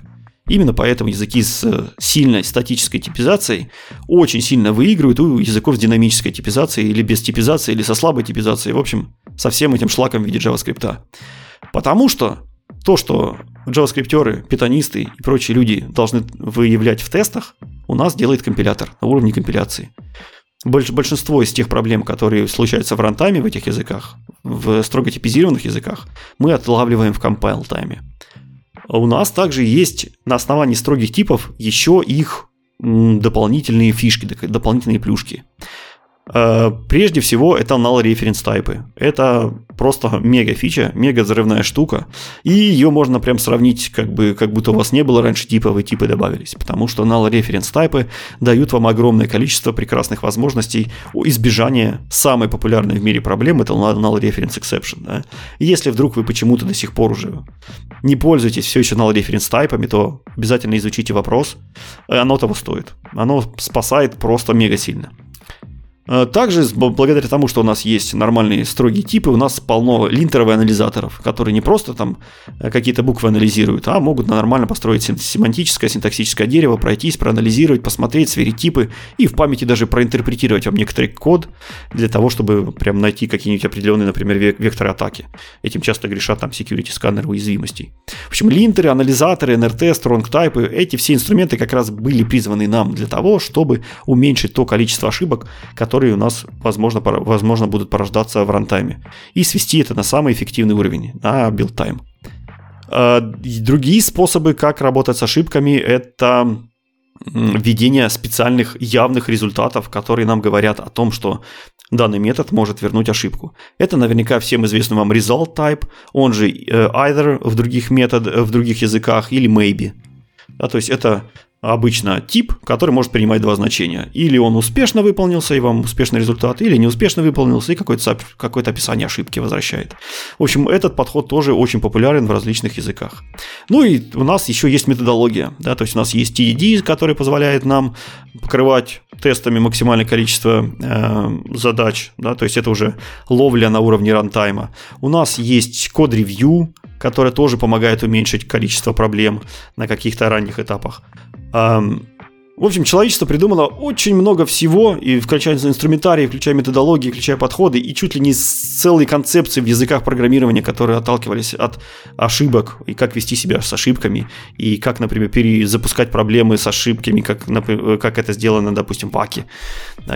Именно поэтому языки с э, сильной статической типизацией очень сильно выигрывают у языков с динамической типизацией или без типизации, или со слабой типизацией, в общем, со всем этим шлаком в виде JavaScript. Потому что то, что JavaScripтеры, питонисты и прочие люди должны выявлять в тестах, у нас делает компилятор на уровне компиляции. Большинство из тех проблем, которые случаются в рантайме в этих языках, в строго типизированных языках, мы отлавливаем в compile тайме. А у нас также есть на основании строгих типов еще их дополнительные фишки, дополнительные плюшки. Э, прежде всего, это null reference тайпы. Это просто мега фича, мега взрывная штука. И ее можно прям сравнить, как, бы, как будто у вас не было раньше типов, и типы добавились. Потому что null reference тайпы дают вам огромное количество прекрасных возможностей избежания самой популярной в мире проблемы, это null reference exception. Да? если вдруг вы почему-то до сих пор уже не пользуетесь все еще null reference тайпами, то обязательно изучите вопрос. Оно того стоит. Оно спасает просто мега сильно. Э, также, благодаря тому, что у нас есть нормальные строгие типы, у нас полно линтеров и анализаторов, которые не просто там э, какие-то буквы анализируют, а могут нормально построить семантическое, синтаксическое дерево, пройтись, проанализировать, посмотреть, сверить типы и в памяти даже проинтерпретировать вам некоторый код для того, чтобы прям найти какие-нибудь определенные, например, векторы атаки. Этим часто грешат там security сканеры уязвимостей. В общем, линтеры, анализаторы, NRT, strong type, эти все инструменты как раз были призваны нам для того, чтобы уменьшить то количество ошибок, которые которые у нас, возможно, возможно будут порождаться в рантайме. И свести это на самый эффективный уровень, на build-time. А, другие способы, как работать с ошибками, это введение специальных явных результатов, которые нам говорят о том, что данный метод может вернуть ошибку. Это наверняка всем известный вам result type, он же either в других метод, в других языках или maybe. Да, то есть это обычно тип, который может принимать два значения. Или он успешно выполнился, и вам успешный результат, или неуспешно выполнился, и какое-то, какое описание ошибки возвращает. В общем, этот подход тоже очень популярен в различных языках. Ну и у нас еще есть методология. Да, то есть у нас есть TED, который позволяет нам покрывать тестами максимальное количество э, задач. Да, то есть это уже ловля на уровне рантайма. У нас есть код-ревью, которая тоже помогает уменьшить количество проблем на каких-то ранних этапах. В общем, человечество придумало очень много всего, и включая инструментарии, включая методологии, включая подходы, и чуть ли не целые концепции в языках программирования, которые отталкивались от ошибок, и как вести себя с ошибками, и как, например, перезапускать проблемы с ошибками, как, как это сделано, допустим, в Аке,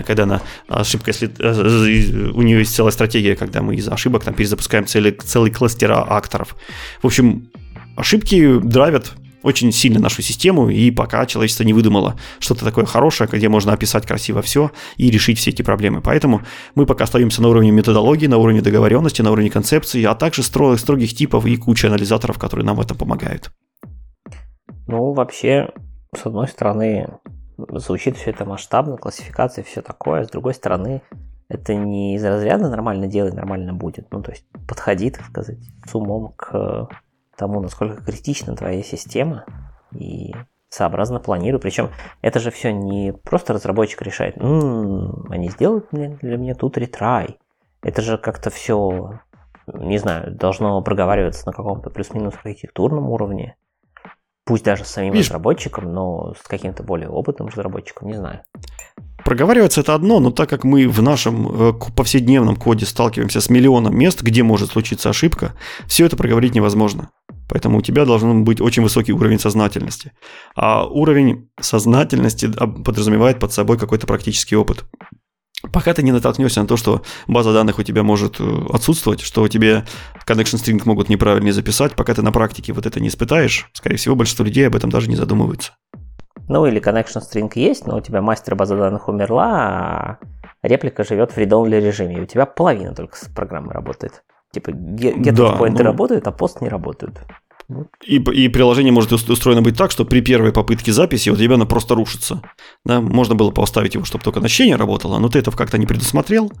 когда на ошибка, если э, у нее есть целая стратегия, когда мы из ошибок там перезапускаем целый, целый кластера акторов. В общем, ошибки драйвят очень сильно нашу систему, и пока человечество не выдумало что-то такое хорошее, где можно описать красиво все и решить все эти проблемы. Поэтому мы пока остаемся на уровне методологии, на уровне договоренности, на уровне концепции, а также строгих, строгих типов и куча анализаторов, которые нам в этом помогают. Ну, вообще, с одной стороны, звучит все это масштабно, классификация, все такое, с другой стороны, это не из разряда нормально делай, нормально будет. Ну, то есть подходи, так сказать, с умом к тому, насколько критична твоя система, и сообразно планирую. Причем это же все не просто разработчик решает, м-м, они сделают для меня тут ретрай. Это же как-то все, не знаю, должно проговариваться на каком-то плюс-минус архитектурном уровне. Пусть даже с самим Видишь, разработчиком, но с каким-то более опытным разработчиком, не знаю. Проговариваться это одно, но так как мы в нашем э, повседневном коде сталкиваемся с миллионом мест, где может случиться ошибка, все это проговорить невозможно. Поэтому у тебя должен быть очень высокий уровень сознательности. А уровень сознательности подразумевает под собой какой-то практический опыт. Пока ты не натолкнешься на то, что база данных у тебя может э, отсутствовать, что у тебя connection string могут неправильно записать, пока ты на практике вот это не испытаешь, скорее всего, большинство людей об этом даже не задумываются. Ну или connection string есть, но у тебя мастер базы данных умерла, а реплика живет в read-only режиме, и у тебя половина только с программы работает. Типа get да, поинты ну... работают, а пост не работают. И, и приложение может устроено быть так, что при первой попытке записи тебя оно просто рушится. Да? Можно было поставить его, чтобы только начтение работало, но ты это как-то не предусмотрел,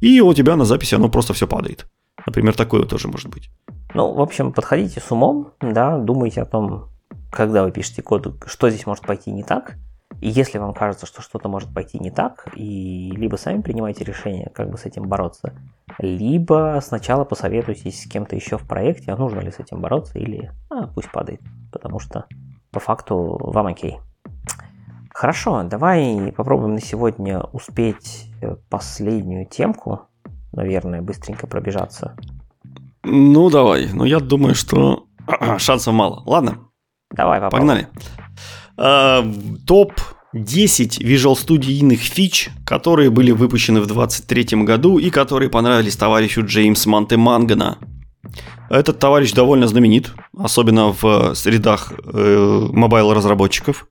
и у тебя на записи оно просто все падает. Например, такое тоже может быть. Ну, в общем, подходите с умом, да, думайте о том, когда вы пишете код, что здесь может пойти не так. И если вам кажется, что что-то может пойти не так, и либо сами принимайте решение, как бы с этим бороться, либо сначала посоветуйтесь с кем-то еще в проекте, а нужно ли с этим бороться, или а, пусть падает, потому что по факту вам окей. Хорошо, давай попробуем на сегодня успеть э, последнюю темку, наверное, быстренько пробежаться. Ну, давай. Но я думаю, что шансов мало. Ладно, Давай попробуем. Погнали. А, топ 10 Visual студийных фич, которые были выпущены в 2023 году и которые понравились товарищу Джеймс Монтемангана. Этот товарищ довольно знаменит, особенно в средах э, мобайл-разработчиков.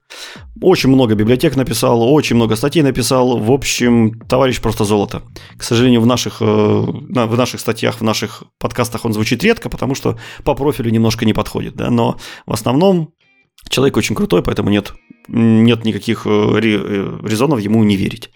Очень много библиотек написал, очень много статей написал. В общем, товарищ просто золото. К сожалению, в наших, э, в наших статьях, в наших подкастах он звучит редко, потому что по профилю немножко не подходит. Да? Но в основном Человек очень крутой, поэтому нет, нет никаких э, э, резонов ему не верить.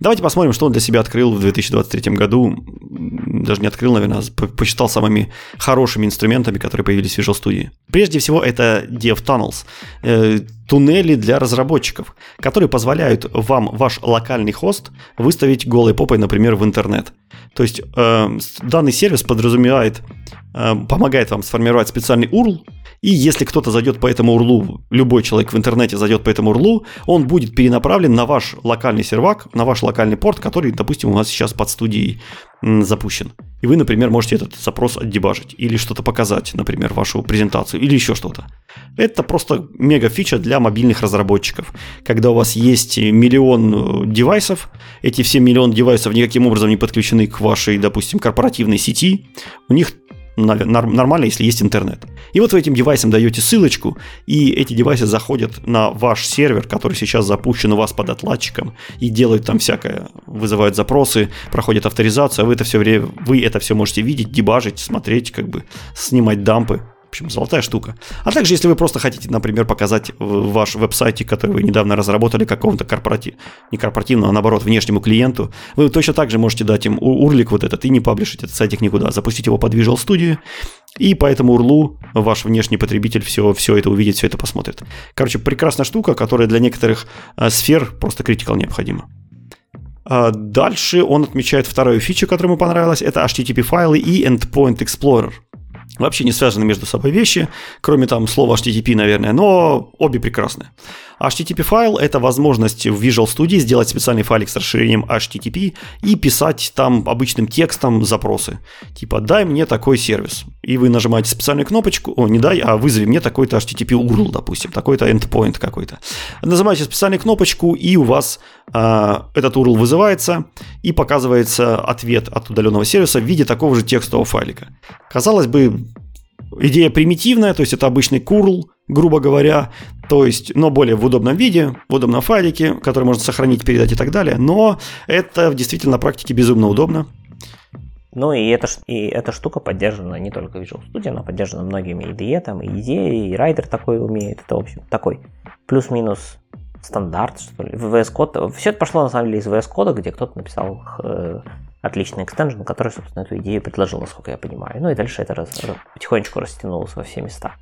Давайте посмотрим, что он для себя открыл в 2023 году. Даже не открыл, наверное, а посчитал самыми хорошими инструментами, которые появились в Visual Studio. Прежде всего, это DevTunnels. Э, туннели для разработчиков, которые позволяют вам ваш локальный хост выставить голой попой, например, в интернет. То есть данный сервис подразумевает, помогает вам сформировать специальный URL, и если кто-то зайдет по этому урлу, любой человек в интернете зайдет по этому урлу, он будет перенаправлен на ваш локальный сервак, на ваш локальный порт, который, допустим, у нас сейчас под студией запущен. И вы, например, можете этот запрос отдебажить или что-то показать, например, вашу презентацию или еще что-то. Это просто мега фича для мобильных разработчиков. Когда у вас есть миллион э, девайсов, эти все миллион девайсов никаким образом не подключены к вашей, допустим, корпоративной сети, у них нормально, если есть интернет. И вот вы этим девайсам даете ссылочку, и эти девайсы заходят на ваш сервер, который сейчас запущен у вас под отладчиком, и делают там всякое, вызывают запросы, проходят авторизацию, а вы это все время, вы это все можете видеть, дебажить, смотреть, как бы снимать дампы общем, золотая штука. А также, если вы просто хотите, например, показать ваш веб-сайте, который вы недавно разработали какому-то корпоративу, не корпоративному, а наоборот, внешнему клиенту, вы точно так же можете дать им урлик вот этот и не паблишить этот сайтик никуда, запустить его под Visual Studio, и по этому урлу ваш внешний потребитель все, все это увидит, все это посмотрит. Короче, прекрасная штука, которая для некоторых э, сфер просто критикал необходима. А дальше он отмечает вторую фичу, которая ему понравилась, это HTTP-файлы и Endpoint Explorer вообще не связаны между собой вещи, кроме там слова HTTP, наверное, но обе прекрасны. HTTP файл – это возможность в Visual Studio сделать специальный файлик с расширением HTTP и писать там обычным текстом запросы. Типа «дай мне такой сервис». И вы нажимаете специальную кнопочку, о, не дай, а вызови мне такой-то HTTP URL, допустим, такой-то endpoint какой-то. Нажимаете специальную кнопочку, и у вас э, этот URL вызывается, и показывается ответ от удаленного сервиса в виде такого же текстового файлика. Казалось бы, идея примитивная, то есть это обычный curl, грубо говоря, то есть, но более в удобном виде, в удобном файлике, который можно сохранить, передать и так далее. Но это действительно на практике безумно удобно. Ну и, это, и эта штука поддержана не только Visual Studio, она поддержана многими IDE, там, и IDE, и Rider такой умеет. Это, в общем, такой плюс-минус стандарт, что ли. VS Code. Все это пошло, на самом деле, из VS Code, где кто-то написал э, отличный экстенжен, который, собственно, эту идею предложил, насколько я понимаю. Ну и дальше это раз, потихонечку растянулось во все места.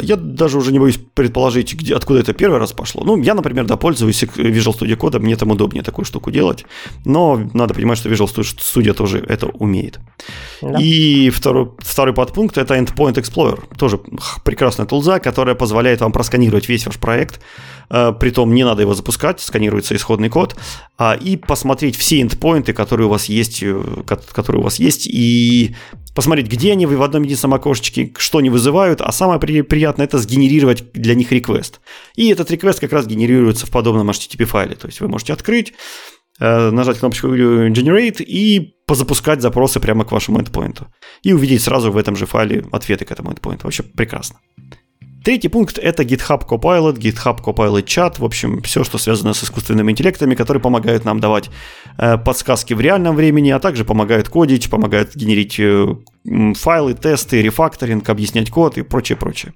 Я даже уже не боюсь предположить, где, откуда это первый раз пошло. Ну, я, например, да, пользуюсь Visual Studio Code, мне там удобнее такую штуку делать. Но надо понимать, что Visual Studio тоже это умеет. Да. И второй, второй подпункт – это Endpoint Explorer. Тоже прекрасная тулза, которая позволяет вам просканировать весь ваш проект. Э, притом не надо его запускать, сканируется исходный код. А, и посмотреть все эндпоинты, которые у вас есть, э, которые у вас есть, и посмотреть, где они в одном единственном окошечке, что они вызывают, а самое приятное это сгенерировать для них реквест. И этот реквест как раз генерируется в подобном HTTP файле. То есть вы можете открыть, э, нажать кнопочку Generate и позапускать запросы прямо к вашему endpoint. И увидеть сразу в этом же файле ответы к этому endpoint. Вообще прекрасно. Третий пункт – это GitHub Copilot, GitHub Copilot Chat, в общем, все, что связано с искусственными интеллектами, которые помогают нам давать э, подсказки в реальном времени, а также помогают кодить, помогают генерить э, файлы, тесты, рефакторинг, объяснять код и прочее, прочее.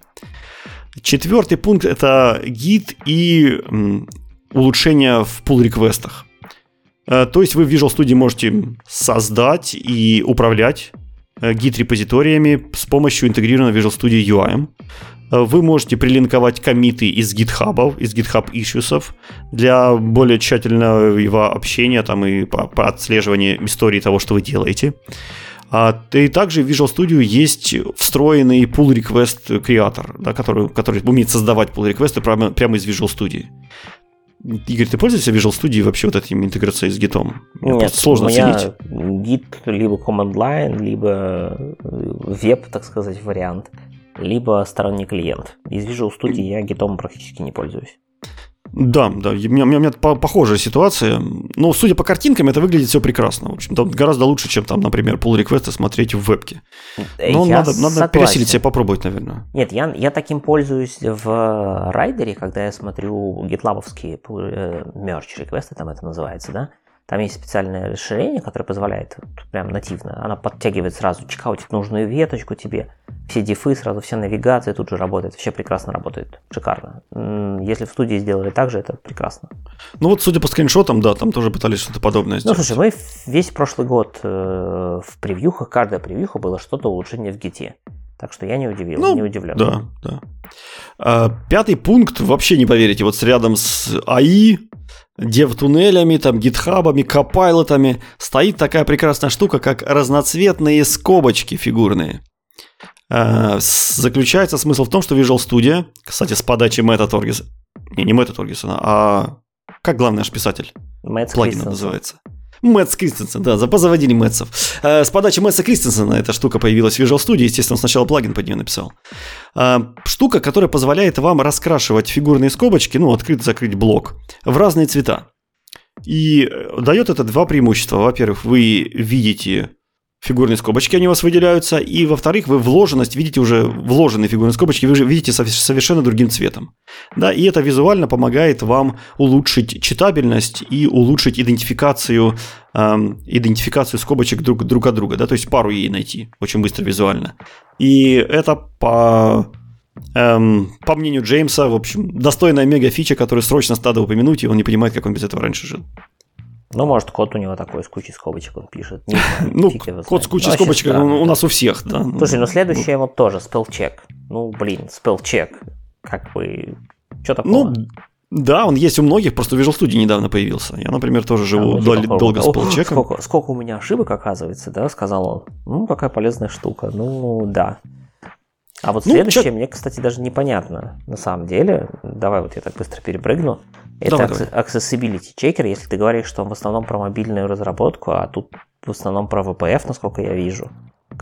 Четвертый пункт – это гид и м, улучшения в pull-реквестах. Э, то есть вы в Visual Studio можете создать и управлять э, гид-репозиториями с помощью интегрированного Visual Studio UI. Э, вы можете прилинковать комиты из GitHub, из GitHub issues для более тщательного общения там, и по, по отслеживанию истории того, что вы делаете. А, и также в Visual Studio есть встроенный pull request креатор, да, который, который умеет создавать pull requests прямо, прямо из Visual Studio. Игорь, ты пользуешься Visual Studio вообще вот этой интеграцией с Git? Нет, Просто сложно у меня оценить. Git либо command line, либо веб, так сказать, вариант либо сторонний клиент. Из Visual Studio я гитом практически не пользуюсь. Да, да, у меня, у меня похожая ситуация. Но судя по картинкам, это выглядит все прекрасно. В общем, там гораздо лучше, чем там, например, pull реквесты смотреть в вебке. Но я надо, надо пересилить себя попробовать, наверное. Нет, я, я таким пользуюсь в райдере, когда я смотрю гитлабовские э, merge реквесты, там это называется, да? Там есть специальное расширение, которое позволяет прям нативно. Она подтягивает сразу чекаутит нужную веточку тебе. Все дифы, сразу вся навигация тут же работает. Вообще прекрасно работает. Шикарно. Если в студии сделали так же, это прекрасно. Ну вот, судя по скриншотам, да, там тоже пытались что-то подобное сделать. Ну, слушай, мы весь прошлый год э, в превьюхах, каждая превьюха было что-то улучшение в гите. Так что я не удивил, ну, не удивлен. Да, да. А, пятый пункт, вообще не поверите, вот рядом с АИ дев-туннелями, там, гитхабами, копайлотами стоит такая прекрасная штука, как разноцветные скобочки фигурные. Э, заключается смысл в том, что Visual Studio, кстати, с подачи Мэтта Торгиса, не, не Мэтта Торгисона, а как главный наш писатель? Мэтт Плагина называется. Мэтс Кристенсен, да, позаводили Мэтсов. Э, с подачи Мэтса Кристенсена эта штука появилась в Visual Studio, естественно, сначала плагин под нее написал. Э, штука, которая позволяет вам раскрашивать фигурные скобочки, ну, открыть-закрыть блок, в разные цвета. И дает это два преимущества. Во-первых, вы видите фигурные скобочки, они у вас выделяются, и, во-вторых, вы вложенность видите уже, вложенные фигурные скобочки, вы же видите совершенно другим цветом. Да, и это визуально помогает вам улучшить читабельность и улучшить идентификацию, эм, идентификацию скобочек друг, друг от друга, да, то есть пару ей найти очень быстро визуально. И это по Эм, по мнению Джеймса, в общем, достойная мега-фича, которую срочно надо упомянуть, и он не понимает, как он без этого раньше жил. Ну, может, код у него такой с кучей скобочек он пишет. Ну, код с кучей скобочек у нас у всех, да. Слушай, ну следующее вот тоже, спелчек. Ну, блин, спелчек. Как бы, что такое? Ну, да, он есть у многих, просто Visual Studio недавно появился. Я, например, тоже живу а, дол- долго с полчеком. Сколько, сколько у меня ошибок, оказывается, да, сказал он. Ну, какая полезная штука. Ну, да. А вот ну, следующее чё... мне, кстати, даже непонятно. На самом деле, давай вот я так быстро перепрыгну. Это давай, давай. Accessibility Checker, если ты говоришь, что он в основном про мобильную разработку, а тут в основном про VPF, насколько я вижу.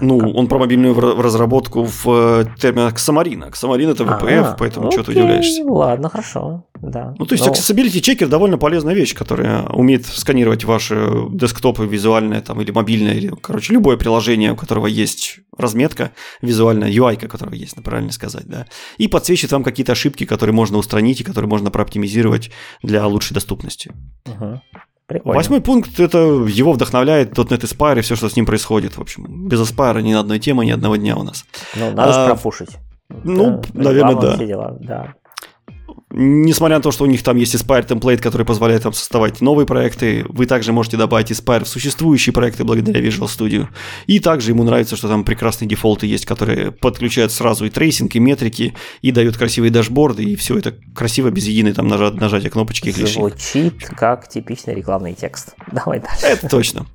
Ну, как... он про мобильную разработку в э, терминах Xamarin. Xamarin это VPF, а, поэтому окей, что ты удивляешься? Ладно, хорошо, да. Ну, то есть Но... Accessibility Checker довольно полезная вещь, которая умеет сканировать ваши десктопы визуальные там, или мобильное, или, короче, любое приложение, у которого есть разметка визуальная, UI, которого есть, правильно сказать, да, и подсвечивает вам какие-то ошибки, которые можно устранить и которые можно прооптимизировать для лучшей доступности. Угу. Прикольно. Восьмой пункт, это его вдохновляет .NET Aspire и все, что с ним происходит. В общем, без Aspire ни одной темы, ни одного дня у нас. Ну, надо а, профушить. Ну, это, наверное, да. Все дела, да. Несмотря на то, что у них там есть Aspire template, который позволяет вам создавать новые проекты, вы также можете добавить Aspire в существующие проекты благодаря Visual Studio. И также ему нравится, что там прекрасные дефолты есть, которые подключают сразу и трейсинг, и метрики, и дают красивые дашборды, и все это красиво, без единой там нажат, нажатия кнопочки и клавишей. Звучит как типичный рекламный текст. Давай дальше. Это точно.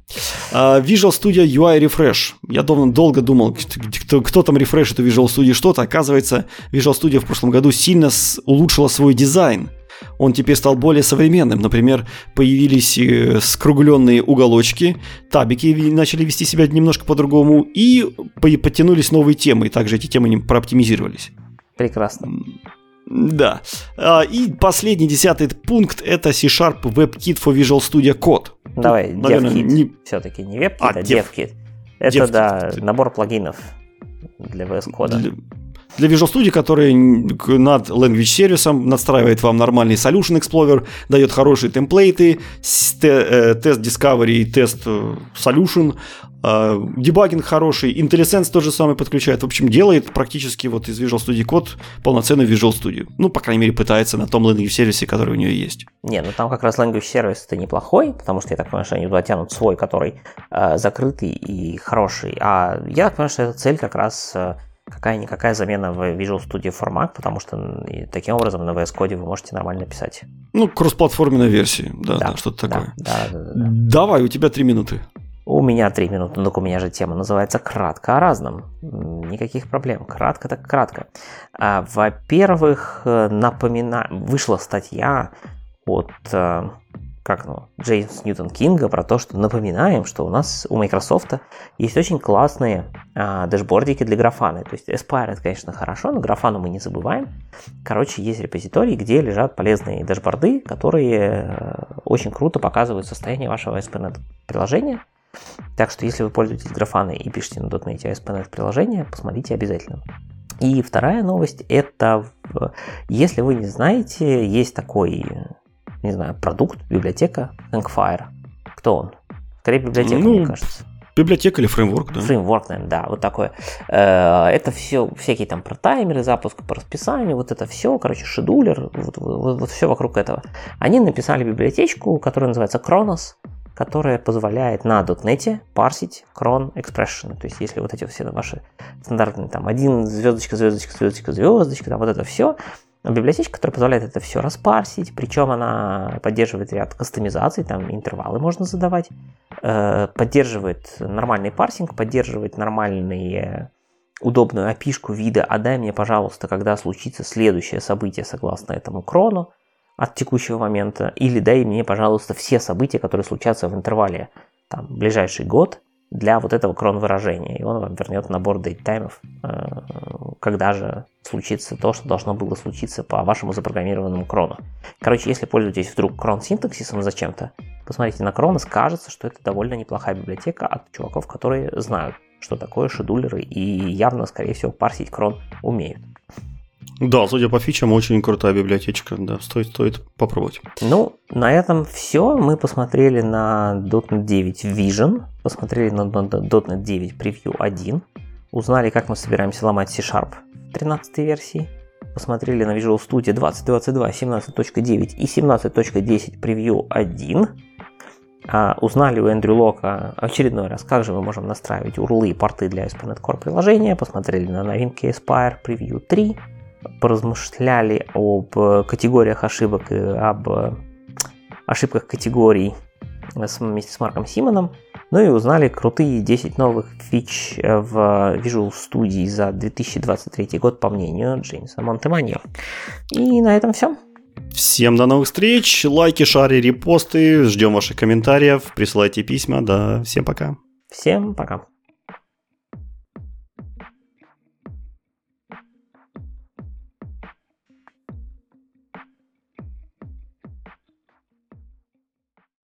Uh, Visual Studio UI Refresh. Я долго, долго думал, кто, кто там refresh это Visual Studio что-то. Оказывается, Visual Studio в прошлом году сильно улучшила свой свой дизайн. Он теперь стал более современным. Например, появились э, скругленные уголочки, табики начали вести себя немножко по-другому, и подтянулись новые темы, и также эти темы прооптимизировались. Прекрасно. Да. А, и последний, десятый пункт – это C-Sharp WebKit for Visual Studio Code. Давай, Тут, наверное, DevKit. Не... Все-таки не WebKit, а, а DevKit. Это, DevKit. да, набор плагинов для VS Code. Для для Visual Studio, который над Language сервисом настраивает вам нормальный Solution Explorer, дает хорошие темплейты, э, тест Discovery тест э, Solution, э, дебагинг хороший, IntelliSense тот же самый подключает. В общем, делает практически вот из Visual Studio код полноценный Visual Studio. Ну, по крайней мере, пытается на том Language сервисе, который у нее есть. Не, ну там как раз Language сервис это неплохой, потому что я так понимаю, что они туда тянут свой, который э, закрытый и хороший. А я так понимаю, что эта цель как раз э, какая-никакая замена в Visual Studio Format, потому что таким образом на VS Code вы можете нормально писать. Ну, кроссплатформенной версии, да, да, да что-то такое. Да, да, да, да. Давай, у тебя три минуты. У меня три минуты, но у меня же тема называется «Кратко о разном». Никаких проблем. Кратко так кратко. А, во-первых, напоминаю, вышла статья от э, как ну, Джеймс Ньютон Кинга про то, что напоминаем, что у нас у Microsoft есть очень классные а, дэшбордики для графаны. То есть Aspire это, конечно, хорошо, но графану мы не забываем. Короче, есть репозитории, где лежат полезные дэшборды, которые э, очень круто показывают состояние вашего ASP.NET приложения. Так что, если вы пользуетесь графаной и пишете на .NET ASP.NET приложение, посмотрите обязательно. И вторая новость – это, если вы не знаете, есть такой не знаю, продукт, библиотека Hangfire. Кто он? Скорее библиотека, ну, мне кажется. Библиотека или фреймворк, да? Фреймворк, наверное, да, вот такое. Э, это все, всякие там про таймеры запуска, по расписанию, вот это все, короче, шедулер, вот, вот, вот все вокруг этого. Они написали библиотечку, которая называется Kronos, которая позволяет на .NET парсить крон expression. То есть, если вот эти все ваши стандартные там один звездочка, звездочка, звездочка, звездочка, там вот это все, библиотечка, которая позволяет это все распарсить, причем она поддерживает ряд кастомизаций, там интервалы можно задавать, э, поддерживает нормальный парсинг, поддерживает нормальные удобную опишку вида, а дай мне, пожалуйста, когда случится следующее событие согласно этому крону от текущего момента, или дай мне, пожалуйста, все события, которые случатся в интервале там, ближайший год, для вот этого крон выражения, и он вам вернет набор дейттаймов, э, когда же случится то, что должно было случиться по вашему запрограммированному крону. Короче, если пользуетесь вдруг крон синтаксисом зачем-то, посмотрите на Cronus, кажется, что это довольно неплохая библиотека от чуваков, которые знают, что такое шедулеры и явно, скорее всего, парсить крон умеют. Да, судя по фичам, очень крутая библиотечка, да, стоит, стоит попробовать. Ну, на этом все. Мы посмотрели на .NET 9 Vision, посмотрели на .NET 9 Preview 1, узнали, как мы собираемся ломать C-Sharp в 13 версии, посмотрели на Visual Studio 2022 17.9 и 17.10 Preview 1, а, узнали у Эндрю Лока очередной раз, как же мы можем настраивать урлы и порты для ASP.NET Core приложения, посмотрели на новинки Aspire Preview 3, поразмышляли об категориях ошибок и об ошибках категорий вместе с Марком Симоном, ну и узнали крутые 10 новых фич в Visual Studio за 2023 год, по мнению Джеймса Монтеманьо. И на этом все. Всем до новых встреч, лайки, шари, репосты, ждем ваших комментариев, присылайте письма, да, всем пока. Всем пока.